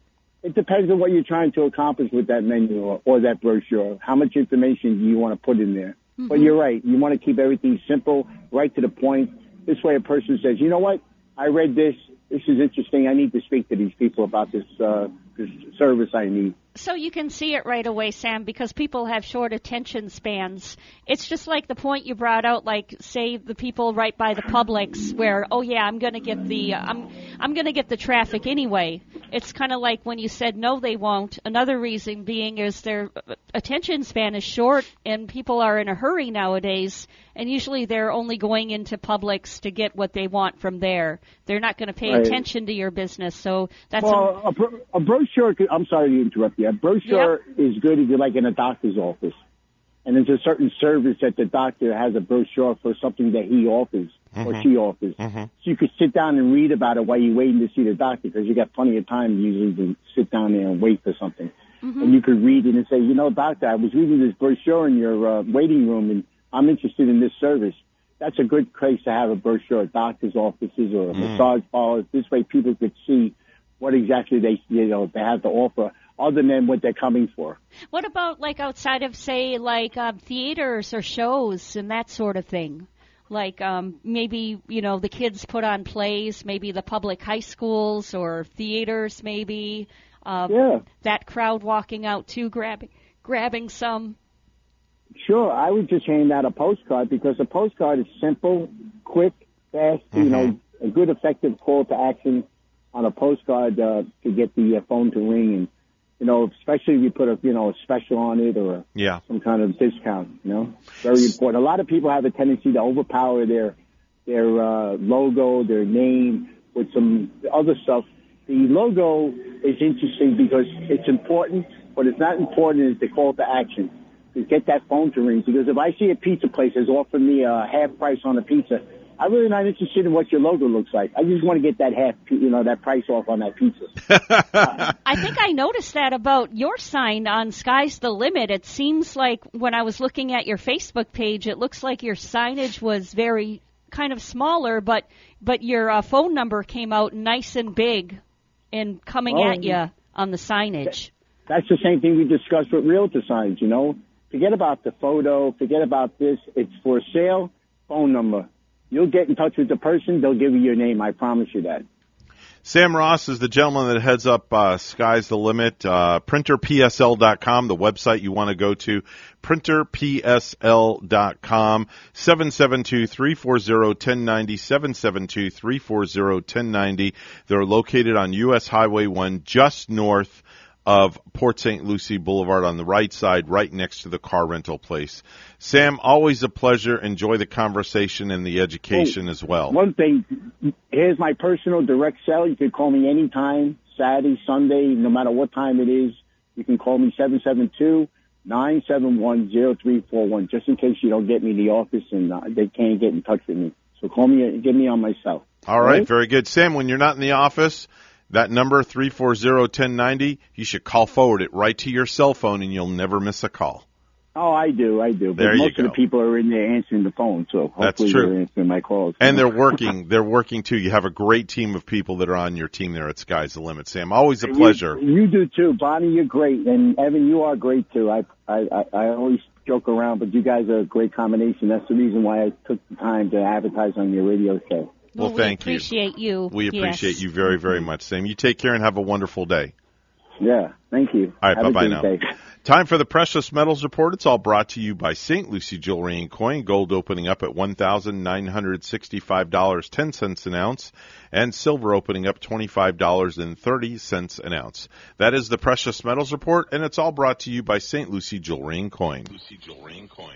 It depends on what you're trying to accomplish with that menu or, or that brochure. How much information do you want to put in there? But you're right. You want to keep everything simple, right to the point. This way, a person says, "You know what? I read this. This is interesting. I need to speak to these people about this uh, this service I need." So you can see it right away, Sam, because people have short attention spans. It's just like the point you brought out, like say the people right by the Publix, where oh yeah, I'm to get the uh, I'm I'm to get the traffic anyway. It's kind of like when you said no, they won't. Another reason being is their uh, attention span is short, and people are in a hurry nowadays. And usually they're only going into Publix to get what they want from there. They're not going to pay Right. attention to your business. So that's a, well, a, bro- a brochure. could- I'm sorry to interrupt you. A brochure is good if you're like in a doctor's office, and there's a certain service that the doctor has a brochure for something that he offers or Mhm. she offers. Mhm. So you could sit down and read about it while you're waiting to see the doctor because you got plenty of time usually to sit down there and wait for something. And you could read it and say, you know, doctor, I was reading this brochure in your uh, waiting room and I'm interested in this service. That's a good place to have a brochure at doctor's offices or a Mm. massage parlors. This way people could see what exactly they, you know, they have to offer other than what they're coming for. What about like outside of say like um, theaters or shows and that sort of thing? Like um, maybe you know the kids put on plays, maybe the public high schools or theaters, maybe um, Yeah. that crowd walking out too, grabbing grabbing some. Sure, I would just hand out a postcard because a postcard is simple, quick, fast. You know, a good, effective call to action on a postcard uh, to get the uh, phone to ring, and you know, especially if you put a you know a special on it or Yeah. some kind of discount. You know, very important. A lot of people have a tendency to overpower their their uh, logo, their name with some other stuff. The logo is interesting because it's important, but it's not important as the call to action to get that phone to ring. Because if I see a pizza place that's offering me a half price on a pizza, I'm really not interested in what your logo looks like. I just want to get that half, you know, that price off on that pizza. I think I noticed that about your sign on Sky's the Limit. It seems like when I was looking at your Facebook page, it looks like your signage was very kind of smaller, but but your uh, phone number came out nice and big and coming Oh. at you on the signage. That's the same thing we discussed with realtor signs, you know. Forget about the photo, forget about this. It's for sale, phone number. You'll get in touch with the person, they'll give you your name, I promise you that. Sam Ross is the gentleman that heads up uh, Sky's the Limit. Uh, printerpsl.com, the website you want to go to. Printerpsl.com, 772-340-1090, 772-340-1090. They're located on U.S. Highway 1, just north of Port St. Lucie Boulevard on the right side, right next to the car rental place. Sam, always a pleasure. Enjoy the conversation and the education Oh, as well. One thing, here's my personal direct cell. You can call me anytime, Saturday, Sunday, no matter what time it is. You can call me 772-971-0341, just in case you don't get me in the office and uh, they can't get in touch with me. So call me, get me on my cell. All right, very good. Sam, when you're not in the office, that number, 340-1090, you should call forward it right to your cell phone and you'll never miss a call. Oh, I do, I do. But There you most of the people are in there answering the phone, so That's hopefully true. they're answering my calls. And they're working. They're working too. You have a great team of people that are on your team there at Sky's the Limit. Sam, always a You- pleasure. You, do too, Bonnie. You're great, and Evan, you are great too. I, I, I, I always joke around, but you guys are a great combination. That's the reason why I took the time to advertise on your radio show. Well, we thank you. appreciate you. We appreciate Yes. you very, very much, Sam. You take care and have a wonderful day. Yeah, thank you. All right, bye bye now. day. Time for the Precious Metals Report. It's all brought to you by St. Lucie Jewelry and Coin. Gold opening up at one thousand nine hundred sixty-five dollars ten cents an ounce, and silver opening up twenty-five dollars and thirty cents an ounce. That is the Precious Metals Report, and it's all brought to you by St. Lucie Jewelry and Coin. Lucy Jewelry and Coin.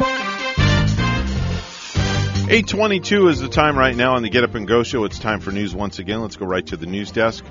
822 is the time right now on the Get Up and Go show. It's time for news once again. Let's go right to the news desk.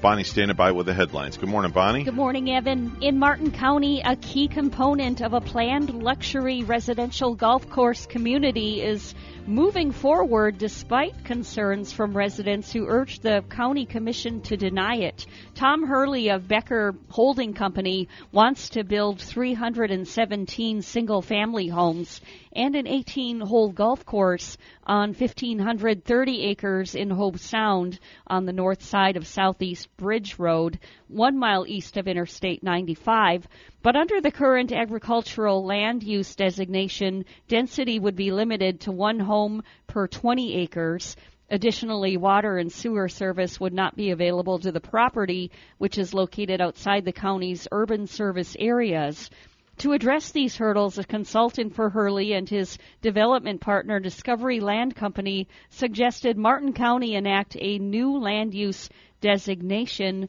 Bonnie standing by with the headlines. Good morning, Bonnie. Good morning, Evan. In Martin County, a key component of a planned luxury residential golf course community is moving forward despite concerns from residents who urged the county commission to deny it. Tom Hurley of Becker Holding Company wants to build 317 single family homes and an 18 hole golf course on 1,530 acres in Hobe Sound on the north side of Southeast Bridge Road, one mile east of Interstate 95. But under the current agricultural land use designation, density would be limited to one home per 20 acres. Additionally, water and sewer service would not be available to the property, which is located outside the county's urban service areas. To address these hurdles, a consultant for Hurley and his development partner, Discovery Land Company, suggested Martin County enact a new land use designation,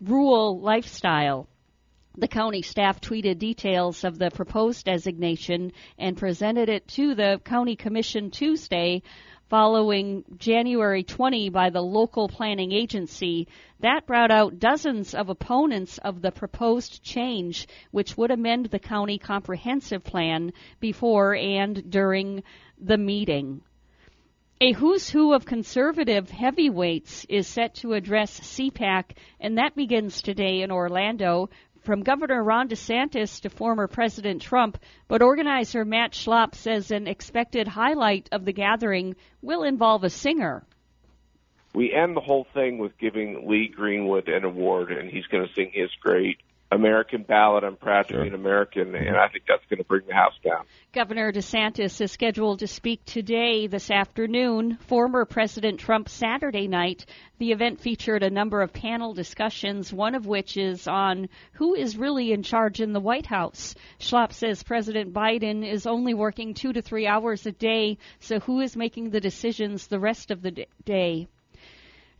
rural lifestyle. The county staff tweeted details of the proposed designation and presented it to the county commission Tuesday following January 20 by the local planning agency. That brought out dozens of opponents of the proposed change, which would amend the county comprehensive plan before and during the meeting. A who's who of conservative heavyweights is set to address CPAC, and that begins today in Orlando. From Governor Ron DeSantis to former President Trump, but organizer Matt Schlapp says an expected highlight of the gathering will involve a singer. we end the whole thing with giving Lee Greenwood an award, and he's going to sing his great American ballot. I'm Proud to be an American, and I think that's going to bring the house down. Governor DeSantis is scheduled to speak today, this afternoon. Former President Trump Saturday night. The event featured a number of panel discussions, one of which is on who is really in charge in the White House. Schlapp says President Biden is only working two to three hours a day, so who is making the decisions the rest of the day?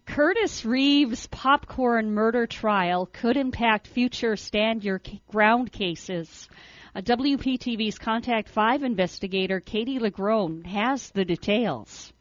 Curtis Reeves' popcorn murder trial could impact future stand your ground cases. A WPTV's Contact 5 investigator, Katie LaGrone, has the details.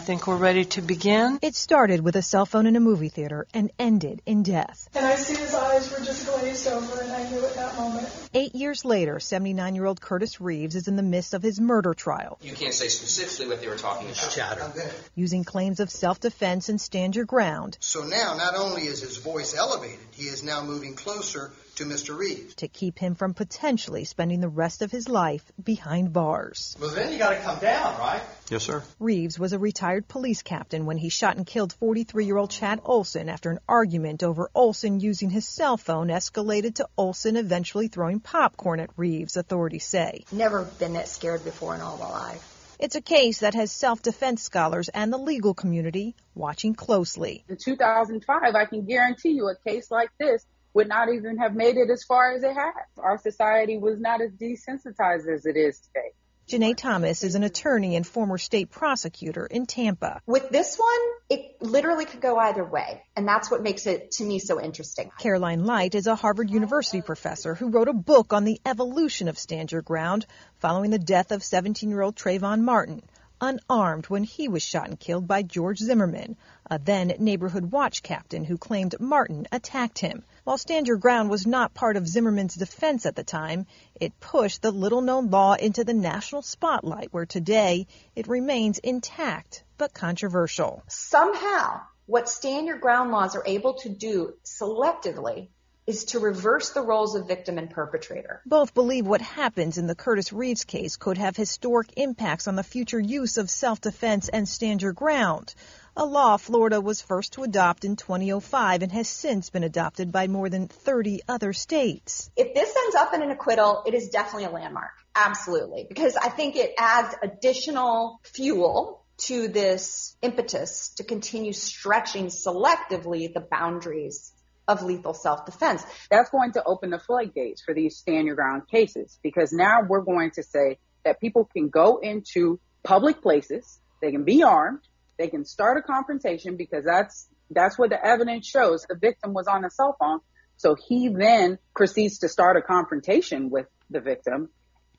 I think we're ready to begin. It started with a cell phone in a movie theater and ended in death. And I see his eyes were just glazed over, and I knew at that moment. Eight years later, 79 year old Curtis Reeves is in the midst of his murder trial. You can't say specifically what they were talking about. Chatter. Using claims of self defense and stand your ground. So now, not only is his voice elevated, he is now moving closer to Mr. Reeves. To keep him from potentially spending the rest of his life behind bars. Well, then you got to come down, right? Yes, sir. Reeves was a retired police captain when he shot and killed 43 year old Chad Oulson after an argument over Oulson using his cell phone escalated to Oulson eventually throwing popcorn at Reeves, authorities say. Never been that scared before in all my life. It's a case that has self defense scholars and the legal community watching closely. In 2005, I can guarantee you a case like this would not even have made it as far as it has. Our society was not as desensitized as it is today. Janae Thomas is an attorney and former state prosecutor in Tampa. With this one, it literally could go either way, and that's what makes it to me so interesting. Caroline Light is a Harvard University professor who wrote a book on the evolution of stand your ground following the death of 17 year old Trayvon Martin unarmed when he was shot and killed by George Zimmerman, a then neighborhood watch captain who claimed Martin attacked him. While Stand Your Ground was not part of Zimmerman's defense at the time, it pushed the little known law into the national spotlight where today it remains intact but controversial. Somehow, what Stand Your Ground laws are able to do selectively is to reverse the roles of victim and perpetrator. Both believe what happens in the Curtis Reeves case could have historic impacts on the future use of self-defense and stand your ground. A law Florida was first to adopt in 2005 and has since been adopted by more than 30 other states. If this ends up in an acquittal, it is definitely a landmark. Absolutely. Because I think it adds additional fuel to this impetus to continue stretching selectively the boundaries of lethal self-defense. That's going to open the floodgates for these stand your ground cases because now we're going to say that people can go into public places, they can be armed, they can start a confrontation because that's that's what the evidence shows. The victim was on a cell phone, so he then proceeds to start a confrontation with the victim,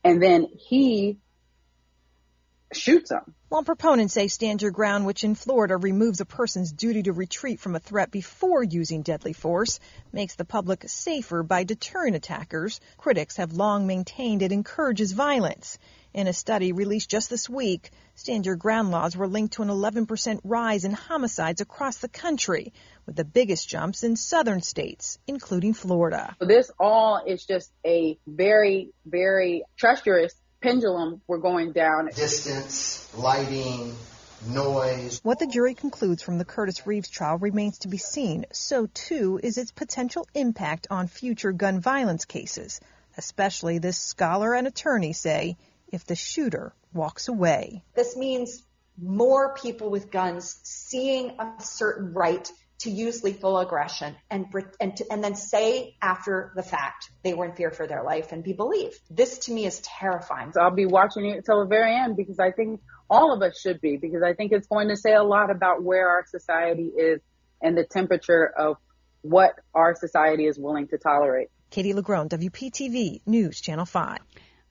and then he shoots him. While proponents say stand your ground, which in Florida removes a person's duty to retreat from a threat before using deadly force, makes the public safer by deterring attackers, critics have long maintained it encourages violence. In a study released just this week, stand your ground laws were linked to an 11% rise in homicides across the country, with the biggest jumps in southern states, including Florida. This all is just a very, very treacherous pendulum we're going down. Distance, lighting, noise. What the jury concludes from the Curtis Reeves trial remains to be seen. So too is its potential impact on future gun violence cases, especially this scholar and attorney say if the shooter walks away. This means more people with guns seeing a certain right to use lethal aggression and and, to, and then say after the fact they were in fear for their life and be believed. This to me is terrifying. So I'll be watching it until the very end because I think all of us should be because I think it's going to say a lot about where our society is and the temperature of what our society is willing to tolerate. Katie LaGrone, WPTV News Channel 5.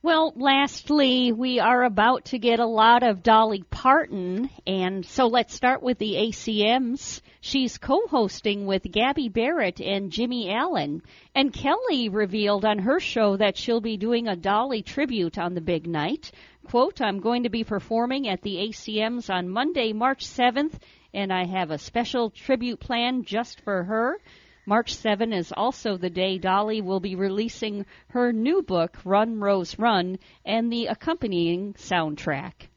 Well, lastly, we are about to get a lot of Dolly Parton, and so let's start with the ACMs. She's co-hosting with Gabby Barrett and Jimmy Allen, and Kelly revealed on her show that she'll be doing a Dolly tribute on the big night. Quote, I'm going to be performing at the ACMs on Monday, March 7th, and I have a special tribute plan just for her. March 7 is also the day Dolly will be releasing her new book, Run, Rose, Run, and the accompanying soundtrack.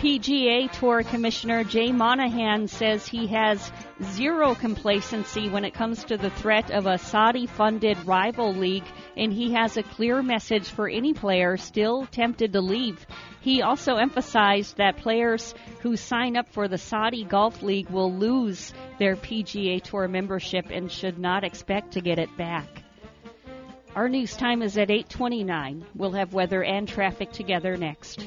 PGA Tour Commissioner Jay Monahan says he has zero complacency when it comes to the threat of a Saudi funded rival league, and he has a clear message for any player still tempted to leave. He also emphasized that players who sign up for the Saudi Golf League will lose their PGA Tour membership and should not expect to get it back. Our news time is at 8:29. We'll have weather and traffic together next.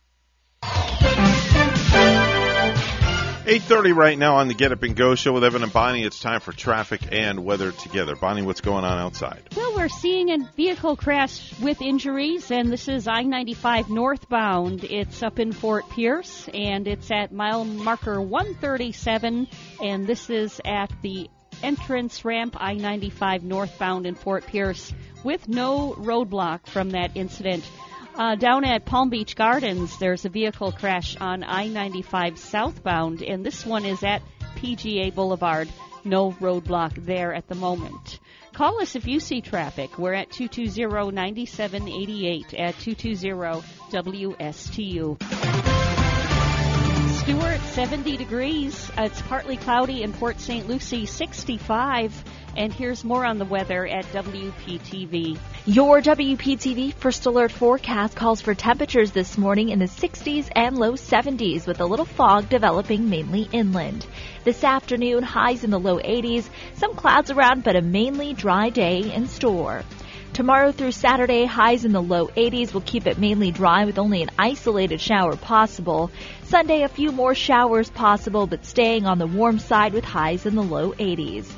8.30 right now on the Get Up and Go show with Evan and Bonnie. It's time for traffic and weather together. Bonnie, what's going on outside? Well, we're seeing a vehicle crash with injuries, and this is I 95 northbound. It's up in Fort Pierce, and it's at mile marker 137, and this is at the entrance ramp I 95 northbound in Fort Pierce with no roadblock from that incident. Uh, down at Palm Beach Gardens, there's a vehicle crash on I 95 southbound, and this one is at PGA Boulevard. No roadblock there at the moment. Call us if you see traffic. We're at 220 9788 at 220 WSTU. Stuart, 70 degrees. It's partly cloudy in Port St. Lucie, 65. And here's more on the weather at WPTV. Your WPTV First Alert forecast calls for temperatures this morning in the 60s and low 70s with a little fog developing mainly inland. This afternoon, highs in the low 80s, some clouds around, but a mainly dry day in store. Tomorrow through Saturday, highs in the low 80s will keep it mainly dry with only an isolated shower possible. Sunday, a few more showers possible, but staying on the warm side with highs in the low 80s.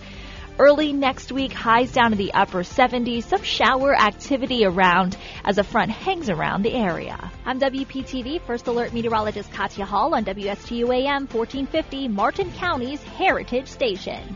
Early next week, highs down to the upper 70s, some shower activity around as a front hangs around the area. I'm WPTV First Alert Meteorologist Katya Hall on WSTU AM 1450, Martin County's Heritage Station.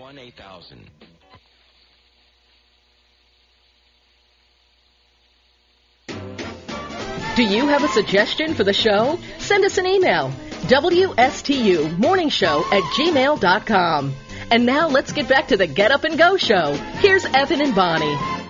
one eight thousand. Do you have a suggestion for the show? Send us an email WSTU Morning Show at gmail.com. And now let's get back to the Get Up and Go show. Here's Evan and Bonnie.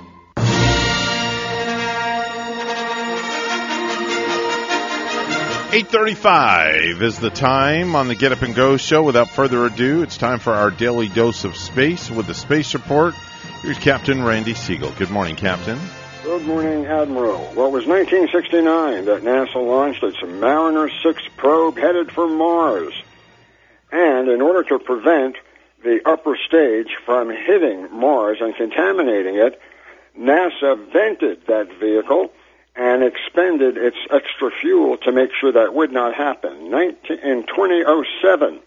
8:35 is the time on the Get Up and Go show. Without further ado, it's time for our daily dose of space with the space report. Here's Captain Randy Segal. Good morning, Captain. Good morning, Admiral. Well, it was 1969 that NASA launched its Mariner 6 probe headed for Mars. And in order to prevent the upper stage from hitting Mars and contaminating it, NASA vented that vehicle and expended its extra fuel to make sure that would not happen. 19, in 2007,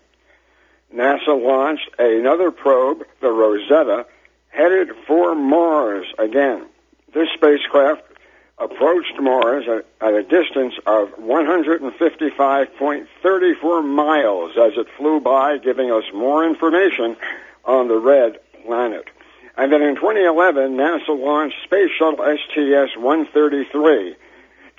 NASA launched another probe, the Rosetta, headed for Mars again. This spacecraft approached Mars at, at a distance of 155.34 miles as it flew by, giving us more information on the red planet. And then in 2011, NASA launched Space Shuttle STS-133,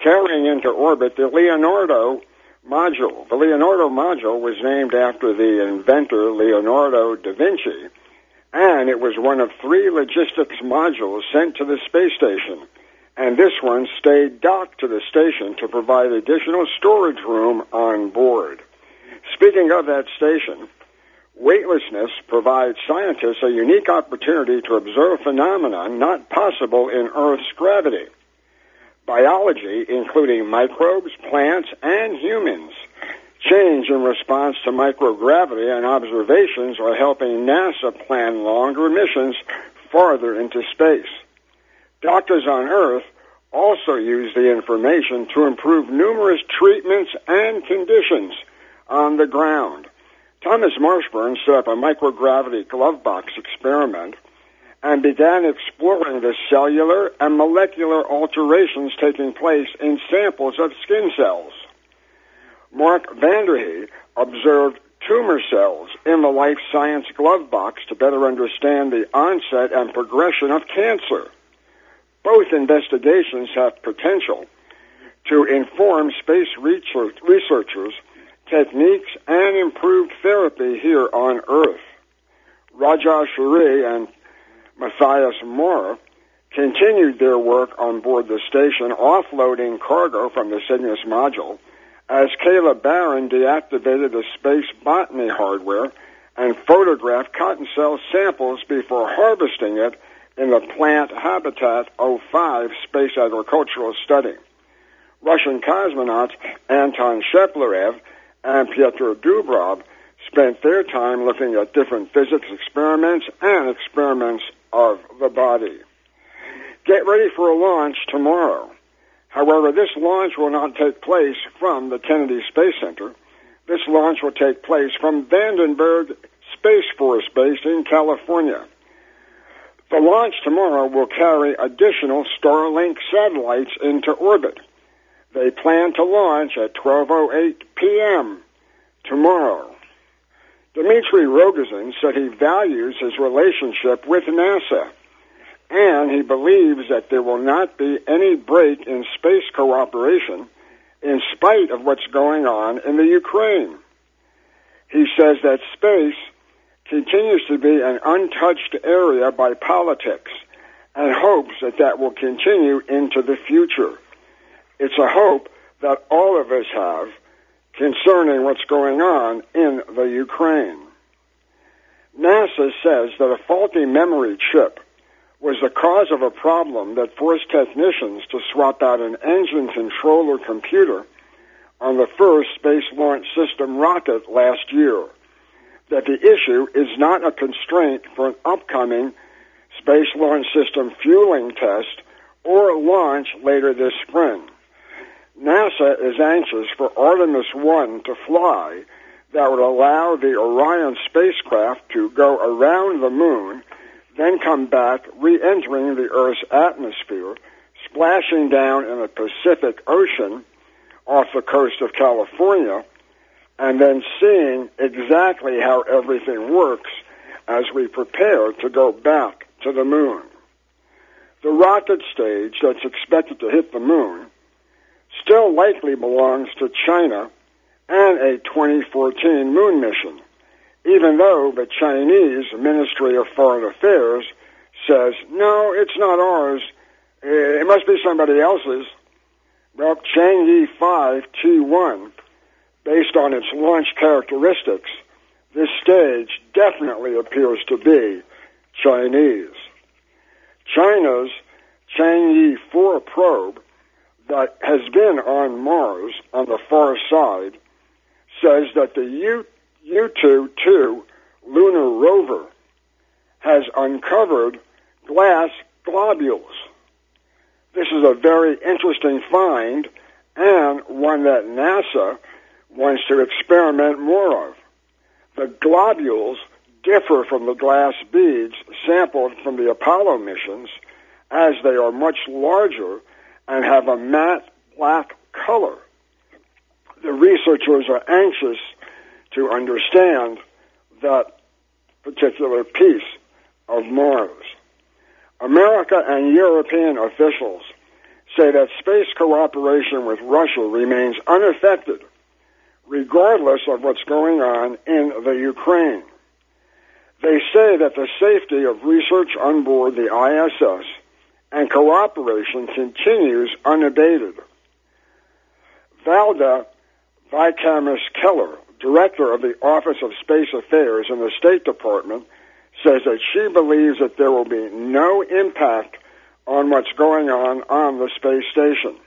carrying into orbit the Leonardo module. The Leonardo module was named after the inventor Leonardo da Vinci, and it was one of three logistics modules sent to the space station. And this one stayed docked to the station to provide additional storage room on board. Speaking of that station, Weightlessness provides scientists a unique opportunity to observe phenomena not possible in Earth's gravity. Biology, including microbes, plants, and humans, change in response to microgravity and observations are helping NASA plan longer missions farther into space. Doctors on Earth also use the information to improve numerous treatments and conditions on the ground. Thomas Marshburn set up a microgravity glove box experiment and began exploring the cellular and molecular alterations taking place in samples of skin cells. Mark Vande Hei observed tumor cells in the life science glove box to better understand the onset and progression of cancer. Both investigations have potential to inform space research, researchers techniques, and improved therapy here on Earth. Raja Chari and Matthias Maurer continued their work on board the station, offloading cargo from the Cygnus module, as Kayla Barron deactivated the space botany hardware and photographed cotton cell samples before harvesting it in the Plant Habitat 05 space agricultural study. Russian cosmonauts Anton Shkaplerov and Pyotr Dubrov spent their time looking at different physics experiments and experiments of the body. Get ready for a launch tomorrow. However, this launch will not take place from the Kennedy Space Center. This launch will take place from Vandenberg Space Force Base in California. The launch tomorrow will carry additional Starlink satellites into orbit. They plan to launch at 12.08 p.m. tomorrow. Dmitry Rogozin said he values his relationship with NASA, and he believes that there will not be any break in space cooperation in spite of what's going on in the Ukraine. He says that space continues to be an untouched area by politics and hopes that that will continue into the future. It's a hope that all of us have concerning what's going on in the Ukraine. NASA says that a faulty memory chip was the cause of a problem that forced technicians to swap out an engine controller computer on the first Space Launch System rocket last year. That the issue is not a constraint for an upcoming Space Launch System fueling test or launch later this spring. NASA is anxious for Artemis 1 to fly that would allow the Orion spacecraft to go around the moon, then come back, re-entering the Earth's atmosphere, splashing down in the Pacific Ocean off the coast of California, and then seeing exactly how everything works as we prepare to go back to the moon. The rocket stage that's expected to hit the moon still likely belongs to China and a 2014 moon mission, even though the Chinese Ministry of Foreign Affairs says, no, it's not ours. Eh, it must be somebody else's. Well, Chang'e 5 T1, based on its launch characteristics, this stage definitely appears to be Chinese. China's Chang'e 4 probe that has been on Mars on the far side says that the U- Yutu 2 lunar rover has uncovered glass globules. This is a very interesting find and one that NASA wants to experiment more of. The globules differ from the glass beads sampled from the Apollo missions as they are much larger and have a matte black color. The researchers are anxious to understand that particular piece of Mars. America and European officials say that space cooperation with Russia remains unaffected, regardless of what's going on in the Ukraine. They say that the safety of research on board the ISS and cooperation continues unabated. Valda Vikmanis Keller, director of the Office of Space Affairs in the State Department, says that she believes that there will be no impact on what's going on on the space station,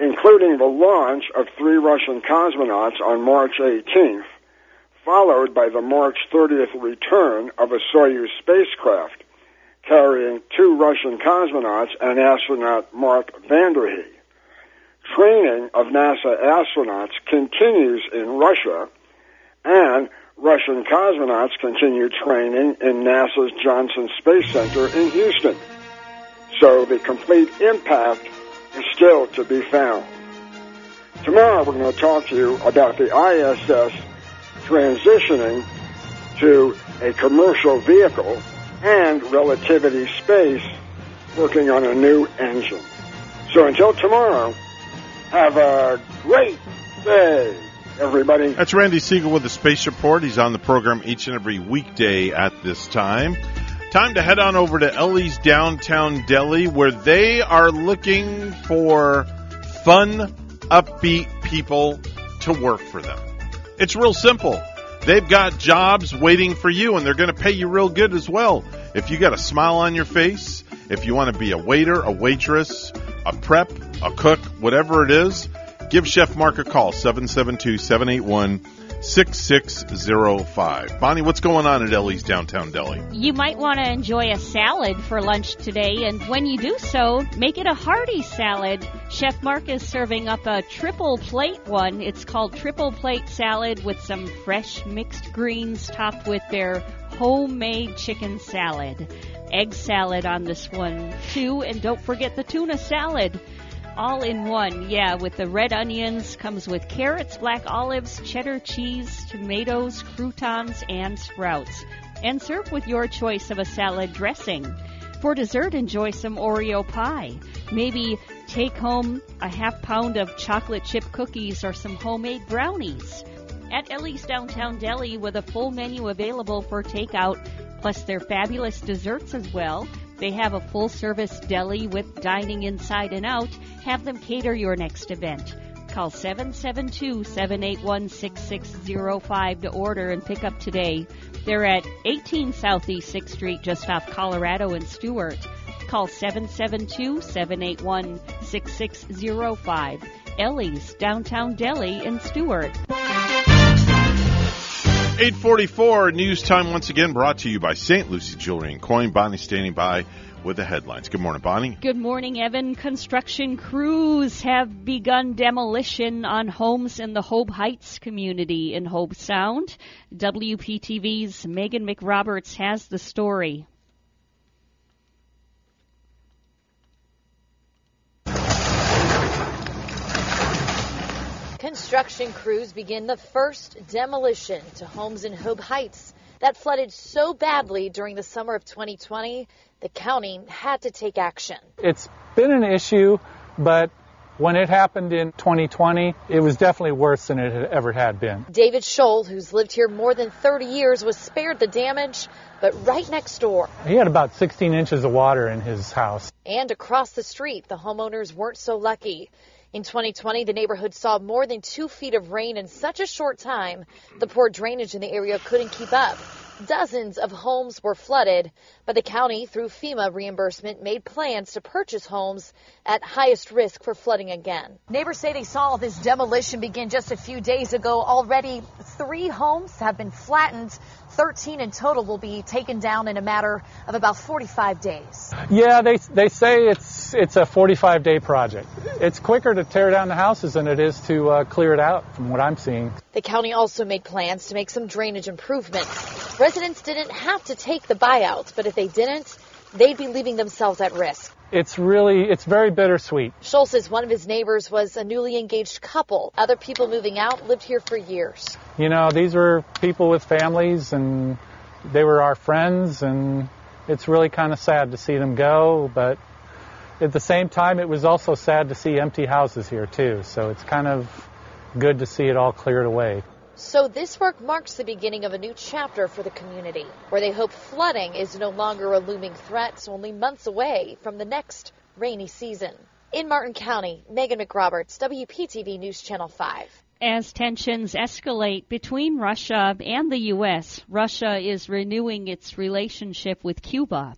including the launch of three Russian cosmonauts on March 18th, followed by the March 30th return of a Soyuz spacecraft carrying two Russian cosmonauts and astronaut Mark Vande Hei. Training of NASA astronauts continues in Russia, and Russian cosmonauts continue training in NASA's Johnson Space Center in Houston. So the complete impact is still to be found. Tomorrow we're going to talk to you about the ISS transitioning to a commercial vehicle and relativity space working on a new engine. So until tomorrow, have a great day, everybody. That's Randy Segal with the Space Report. He's on the program each and every weekday at this time. Time to head on over to Ellie's Downtown Deli where they are looking for fun, upbeat people to work for them. It's real simple. They've got jobs waiting for you and they're going to pay you real good as well. If you got a smile on your face, if you want to be a waiter, a waitress, a prep, a cook, whatever it is, give Chef Mark a call, 772 781 6605. Bonnie, what's going on at Ellie's Downtown Deli? You might want to enjoy a salad for lunch today, and when you do so, make it a hearty salad. Chef Mark is serving up a triple plate one. It's called triple plate salad with some fresh mixed greens topped with their homemade chicken salad. Egg salad on this one, too, and don't forget the tuna salad all in one. Yeah, with the red onions, comes with carrots, black olives, cheddar cheese, tomatoes, croutons, and sprouts. And serve with your choice of a salad dressing. For dessert, enjoy some Oreo pie. Maybe take home a half pound of chocolate chip cookies or some homemade brownies. At Ellie's Downtown Deli with a full menu available for takeout, plus their fabulous desserts as well. They have a full service deli with dining inside and out. Have them cater your next event. Call 772 781 6605 to order and pick up today. They're at 18 Southeast 6th Street, just off Colorado and Stuart. Call 772 781 6605. Ellie's Downtown Deli in Stuart. 844 news time once again brought to you by St. Lucie Jewelry and Coin. Bonnie standing by with the headlines. Good morning, Bonnie. Good morning, Evan. Construction crews have begun demolition on homes in the Hobe Heights community in Hobe Sound. WPTV's Megan McRoberts has the story. Construction crews begin the first demolition to homes in Hobe Heights that flooded so badly during the summer of 2020, the county had to take action. It's been an issue, but when it happened in 2020, it was definitely worse than it had ever had been. David Scholl, who's lived here more than 30 years, was spared the damage, but right next door. He had about 16 inches of water in his house. And across the street, the homeowners weren't so lucky. In 2020, the neighborhood saw more than two feet of rain in such a short time, the poor drainage in the area couldn't keep up. Dozens of homes were flooded, but the county, through FEMA reimbursement, made plans to purchase homes at highest risk for flooding again. Neighbors say they saw this demolition begin just a few days ago. Already, three homes have been flattened. 13 in total will be taken down in a matter of about 45 days. Yeah, they, they say it's, it's a 45 day project. It's quicker to tear down the houses than it is to uh, clear it out, from what I'm seeing. The county also made plans to make some drainage improvements. Residents didn't have to take the buyout, but if they didn't, they'd be leaving themselves at risk. It's really, it's very bittersweet. Scholl says one of his neighbors was a newly engaged couple. Other people moving out lived here for years. You know, these were people with families and they were our friends and it's really kind of sad to see them go, but at the same time, it was also sad to see empty houses here too. So it's kind of good to see it all cleared away. So this work marks the beginning of a new chapter for the community, where they hope flooding is no longer a looming threat, only months away from the next rainy season. In Martin County, Megan McRoberts, WPTV News Channel 5. As tensions escalate between Russia and the U.S., Russia is renewing its relationship with Cuba.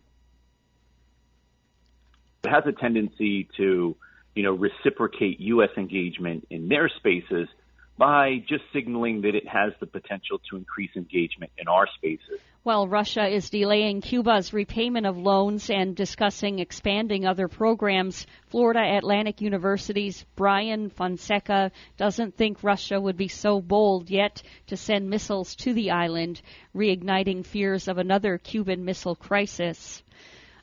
It has a tendency to, you know, reciprocate U.S. engagement in their spaces by just signaling that it has the potential to increase engagement in our spaces. While Russia is delaying Cuba's repayment of loans and discussing expanding other programs, Florida Atlantic University's Brian Fonseca doesn't think Russia would be so bold yet to send missiles to the island, reigniting fears of another Cuban missile crisis.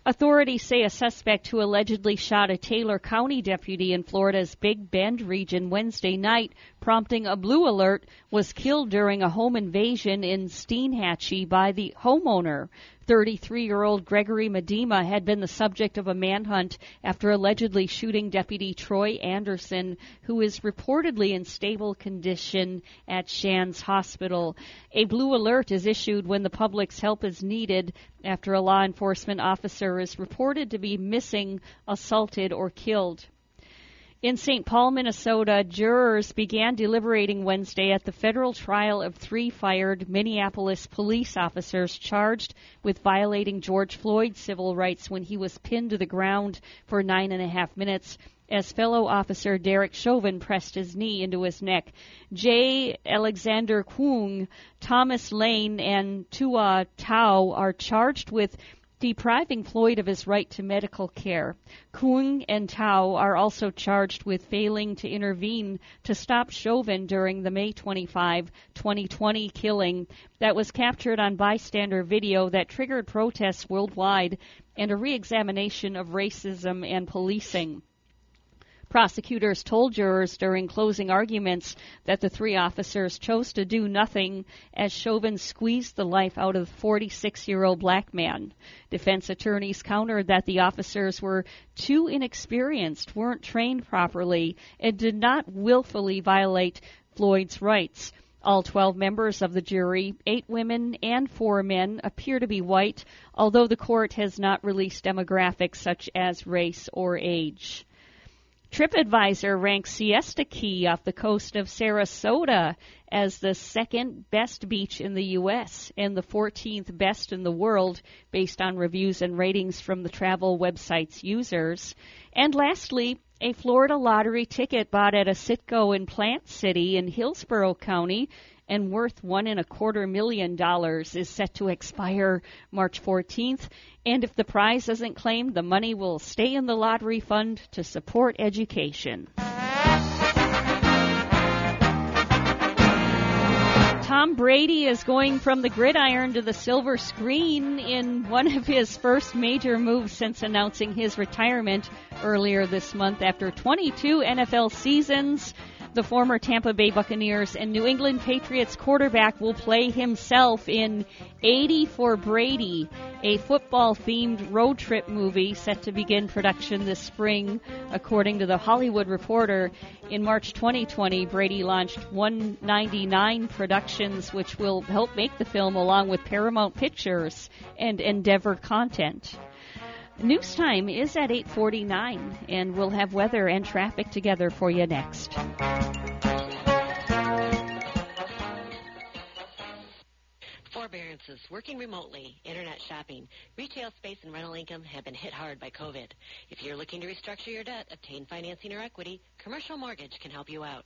Authorities say a suspect who allegedly shot a Taylor County deputy in Florida's Big Bend region Wednesday night, prompting a blue alert, was killed during a home invasion in Steinhatchee by the homeowner. 33 year old Gregory Medema had been the subject of a manhunt after allegedly shooting Deputy Troy Anderson, who is reportedly in stable condition at Shands Hospital. A blue alert is issued when the public's help is needed after a law enforcement officer is reported to be missing, assaulted, or killed. In St. Paul, Minnesota, jurors began deliberating Wednesday at the federal trial of three fired Minneapolis police officers charged with violating George Floyd's civil rights when he was pinned to the ground for nine and a half minutes as fellow officer Derek Chauvin pressed his knee into his neck. J. Alexander Kueng, Thomas Lane, and Tou Thao are charged with depriving Floyd of his right to medical care. Kueng and Thao are also charged with failing to intervene to stop Chauvin during the May 25, 2020 killing that was captured on bystander video that triggered protests worldwide and a re-examination of racism and policing. Prosecutors told jurors during closing arguments that the three officers chose to do nothing as Chauvin squeezed the life out of the 46 year old black man. Defense attorneys countered that the officers were too inexperienced, weren't trained properly, and did not willfully violate Floyd's rights. All 12 members of the jury, eight women and four men, appear to be white, although the court has not released demographics such as race or age. TripAdvisor ranks Siesta Key off the coast of Sarasota as the second best beach in the U.S. and the 14th best in the world based on reviews and ratings from the travel website's users. And lastly, a Florida lottery ticket bought at a Citgo in Plant City in Hillsborough County and worth one and a quarter million dollars is set to expire March 14th. And if the prize isn't claimed, the money will stay in the lottery fund to support education. Tom Brady is going from the gridiron to the silver screen in one of his first major moves since announcing his retirement earlier this month after 22 NFL seasons. The former Tampa Bay Buccaneers and New England Patriots quarterback will play himself in 80 for Brady, a football themed road trip movie set to begin production this spring. According to the Hollywood Reporter, in March 2020, Brady launched 199 Productions, which will help make the film along with Paramount Pictures and Endeavor Content. News time is at 8:49 and we'll have weather and traffic together for you next. Forbearances, working remotely, internet shopping, retail space and rental income have been hit hard by COVID. If you're looking to restructure your debt, obtain financing or equity, Commercial Mortgage can help you out.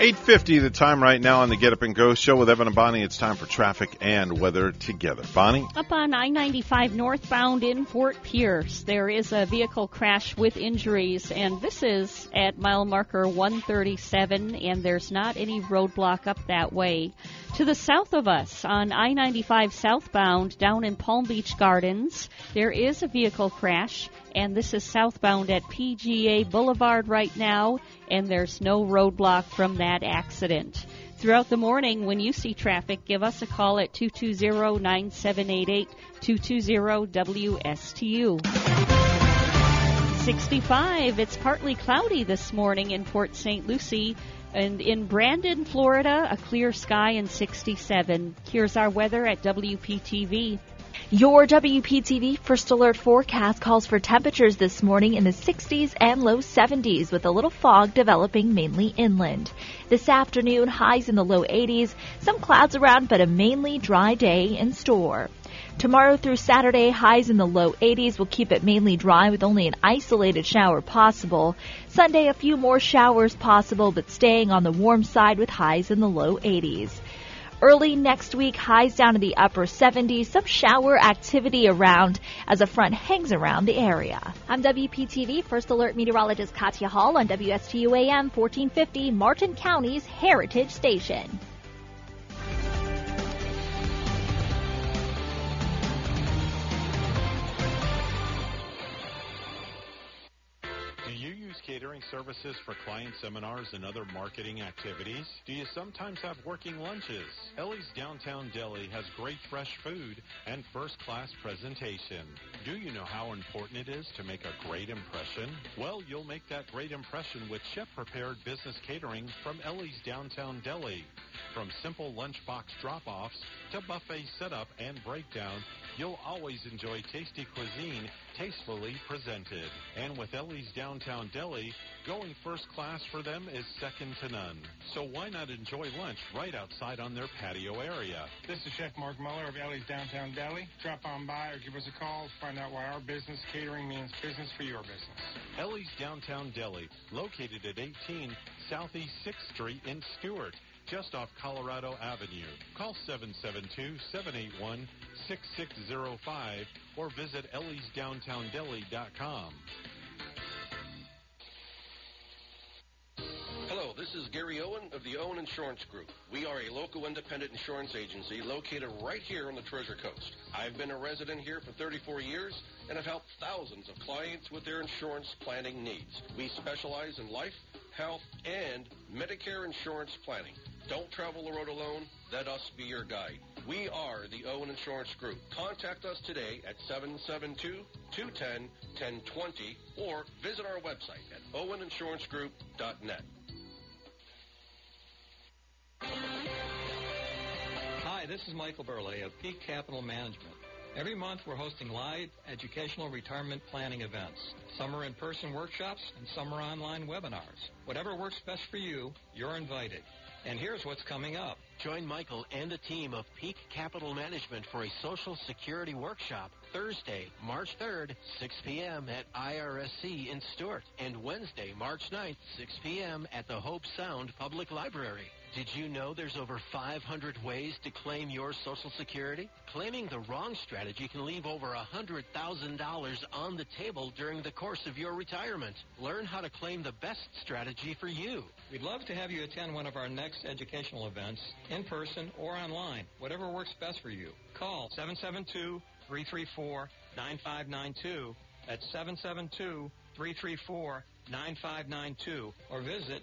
850 the time right now on the Get Up and Go show with Evan and Bonnie. It's time for traffic and weather together. Bonnie? Up on I 95 northbound in Fort Pierce, there is a vehicle crash with injuries, and this is at mile marker 137, and there's not any roadblock up that way. To the south of us on I 95 southbound down in Palm Beach Gardens, there is a vehicle crash, and this is southbound at PGA Boulevard right now, and there's no roadblock from that accident. Throughout the morning, when you see traffic, give us a call at 220 9788 220 WSTU. 65. It's partly cloudy this morning in Port St. Lucie. And in Brandon, Florida, a clear sky and 67. Here's our weather at WPTV. Your WPTV First Alert forecast calls for temperatures this morning in the 60s and low 70s with a little fog developing mainly inland. This afternoon, highs in the low 80s, some clouds around, but a mainly dry day in store. Tomorrow through Saturday, highs in the low 80s will keep it mainly dry with only an isolated shower possible. Sunday, a few more showers possible, but staying on the warm side with highs in the low 80s. Early next week, highs down to the upper 70s, some shower activity around as a front hangs around the area. I'm WPTV First Alert Meteorologist Katya Hall on WSTU AM 1450, Martin County's Heritage Station. Catering services for client seminars and other marketing activities? Do you sometimes have working lunches? Ellie's Downtown Deli has great fresh food and first-class presentation. Do you know how important it is to make a great impression? Well, you'll make that great impression with chef-prepared business catering from Ellie's Downtown Deli. From simple lunchbox drop-offs to buffet setup and breakdown, you'll always enjoy tasty cuisine tastefully presented. And with Ellie's Downtown Deli, going first class for them is second to none. So why not enjoy lunch right outside on their patio area? This is Chef Mark Muller of Ellie's Downtown Deli. Drop on by or give us a call to find out why our business catering means business for your business. Ellie's Downtown Deli, located at 18 Southeast 6th Street in Stuart just off Colorado Avenue. Call 772-781-6605 or visit elliesdowntowndeli.com. Hello, this is Gary Owen of the Owen Insurance Group. We are a local independent insurance agency located right here on the Treasure Coast. I've been a resident here for 34 years and have helped thousands of clients with their insurance planning needs. We specialize in life, health, and Medicare insurance planning. Don't travel the road alone. Let us be your guide. We are the Owen Insurance Group. Contact us today at 772-210-1020 or visit our website at oweninsurancegroup.net. Hi, this is Michael Burley of Peak Capital Management. Every month we're hosting live educational retirement planning events. Some are in-person workshops and some are online webinars. Whatever works best for you, you're invited. And here's what's coming up. Join Michael and a team of Peak Capital Management for a Social Security workshop Thursday, March 3rd, 6 p.m. at IRSC in Stuart, and Wednesday, March 9th, 6 p.m. at the Hobe Sound Public Library. Did you know there's over 500 ways to claim your Social Security? Claiming the wrong strategy can leave over $100,000 on the table during the course of your retirement. Learn how to claim the best strategy for you. We'd love to have you attend one of our next educational events, in person or online, whatever works best for you. Call 772 334 9592. That's 772 334 9592 or visit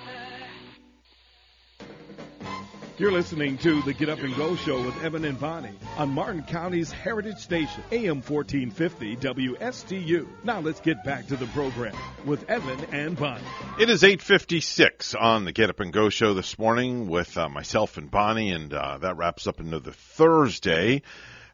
You're listening to the Get Up and Go Show with Evan and Bonnie on Martin County's Heritage Station, AM 1450 WSTU. Now let's get back to the program with Evan and Bonnie. It is 8:56 on the Get Up and Go show this morning with uh, myself and Bonnie, and uh, that wraps up another Thursday.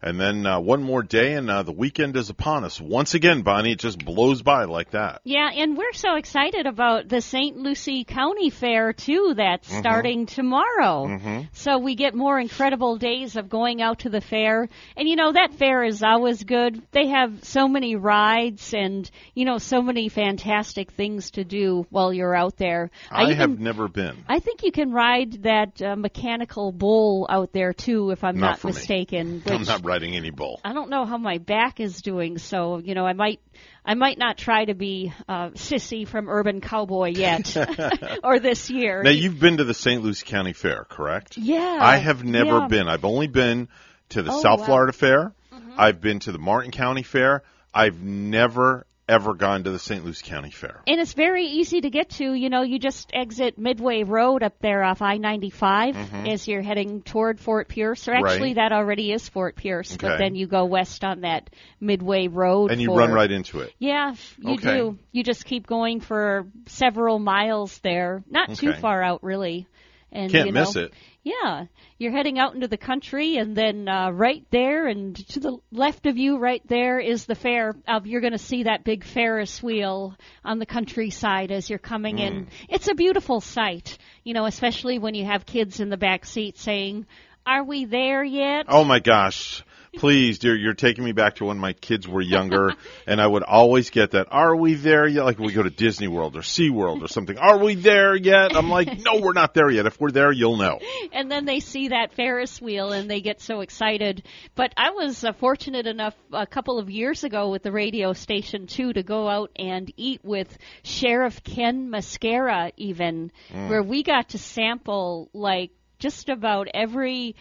And then uh, one more day, and uh, the weekend is upon us. Once again, Bonnie, it just blows by like that. Yeah, and we're so excited about the St. Lucie County Fair too. That's Mhm. starting tomorrow. Mm-hmm. So we get more incredible days of going out to the fair. And you know, that fair is always good. They have so many rides and, you know, so many fantastic things to do while you're out there. I, even- have never been. I think you can ride that uh, mechanical bull out there too, if I'm Not not, mistaken. I'm not riding any bull. I don't know how my back is doing, so you know I might I might not try to be uh, sissy from Urban Cowboy yet, or this year. Now you've been to the St. Lucie County Fair, correct? Yeah, I have never yeah. been. I've only been to the Oh, South wow. Florida Fair. Mm-hmm. I've been to the Martin County Fair. I've never ever gone to the St. Lucie County Fair. And it's very easy to get to. You know, you just exit Midway Road up there off I-95 Mhm. as you're heading toward Fort Pierce. Or actually, Right. that already is Fort Pierce, but then you go west on that Midway Road. And you for- run right into it. Yeah, you Okay. do. You just keep going for several miles there. Not too far out, really. And Can't you know, miss it. Yeah, you're heading out into the country, and then uh, right there, and to the left of you, right there, is the fair. Uh, you're going to see that big Ferris wheel on the countryside as you're coming in. Mm. It's a beautiful sight, you know, especially when you have kids in the back seat saying, "Are we there yet?" Oh my gosh. Please, dear, you're taking me back to when my kids were younger, and I would always get that. Are we there yet? Like we go to Disney World or Sea World or something. Are we there yet? I'm like, no, we're not there yet. If we're there, you'll know. and then they see that Ferris wheel and they get so excited. But I was uh, fortunate enough a couple of years ago with the radio station too to go out and eat with Sheriff Ken Mascara even Mm. where we got to sample like just about every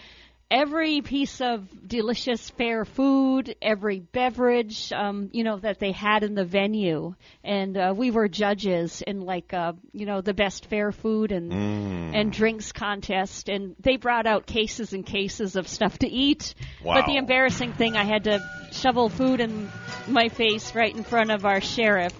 every piece of delicious fair food, every beverage, um, you know, that they had in the venue. And uh, we were judges in like, uh, you know, the best fair food and Mm. and drinks contest. And they brought out cases and cases of stuff to eat. Wow. But the embarrassing thing, I had to shovel food in my face right in front of our sheriff.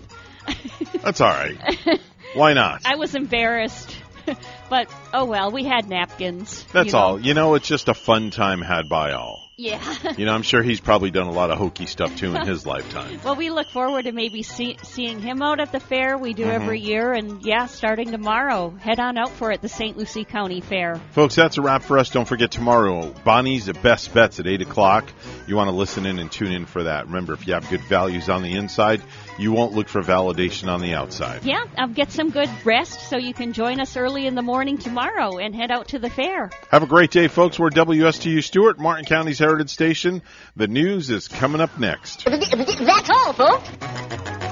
That's all right. Why not? I was embarrassed. but oh well, we had napkins. That's you know. all. You know, it's just a fun time had by all. Yeah. You know, I'm sure he's probably done a lot of hokey stuff too in his lifetime. Well, we look forward to maybe see, seeing him out at the fair. We do Mhm. every year, and yeah, starting tomorrow, head on out for it, the St. Lucie County Fair. Folks, that's a wrap for us. Don't forget tomorrow, Bonnie's at Best Bets at 8 o'clock. You want to listen in and tune in for that. Remember, if you have good values on the inside, you won't look for validation on the outside. Yeah, I'll get some good rest so you can join us early in the morning tomorrow and head out to the fair. Have a great day, folks. We're WSTU Stuart, Martin County's Heritage Station. The news is coming up next. That's all, folks.